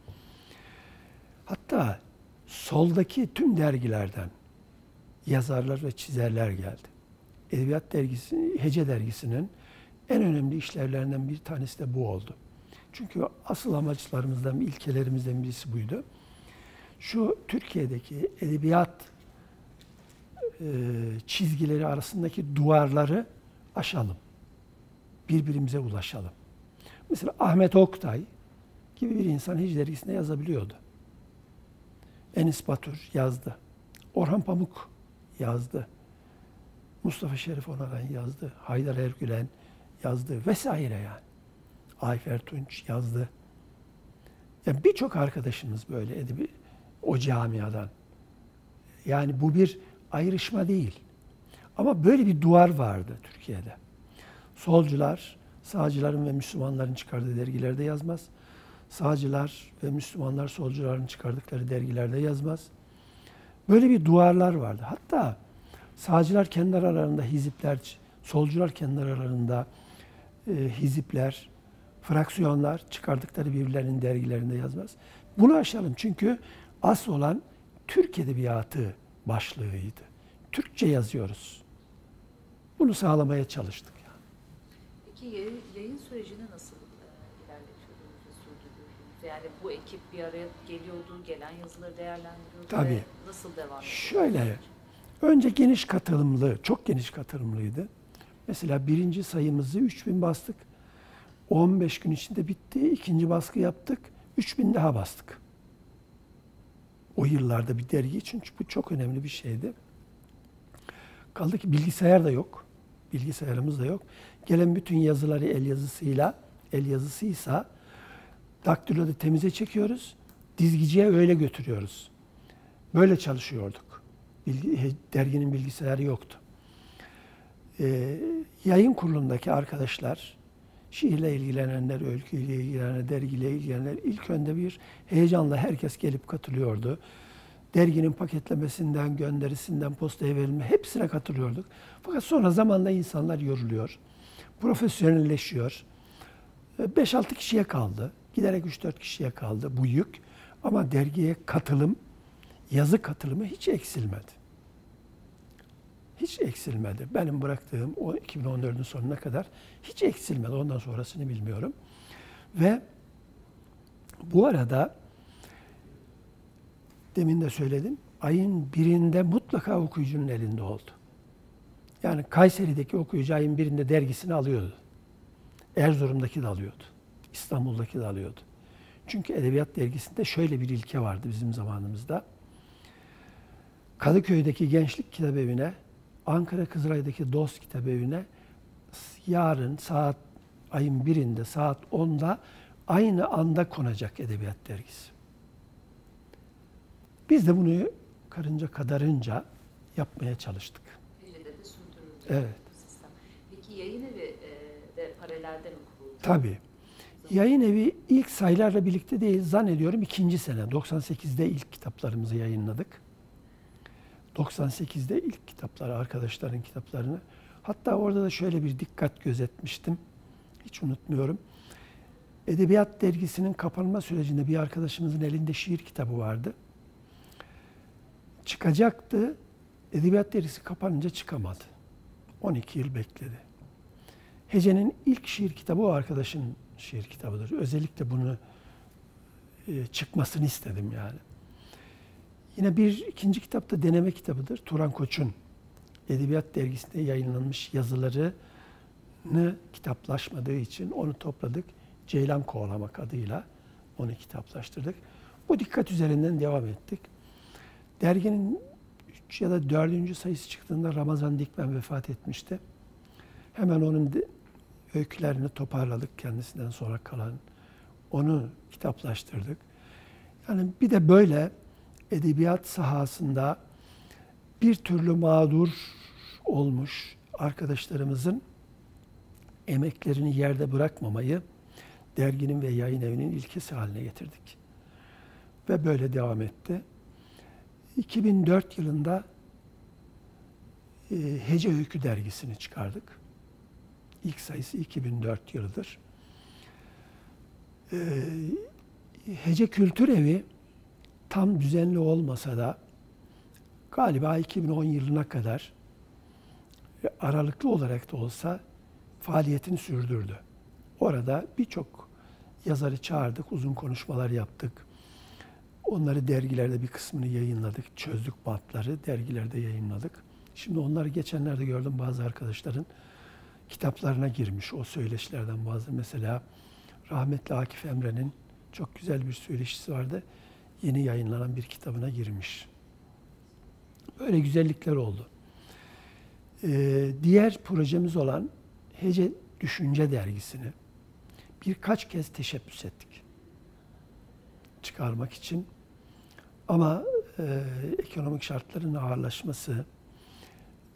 Hatta soldaki tüm dergilerden yazarlar ve çizerler geldi. Edebiyat dergisi, Hece dergisinin en önemli işlevlerinden bir tanesi de bu oldu. Çünkü asıl amaçlarımızdan, ilkelerimizden birisi buydu. Şu Türkiye'deki edebiyat e, çizgileri arasındaki duvarları aşalım. Birbirimize ulaşalım. Mesela Ahmet Oktay gibi bir insan Hece dergisinde yazabiliyordu. Enis Batur yazdı. Orhan Pamuk yazdı. Mustafa Şerif Onaran yazdı. Haydar Ergülen yazdı vesaire yani. Ayfer Tunç yazdı. Yani birçok arkadaşımız böyle edebi o camiadan. Yani bu bir ayrışma değil. Ama böyle bir duvar vardı Türkiye'de. Solcular, sağcıların ve Müslümanların çıkardığı dergilerde yazmaz. Sağcılar ve Müslümanlar solcuların çıkardıkları dergilerde yazmaz. Böyle bir duvarlar vardı. Hatta sağcılar kendi aralarında hizipler, solcular kendi aralarında e, hizipler, fraksiyonlar çıkardıkları birbirlerinin dergilerinde yazmaz. Bunu aşalım çünkü asıl olan Türk Edebiyatı başlığıydı. Türkçe yazıyoruz. Bunu sağlamaya çalıştık. Yani. Peki yayın, sürecini nasıl e, ilerletiyordunuz sürdürüyordunuz? Yani bu ekip bir araya geliyordu, gelen yazıları değerlendiriyordu Tabii. ve nasıl devam ediyordu? Şöyle, önce geniş katılımlı, çok geniş katılımlıydı. Mesela birinci sayımızı 3000 bastık. 15 gün içinde bitti. İkinci baskı yaptık. 3000 daha bastık. O yıllarda bir dergi için bu çok önemli bir şeydi. Kaldı ki bilgisayar da yok. Bilgisayarımız da yok. Gelen bütün yazıları el yazısıyla, el yazısıysa daktiloda temize çekiyoruz. Dizgiciye öyle götürüyoruz. Böyle çalışıyorduk. Bilgi, derginin bilgisayarı yoktu. Ee, yayın kurulundaki arkadaşlar, şiirle ilgilenenler, öyküyle ilgilenenler, dergiyle ilgilenenler ilk önde bir heyecanla herkes gelip katılıyordu. Derginin paketlemesinden, gönderisinden, postaya verilme hepsine katılıyorduk. Fakat sonra zamanla insanlar yoruluyor. Profesyonelleşiyor. 5-6 kişiye kaldı. Giderek 3-4 kişiye kaldı bu yük. Ama dergiye katılım, yazı katılımı hiç eksilmedi. Hiç eksilmedi. Benim bıraktığım o 2014'ün sonuna kadar hiç eksilmedi. Ondan sonrasını bilmiyorum. Ve bu arada demin de söyledim. Ayın birinde mutlaka okuyucunun elinde oldu. Yani Kayseri'deki okuyucu ayın birinde dergisini alıyordu. Erzurum'daki de alıyordu. İstanbul'daki de alıyordu. Çünkü Edebiyat Dergisi'nde şöyle bir ilke vardı bizim zamanımızda. Kadıköy'deki Gençlik Kitabevi'ne, Ankara Kızılay'daki Dost Kitabevi'ne yarın saat ayın birinde saat 10'da aynı anda konacak Edebiyat Dergisi. Biz de bunu karınca kadarınca yapmaya çalıştık. De Evet. sistem. Peki yayın evi e, de paralelde mi kuruldu? Tabii. Yayın evi ilk sayılarla birlikte değil zannediyorum ikinci sene. 98'de ilk kitaplarımızı yayınladık. 98'de ilk kitapları, arkadaşların kitaplarını. Hatta orada da şöyle bir dikkat gözetmiştim. Hiç unutmuyorum. Edebiyat dergisinin kapanma sürecinde bir arkadaşımızın elinde şiir kitabı vardı. Çıkacaktı. Edebiyat dergisi kapanınca çıkamadı. 12 yıl bekledi. Hece'nin ilk şiir kitabı o arkadaşın şiir kitabıdır. Özellikle bunu e, çıkmasını istedim yani. Yine bir ikinci kitap da deneme kitabıdır. Turan Koç'un Edebiyat Dergisi'nde yayınlanmış yazıları kitaplaşmadığı için onu topladık. Ceylan Kovalamak adıyla onu kitaplaştırdık. Bu dikkat üzerinden devam ettik. Derginin 3 ya da 4. sayısı çıktığında Ramazan Dikmen vefat etmişti. Hemen onun öykülerini toparladık kendisinden sonra kalan. Onu kitaplaştırdık. Yani bir de böyle edebiyat sahasında bir türlü mağdur olmuş arkadaşlarımızın emeklerini yerde bırakmamayı derginin ve yayın evinin ilkesi haline getirdik. Ve böyle devam etti. 2004 yılında e, Hece Öykü dergisini çıkardık. İlk sayısı 2004 yılıdır. E, Hece Kültür Evi tam düzenli olmasa da galiba 2010 yılına kadar aralıklı olarak da olsa faaliyetini sürdürdü. Orada birçok yazarı çağırdık, uzun konuşmalar yaptık. Onları dergilerde bir kısmını yayınladık, çözdük bantları, dergilerde yayınladık. Şimdi onları geçenlerde gördüm bazı arkadaşların kitaplarına girmiş o söyleşilerden bazı. Mesela rahmetli Akif Emre'nin çok güzel bir söyleşisi vardı. Yeni yayınlanan bir kitabına girmiş. Böyle güzellikler oldu. Ee, diğer projemiz olan Hece Düşünce Dergisi'ni birkaç kez teşebbüs ettik. Çıkarmak için. Ama e, ekonomik şartların ağırlaşması,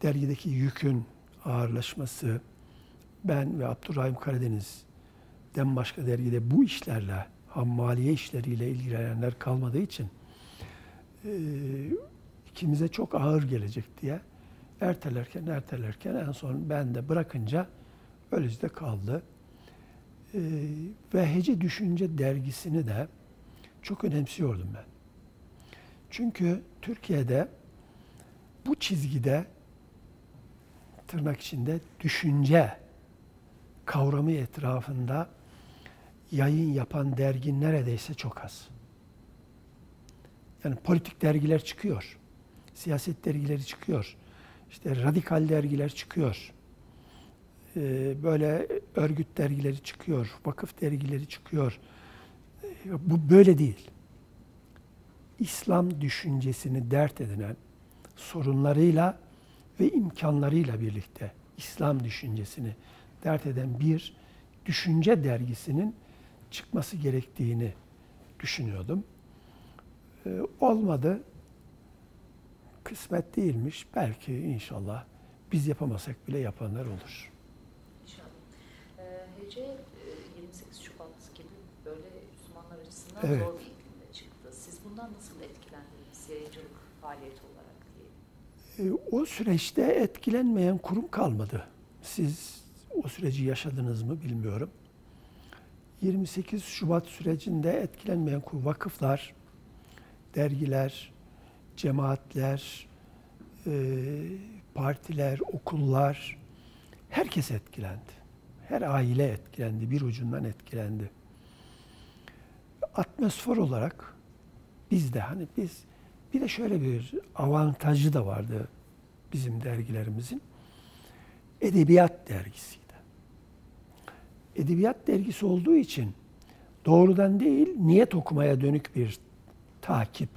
dergideki yükün ağırlaşması, ben ve Abdurrahim Karadeniz'den başka dergide bu işlerle, maliye işleriyle ilgilenenler kalmadığı için e, ikimize çok ağır gelecek diye ertelerken ertelerken en son ben de bırakınca öylece kaldı. Ee, ve Hece Düşünce dergisini de çok önemsiyordum ben. Çünkü Türkiye'de bu çizgide tırnak içinde düşünce kavramı etrafında yayın yapan dergi neredeyse çok az. Yani politik dergiler çıkıyor. Siyaset dergileri çıkıyor. İşte radikal dergiler çıkıyor. Ee, böyle örgüt dergileri çıkıyor, vakıf dergileri çıkıyor. Ee, bu böyle değil. İslam düşüncesini dert edinen sorunlarıyla ve imkanlarıyla birlikte İslam düşüncesini dert eden bir düşünce dergisinin çıkması gerektiğini düşünüyordum. Ee, olmadı. Kısmet değilmiş. Belki inşallah biz yapamasak bile yapanlar olur. Gece 28 Şubat gibi böyle Müslümanlar açısından evet. zor bir iklimde çıktı. Siz bundan nasıl etkilendiniz yayıncılık faaliyeti olarak diye? E, o süreçte etkilenmeyen kurum kalmadı. Siz o süreci yaşadınız mı bilmiyorum. 28 Şubat sürecinde etkilenmeyen vakıflar, dergiler, cemaatler, e, partiler, okullar herkes etkilendi. Her aile etkilendi, bir ucundan etkilendi. Atmosfer olarak biz de hani biz bir de şöyle bir avantajı da vardı bizim dergilerimizin. Edebiyat dergisiydi. Edebiyat dergisi olduğu için doğrudan değil niyet okumaya dönük bir takip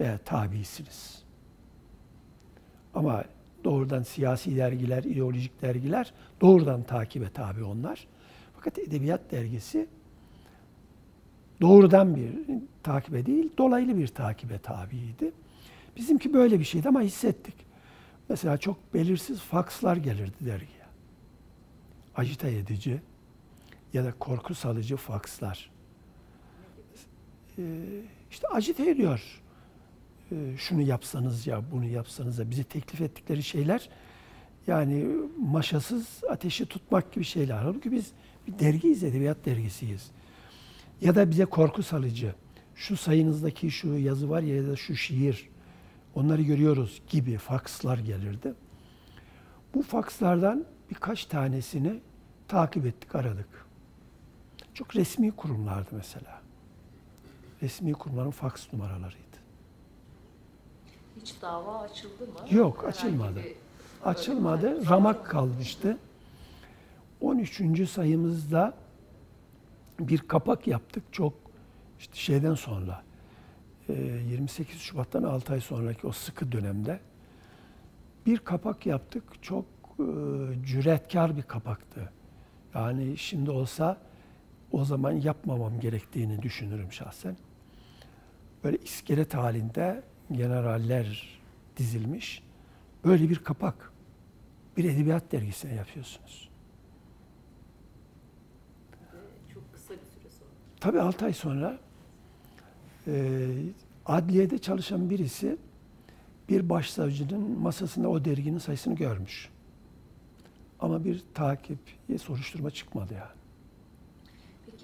ve tabisiniz. Ama Doğrudan siyasi dergiler, ideolojik dergiler doğrudan takibe tabi onlar. Fakat Edebiyat Dergisi doğrudan bir takibe değil, dolaylı bir takibe tabiydi. Bizimki böyle bir şeydi ama hissettik. Mesela çok belirsiz fakslar gelirdi dergiye. Acite edici ya da korku salıcı fakslar. Ee, işte acite ediyor ee, şunu yapsanız ya bunu yapsanız ya bize teklif ettikleri şeyler yani maşasız ateşi tutmak gibi şeyler. Halbuki biz bir dergiyiz, edebiyat dergisiyiz. Ya da bize korku salıcı. Şu sayınızdaki şu yazı var ya, ya da şu şiir. Onları görüyoruz gibi fakslar gelirdi. Bu fakslardan birkaç tanesini takip ettik, aradık. Çok resmi kurumlardı mesela. Resmi kurumların faks numaraları hiç dava açıldı mı? Yok, açılmadı. Açılmadı. Ramak kalmıştı. 13. sayımızda bir kapak yaptık çok işte şeyden sonra 28 Şubat'tan 6 ay sonraki o sıkı dönemde bir kapak yaptık. Çok e, cüretkar bir kapaktı. Yani şimdi olsa o zaman yapmamam gerektiğini düşünürüm şahsen. Böyle iskelet halinde generaller dizilmiş. Böyle bir kapak. Bir edebiyat dergisine yapıyorsunuz. Çok kısa bir süre sonra. Tabii 6 ay sonra e, adliyede çalışan birisi bir başsavcının masasında o derginin sayısını görmüş. Ama bir takip, soruşturma çıkmadı yani.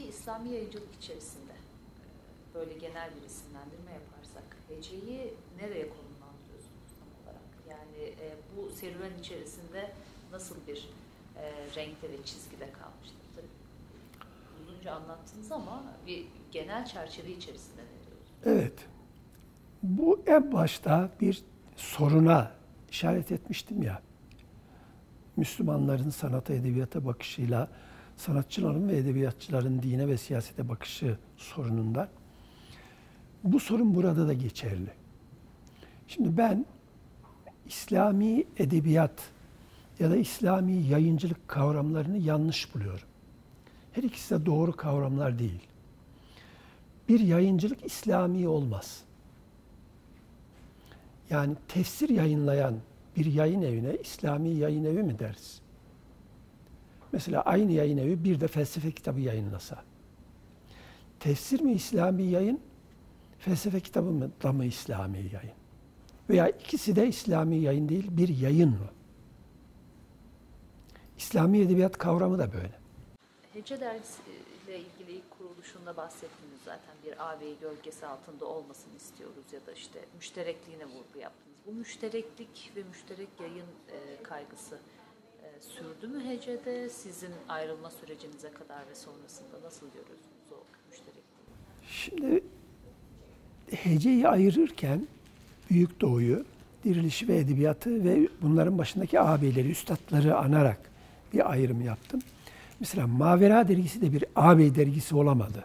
Peki İslami yayıncılık içerisinde e, böyle genel bir isimlendirme yaparsak heceyi nereye konumlandırıyorsunuz tam olarak? Yani e, bu serüven içerisinde nasıl bir e, renkte ve çizgide kalmıştır? Tabii uzunca anlattınız ama bir genel çerçeve içerisinde ne? Evet. Bu en başta bir soruna işaret etmiştim ya. Müslümanların sanata, edebiyata bakışıyla sanatçıların ve edebiyatçıların dine ve siyasete bakışı sorunundan. Bu sorun burada da geçerli. Şimdi ben İslami edebiyat ya da İslami yayıncılık kavramlarını yanlış buluyorum. Her ikisi de doğru kavramlar değil. Bir yayıncılık İslami olmaz. Yani tefsir yayınlayan bir yayın evine İslami yayın evi mi deriz? Mesela aynı yayın evi bir de felsefe kitabı yayınlasa. Tefsir mi İslami yayın, felsefe kitabı mı da mı İslami yayın? Veya ikisi de İslami yayın değil, bir yayın mı? İslami edebiyat kavramı da böyle. Hece Dergisi ile ilgili kuruluşunda bahsettiniz zaten bir ağabey gölgesi altında olmasını istiyoruz ya da işte müşterekliğine vurgu yaptınız. Bu müştereklik ve müşterek yayın e, kaygısı e, sürdü mü Hece'de? Sizin ayrılma sürecinize kadar ve sonrasında nasıl görüyorsunuz o müşterekliği? Şimdi Hece'yi ayırırken Büyük Doğu'yu, dirilişi ve edebiyatı ve bunların başındaki ağabeyleri, üstadları anarak bir ayrım yaptım. Mesela Mavera dergisi de bir ağabey dergisi olamadı.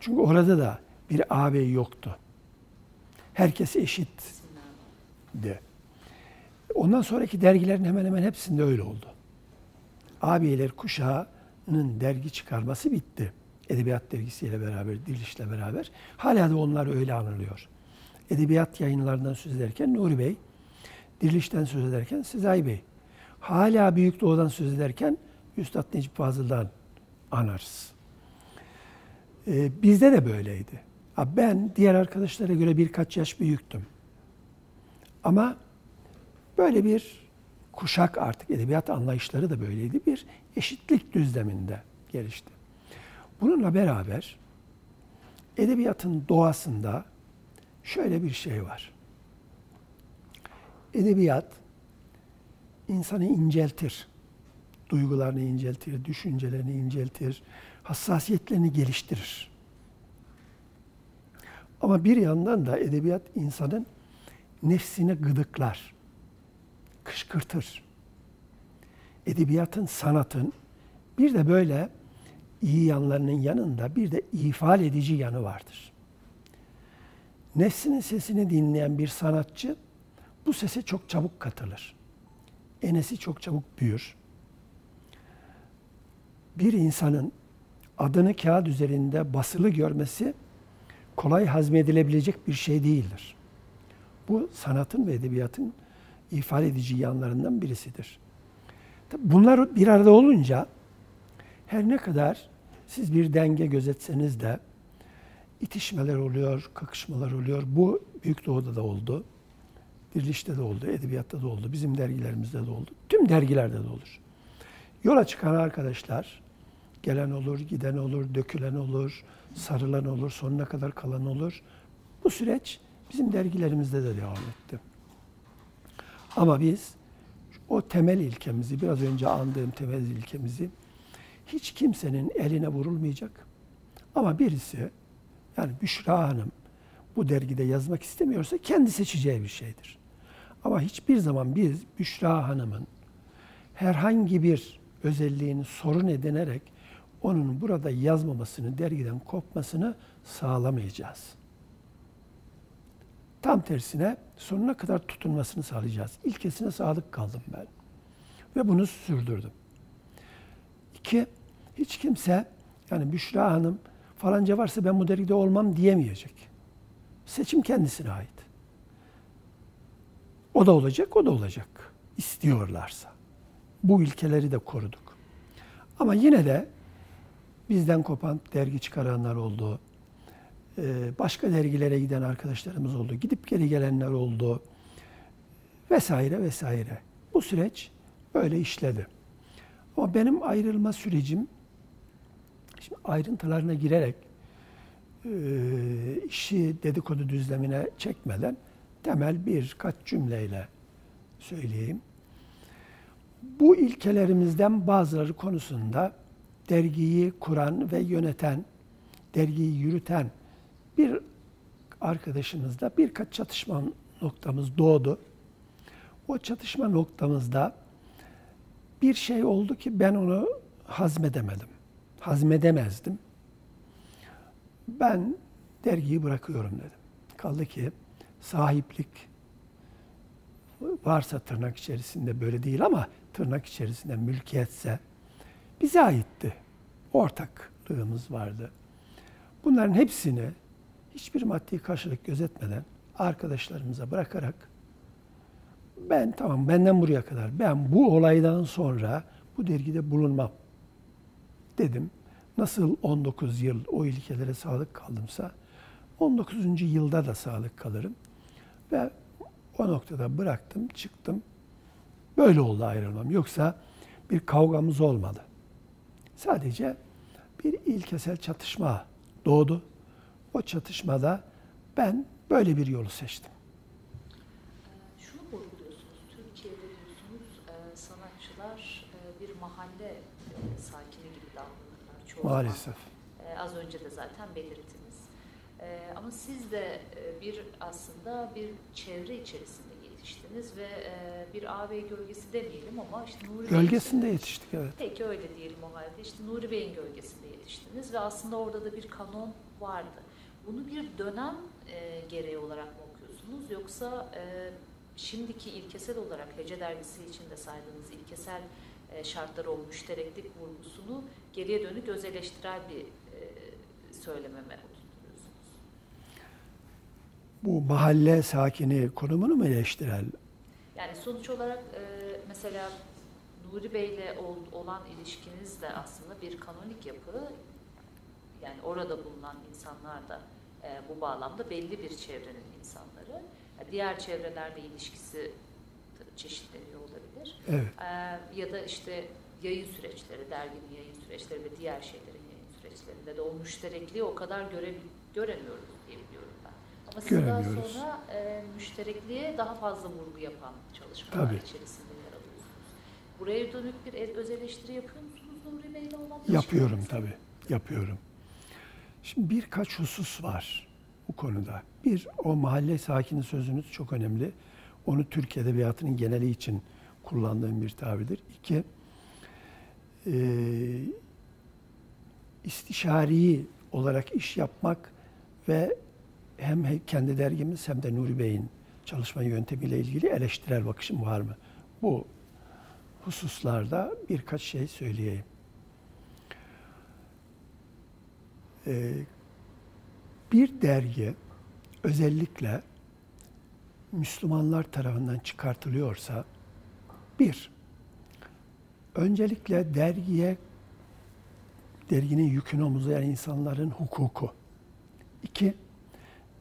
Çünkü orada da bir ağabey yoktu. Herkes eşitti. Ondan sonraki dergilerin hemen hemen hepsinde öyle oldu. Ağabeyler kuşağının dergi çıkarması bitti. Edebiyat dergisiyle beraber, Diriliş'le beraber. Hala da onlar öyle anılıyor. Edebiyat yayınlarından söz ederken Nuri Bey, Diriliş'ten söz ederken Sezai Bey. Hala Büyük Doğu'dan söz ederken Üstad Necip Fazıl'dan anarız. Ee, bizde de böyleydi. Ben diğer arkadaşlara göre birkaç yaş büyüktüm. Ama böyle bir kuşak artık edebiyat anlayışları da böyleydi. Bir eşitlik düzleminde gelişti. Bununla beraber edebiyatın doğasında şöyle bir şey var. Edebiyat insanı inceltir duygularını inceltir, düşüncelerini inceltir, hassasiyetlerini geliştirir. Ama bir yandan da edebiyat insanın nefsini gıdıklar, kışkırtır. Edebiyatın, sanatın bir de böyle iyi yanlarının yanında bir de ifade edici yanı vardır. Nefsinin sesini dinleyen bir sanatçı bu sese çok çabuk katılır. Enesi çok çabuk büyür bir insanın adını kağıt üzerinde basılı görmesi kolay hazmedilebilecek bir şey değildir. Bu sanatın ve edebiyatın ifade edici yanlarından birisidir. Bunlar bir arada olunca her ne kadar siz bir denge gözetseniz de itişmeler oluyor, kakışmalar oluyor. Bu Büyük Doğu'da da oldu. Diriliş'te de oldu, edebiyatta da oldu, bizim dergilerimizde de oldu. Tüm dergilerde de olur. Yola çıkan arkadaşlar Gelen olur, giden olur, dökülen olur, sarılan olur, sonuna kadar kalan olur. Bu süreç bizim dergilerimizde de devam etti. Ama biz o temel ilkemizi, biraz önce andığım temel ilkemizi hiç kimsenin eline vurulmayacak. Ama birisi, yani Büşra Hanım bu dergide yazmak istemiyorsa kendi seçeceği bir şeydir. Ama hiçbir zaman biz Büşra Hanım'ın herhangi bir özelliğini sorun edinerek onun burada yazmamasını, dergiden kopmasını sağlamayacağız. Tam tersine sonuna kadar tutunmasını sağlayacağız. İlkesine sadık kaldım ben. Ve bunu sürdürdüm. İki, hiç kimse yani Büşra Hanım falanca varsa ben bu olmam diyemeyecek. Seçim kendisine ait. O da olacak, o da olacak. İstiyorlarsa. Bu ilkeleri de koruduk. Ama yine de bizden kopan dergi çıkaranlar oldu. Ee, başka dergilere giden arkadaşlarımız oldu. Gidip geri gelenler oldu. Vesaire vesaire. Bu süreç böyle işledi. Ama benim ayrılma sürecim şimdi ayrıntılarına girerek e, işi dedikodu düzlemine çekmeden temel birkaç cümleyle söyleyeyim. Bu ilkelerimizden bazıları konusunda dergiyi kuran ve yöneten, dergiyi yürüten bir arkadaşımızla birkaç çatışma noktamız doğdu. O çatışma noktamızda bir şey oldu ki ben onu hazmedemedim. Hazmedemezdim. Ben dergiyi bırakıyorum dedim. Kaldı ki sahiplik varsa tırnak içerisinde böyle değil ama tırnak içerisinde mülkiyetse bize aitti. Ortaklığımız vardı. Bunların hepsini hiçbir maddi karşılık gözetmeden arkadaşlarımıza bırakarak ben tamam benden buraya kadar ben bu olaydan sonra bu dergide bulunmam dedim. Nasıl 19 yıl o ilkelere sadık kaldımsa 19. yılda da sağlık kalırım. Ve o noktada bıraktım, çıktım. Böyle oldu ayrılmam. Yoksa bir kavgamız olmadı. Sadece bir ilkesel çatışma doğdu. O çatışmada ben böyle bir yolu seçtim. Şunu vurguluyorsunuz, Türkiye'de diyorsunuz e, sanatçılar e, bir mahalle e, sakini gibi davranırlar çoğu Maalesef. Az önce de zaten belirttiniz. Ama siz de bir aslında bir çevre içerisinde yetiştiniz ve bir ağabey gölgesi demeyelim ama işte Nuri Gölgesinde Bey'in, yetiştik evet. Peki öyle diyelim o halde. İşte Nuri Bey'in gölgesinde yetiştiniz ve aslında orada da bir kanon vardı. Bunu bir dönem e, gereği olarak mı okuyorsunuz yoksa e, şimdiki ilkesel olarak Hece Dergisi için de saydığınız ilkesel e, şartları o müştereklik vurgusunu geriye dönük öz eleştirel bir e, söylememe oturtuyorsunuz? Bu mahalle sakini konumunu mu eleştirel? Yani sonuç olarak e, mesela Nuri Bey'le olan ilişkiniz de aslında bir kanonik yapı. Yani orada bulunan insanlar da e, bu bağlamda belli bir çevrenin insanları. Diğer çevrelerle ilişkisi çeşitleniyor olabilir. Evet. E, ya da işte yayın süreçleri, derginin yayın süreçleri ve diğer şeylerin yayın süreçlerinde de o müşterekliği o kadar göre, göremiyoruz diye biliyorum ben. Ama siz daha sonra e, müşterekliğe daha fazla vurgu yapan çalışmalar Tabii. içerisinde yer alıyorsunuz. Buraya dönük bir öz eleştiri yapıyor musunuz Nuri Bey'le olan? Yapıyorum tabii, yapıyorum. Şimdi birkaç husus var bu konuda. Bir, o mahalle sakini sözünüz çok önemli. Onu Türk Edebiyatı'nın geneli için kullandığım bir tabirdir. İki, e, istişari olarak iş yapmak ve hem kendi dergimiz hem de Nuri Bey'in çalışma yöntemiyle ilgili eleştirel bakışım var mı? Bu hususlarda birkaç şey söyleyeyim. Ee, bir dergi özellikle Müslümanlar tarafından çıkartılıyorsa bir, öncelikle dergiye derginin yükünü omuzlayan insanların hukuku. İki,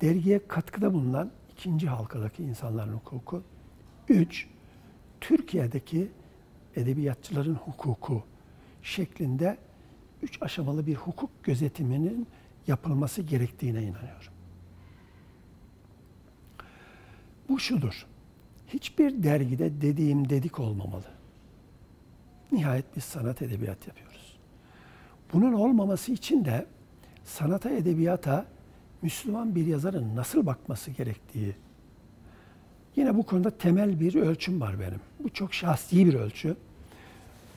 dergiye katkıda bulunan ikinci halkadaki insanların hukuku. Üç, Türkiye'deki edebiyatçıların hukuku şeklinde üç aşamalı bir hukuk gözetiminin yapılması gerektiğine inanıyorum. Bu şudur. Hiçbir dergide dediğim dedik olmamalı. Nihayet biz sanat edebiyat yapıyoruz. Bunun olmaması için de sanata edebiyata Müslüman bir yazarın nasıl bakması gerektiği yine bu konuda temel bir ölçüm var benim. Bu çok şahsi bir ölçü.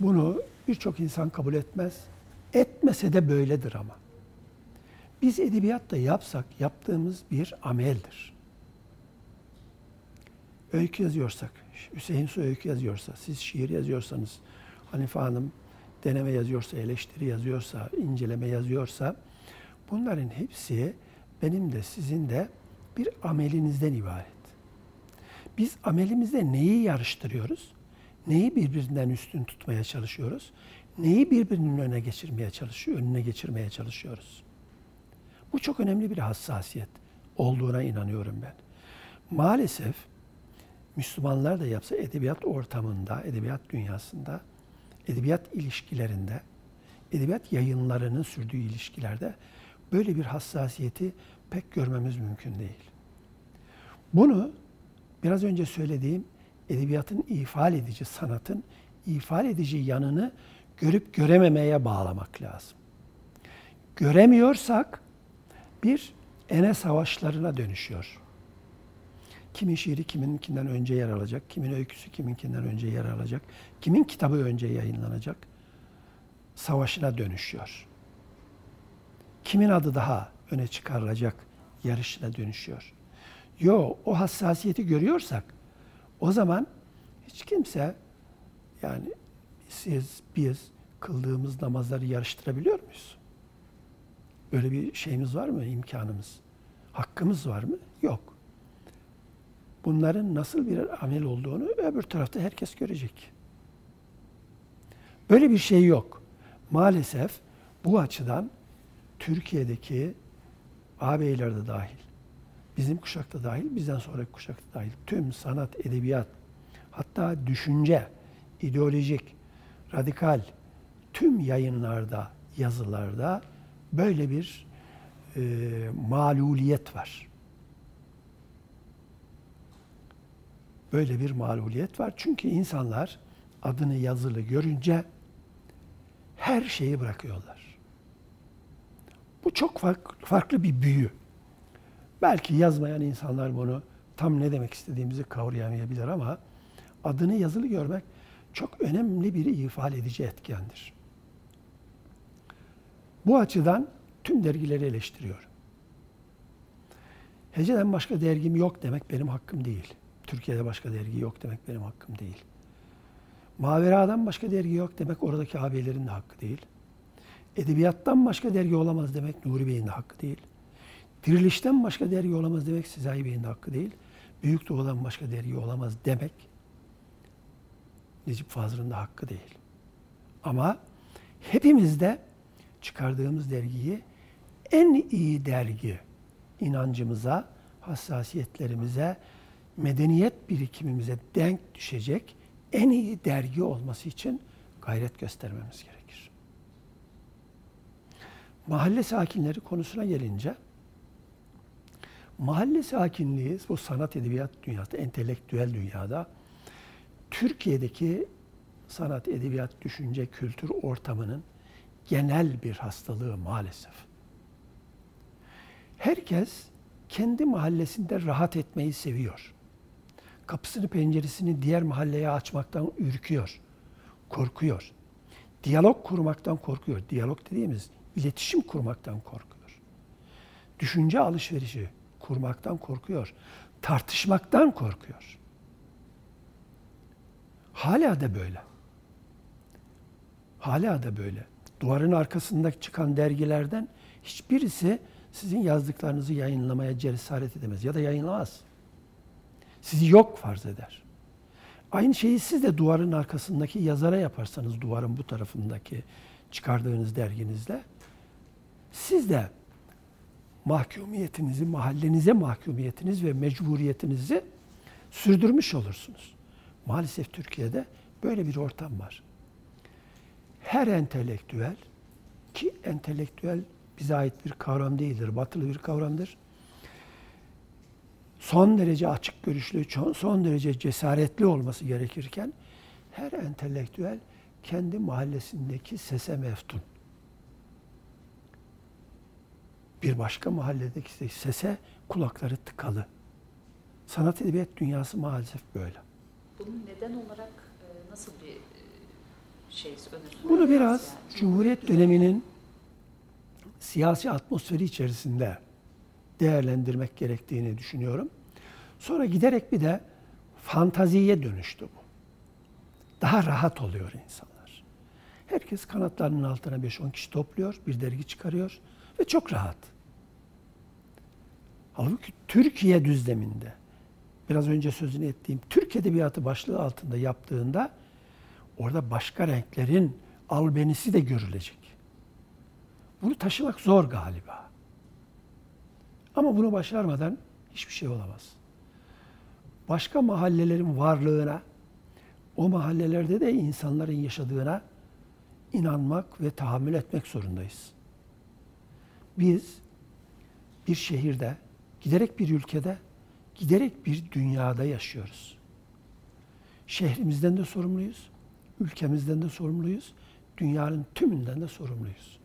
Bunu birçok insan kabul etmez. Etmese de böyledir ama. Biz edebiyatta yapsak yaptığımız bir ameldir. Öykü yazıyorsak, Hüseyin Su öykü yazıyorsa, siz şiir yazıyorsanız, Hanife Hanım deneme yazıyorsa, eleştiri yazıyorsa, inceleme yazıyorsa, bunların hepsi benim de sizin de bir amelinizden ibaret. Biz amelimizde neyi yarıştırıyoruz? Neyi birbirinden üstün tutmaya çalışıyoruz? Neyi birbirinin önüne geçirmeye çalışıyor, önüne geçirmeye çalışıyoruz? Bu çok önemli bir hassasiyet olduğuna inanıyorum ben. Maalesef Müslümanlar da yapsa edebiyat ortamında, edebiyat dünyasında, edebiyat ilişkilerinde, edebiyat yayınlarının sürdüğü ilişkilerde böyle bir hassasiyeti pek görmemiz mümkün değil. Bunu biraz önce söylediğim edebiyatın ifade edici, sanatın ifade edici yanını görüp görememeye bağlamak lazım. Göremiyorsak bir ene savaşlarına dönüşüyor. Kimin şiiri kiminkinden önce yer alacak, kimin öyküsü kiminkinden önce yer alacak, kimin kitabı önce yayınlanacak savaşına dönüşüyor. Kimin adı daha öne çıkarılacak yarışına dönüşüyor. Yo, o hassasiyeti görüyorsak o zaman hiç kimse yani siz, biz kıldığımız namazları yarıştırabiliyor muyuz? Öyle bir şeyimiz var mı, imkanımız? Hakkımız var mı? Yok. Bunların nasıl bir amel olduğunu öbür tarafta herkes görecek. Böyle bir şey yok. Maalesef bu açıdan Türkiye'deki ağabeyler de dahil, bizim kuşakta dahil, bizden sonraki kuşakta dahil tüm sanat, edebiyat, hatta düşünce, ideolojik, radikal tüm yayınlarda, yazılarda böyle bir e, maluliyet var. Böyle bir maluliyet var. Çünkü insanlar adını yazılı görünce her şeyi bırakıyorlar. Bu çok farklı bir büyü. Belki yazmayan insanlar bunu tam ne demek istediğimizi kavrayamayabilir ama adını yazılı görmek çok önemli bir ifade edici etkendir. Bu açıdan tüm dergileri eleştiriyorum. Hece'den başka dergim yok demek benim hakkım değil. Türkiye'de başka dergi yok demek benim hakkım değil. Mavera'dan başka dergi yok demek oradaki abilerin de hakkı değil. Edebiyattan başka dergi olamaz demek Nuri Bey'in de hakkı değil. Dirilişten başka dergi olamaz demek Sezai Bey'in de hakkı değil. Büyük Doğu'dan başka dergi olamaz demek Necip Fazıl'ın da hakkı değil. Ama hepimiz de çıkardığımız dergiyi en iyi dergi inancımıza, hassasiyetlerimize, medeniyet birikimimize denk düşecek en iyi dergi olması için gayret göstermemiz gerekir. Mahalle sakinleri konusuna gelince mahalle sakinliği bu sanat edebiyat dünyası, entelektüel dünyada Türkiye'deki sanat, edebiyat, düşünce, kültür ortamının genel bir hastalığı maalesef. Herkes kendi mahallesinde rahat etmeyi seviyor. Kapısını penceresini diğer mahalleye açmaktan ürküyor, korkuyor. Diyalog kurmaktan korkuyor. Diyalog dediğimiz iletişim kurmaktan korkuyor. Düşünce alışverişi kurmaktan korkuyor. Tartışmaktan korkuyor. Hala da böyle. Hala da böyle. Duvarın arkasında çıkan dergilerden hiçbirisi sizin yazdıklarınızı yayınlamaya cesaret edemez ya da yayınlamaz. Sizi yok farz eder. Aynı şeyi siz de duvarın arkasındaki yazara yaparsanız duvarın bu tarafındaki çıkardığınız derginizle siz de mahkumiyetinizi, mahallenize mahkumiyetiniz ve mecburiyetinizi sürdürmüş olursunuz. Maalesef Türkiye'de böyle bir ortam var. Her entelektüel ki entelektüel bize ait bir kavram değildir, batılı bir kavramdır. Son derece açık görüşlü, son derece cesaretli olması gerekirken her entelektüel kendi mahallesindeki sese meftun. Bir başka mahalledeki sese kulakları tıkalı. Sanat edebiyat dünyası maalesef böyle. Bunun neden olarak e, nasıl bir e, şey öne Bunu biraz yani. Cumhuriyet döneminin siyasi atmosferi içerisinde değerlendirmek gerektiğini düşünüyorum. Sonra giderek bir de fantaziye dönüştü bu. Daha rahat oluyor insanlar. Herkes kanatlarının altına 5-10 kişi topluyor, bir dergi çıkarıyor ve çok rahat. Halbuki Türkiye düzleminde, biraz önce sözünü ettiğim Türk Edebiyatı başlığı altında yaptığında orada başka renklerin albenisi de görülecek. Bunu taşımak zor galiba. Ama bunu başarmadan hiçbir şey olamaz. Başka mahallelerin varlığına, o mahallelerde de insanların yaşadığına inanmak ve tahammül etmek zorundayız. Biz bir şehirde, giderek bir ülkede, giderek bir dünyada yaşıyoruz. Şehrimizden de sorumluyuz, ülkemizden de sorumluyuz, dünyanın tümünden de sorumluyuz.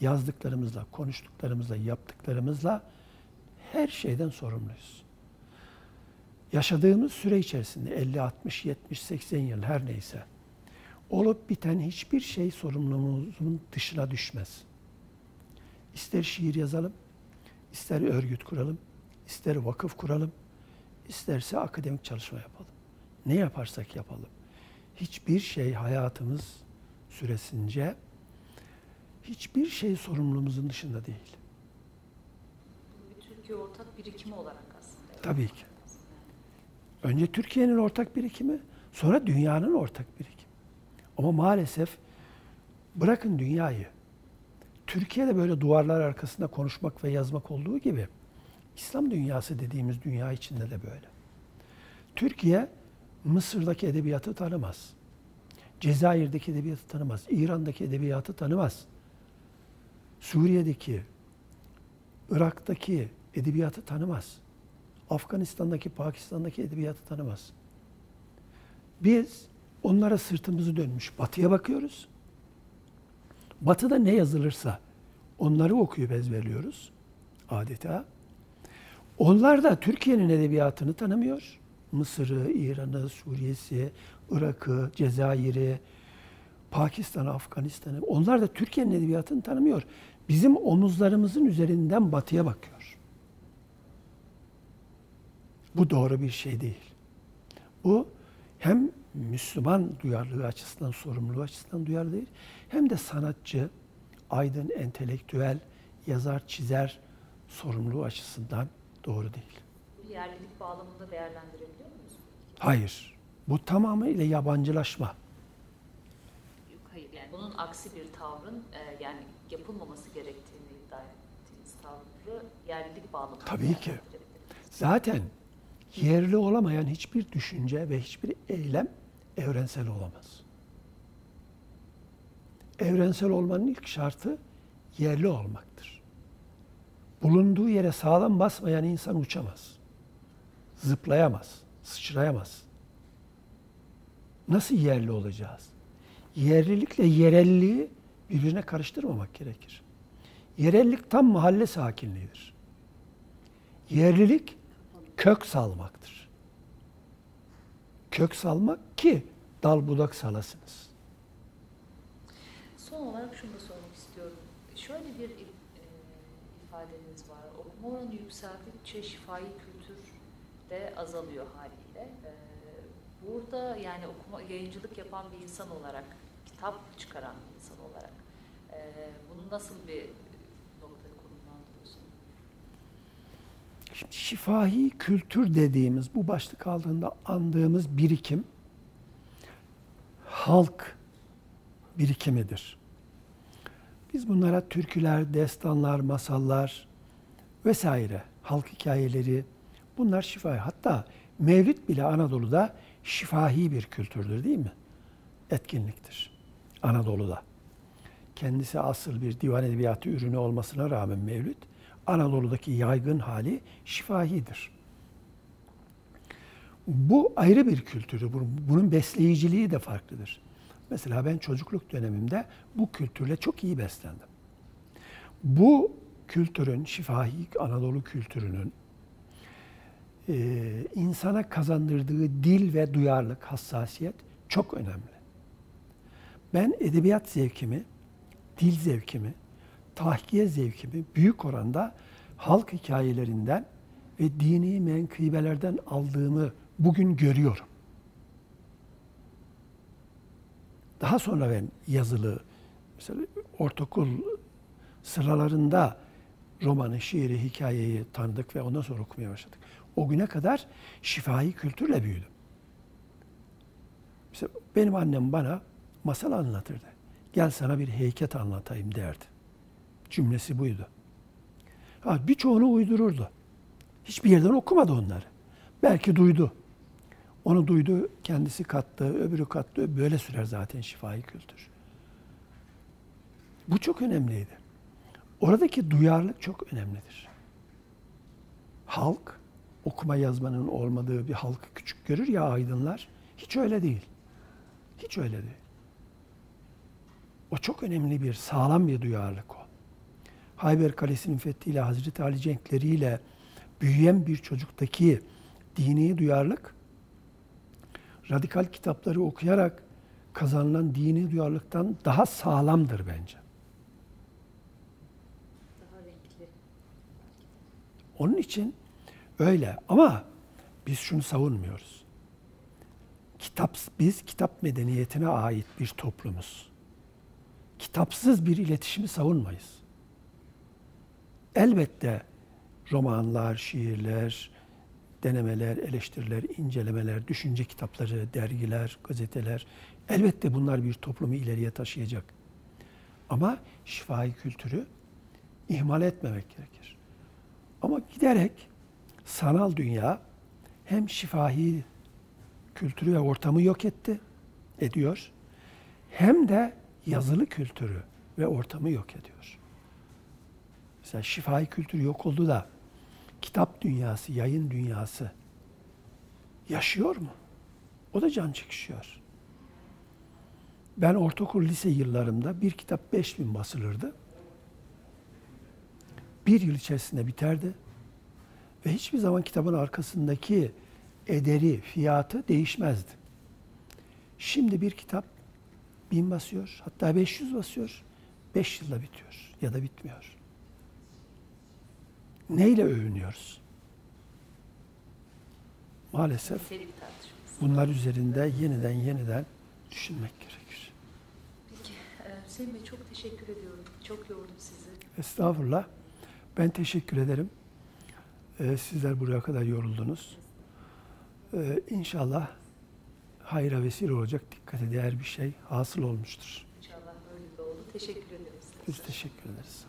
Yazdıklarımızla, konuştuklarımızla, yaptıklarımızla her şeyden sorumluyuz. Yaşadığımız süre içerisinde 50, 60, 70, 80 yıl her neyse olup biten hiçbir şey sorumluluğumuzun dışına düşmez. İster şiir yazalım, ister örgüt kuralım, ister vakıf kuralım, isterse akademik çalışma yapalım. Ne yaparsak yapalım. Hiçbir şey hayatımız süresince hiçbir şey sorumluluğumuzun dışında değil. Türkiye ortak birikimi olarak aslında. Tabii ki. Önce Türkiye'nin ortak birikimi, sonra dünyanın ortak birikimi. Ama maalesef bırakın dünyayı. Türkiye'de böyle duvarlar arkasında konuşmak ve yazmak olduğu gibi İslam dünyası dediğimiz dünya içinde de böyle. Türkiye Mısır'daki edebiyatı tanımaz. Cezayir'deki edebiyatı tanımaz. İran'daki edebiyatı tanımaz. Suriye'deki, Irak'taki edebiyatı tanımaz. Afganistan'daki, Pakistan'daki edebiyatı tanımaz. Biz onlara sırtımızı dönmüş batıya bakıyoruz. Batıda ne yazılırsa onları okuyup ezberliyoruz adeta. Onlar da Türkiye'nin edebiyatını tanımıyor. Mısır'ı, İran'ı, Suriye'si, Irak'ı, Cezayir'i, Pakistan'ı, Afganistan'ı. Onlar da Türkiye'nin edebiyatını tanımıyor. Bizim omuzlarımızın üzerinden batıya bakıyor. Bu doğru bir şey değil. Bu hem Müslüman duyarlılığı açısından, sorumluluğu açısından duyarlı değil, hem de sanatçı, aydın, entelektüel, yazar, çizer sorumluluğu açısından doğru değil. Yerlilik bağlamında değerlendirebiliyor muyuz? Hayır. Bu tamamıyla yabancılaşma. Yok hayır yani bunun aksi bir tavrın e, yani yapılmaması gerektiğini iddia ettiğiniz tavrı yerlilik bağlamında Tabii ki. Zaten yerli olamayan hiçbir düşünce ve hiçbir eylem evrensel olamaz. Evrensel olmanın ilk şartı yerli olmaktır. Bulunduğu yere sağlam basmayan insan uçamaz. Zıplayamaz, sıçrayamaz. Nasıl yerli olacağız? Yerlilikle yerelliği birbirine karıştırmamak gerekir. Yerellik tam mahalle sakinliğidir. Yerlilik kök salmaktır. Kök salmak ki dal budak salasınız. Son olarak şunu da sormak istiyorum. Şöyle bir e, ifadeniz oranı yükseldikçe şifai kültür de azalıyor haliyle. E, burada yani okuma yayıncılık yapan bir insan olarak, kitap çıkaran bir insan olarak e, bunu nasıl bir Şimdi şifahi kültür dediğimiz bu başlık altında andığımız birikim halk birikimidir. Biz bunlara türküler, destanlar, masallar vesaire, halk hikayeleri bunlar şifahi. Hatta mevlid bile Anadolu'da şifahi bir kültürdür değil mi? Etkinliktir. Anadolu'da. Kendisi asıl bir divan edebiyatı ürünü olmasına rağmen mevlüt Anadolu'daki yaygın hali şifahidir. Bu ayrı bir kültürü, bunun besleyiciliği de farklıdır. Mesela ben çocukluk dönemimde bu kültürle çok iyi beslendim. Bu kültürün, şifahi Anadolu kültürünün e, insana kazandırdığı dil ve duyarlılık, hassasiyet çok önemli. Ben edebiyat zevkimi, dil zevkimi, tahkiye zevkimi büyük oranda halk hikayelerinden ve dini menkıbelerden aldığımı bugün görüyorum. Daha sonra ben yazılı, mesela ortaokul sıralarında romanı, şiiri, hikayeyi tanıdık ve ondan sonra okumaya başladık. O güne kadar şifai kültürle büyüdüm. Mesela benim annem bana masal anlatırdı. Gel sana bir heyket anlatayım derdi. Cümlesi buydu. Ha, birçoğunu uydururdu. Hiçbir yerden okumadı onları. Belki duydu. Onu duydu, kendisi kattı, öbürü kattı. Böyle sürer zaten şifai kültür. Bu çok önemliydi. Oradaki duyarlılık çok önemlidir. Halk, okuma yazmanın olmadığı bir halkı küçük görür ya aydınlar. Hiç öyle değil. Hiç öyle değil. O çok önemli bir, sağlam bir duyarlılık o. Hayber Kalesi'nin fethiyle, Hazreti Ali cenkleriyle büyüyen bir çocuktaki dini duyarlılık, radikal kitapları okuyarak kazanılan dini duyarlılıktan daha sağlamdır bence. Daha renkli. Onun için öyle ama biz şunu savunmuyoruz. Kitap, biz kitap medeniyetine ait bir toplumuz. Kitapsız bir iletişimi savunmayız. Elbette romanlar, şiirler, denemeler, eleştiriler, incelemeler, düşünce kitapları, dergiler, gazeteler elbette bunlar bir toplumu ileriye taşıyacak. Ama şifai kültürü ihmal etmemek gerekir. Ama giderek sanal dünya hem şifahi kültürü ve ortamı yok etti, ediyor. Hem de yazılı kültürü ve ortamı yok ediyor. Mesela şifai kültür yok oldu da kitap dünyası, yayın dünyası yaşıyor mu? O da can çekişiyor. Ben ortaokul lise yıllarımda bir kitap 5000 basılırdı. Bir yıl içerisinde biterdi. Ve hiçbir zaman kitabın arkasındaki ederi, fiyatı değişmezdi. Şimdi bir kitap bin basıyor, hatta 500 basıyor, 5 yılda bitiyor ya da bitmiyor. Neyle övünüyoruz? Maalesef bunlar üzerinde yeniden yeniden düşünmek gerekir. Peki e, Hüseyin Bey çok teşekkür ediyorum. Çok yordum sizi. Estağfurullah. Ben teşekkür ederim. Ee, sizler buraya kadar yoruldunuz. Ee, inşallah hayra vesile olacak, dikkate değer bir şey hasıl olmuştur. İnşallah öyle de oldu. Teşekkür ederiz. Biz teşekkür ederiz.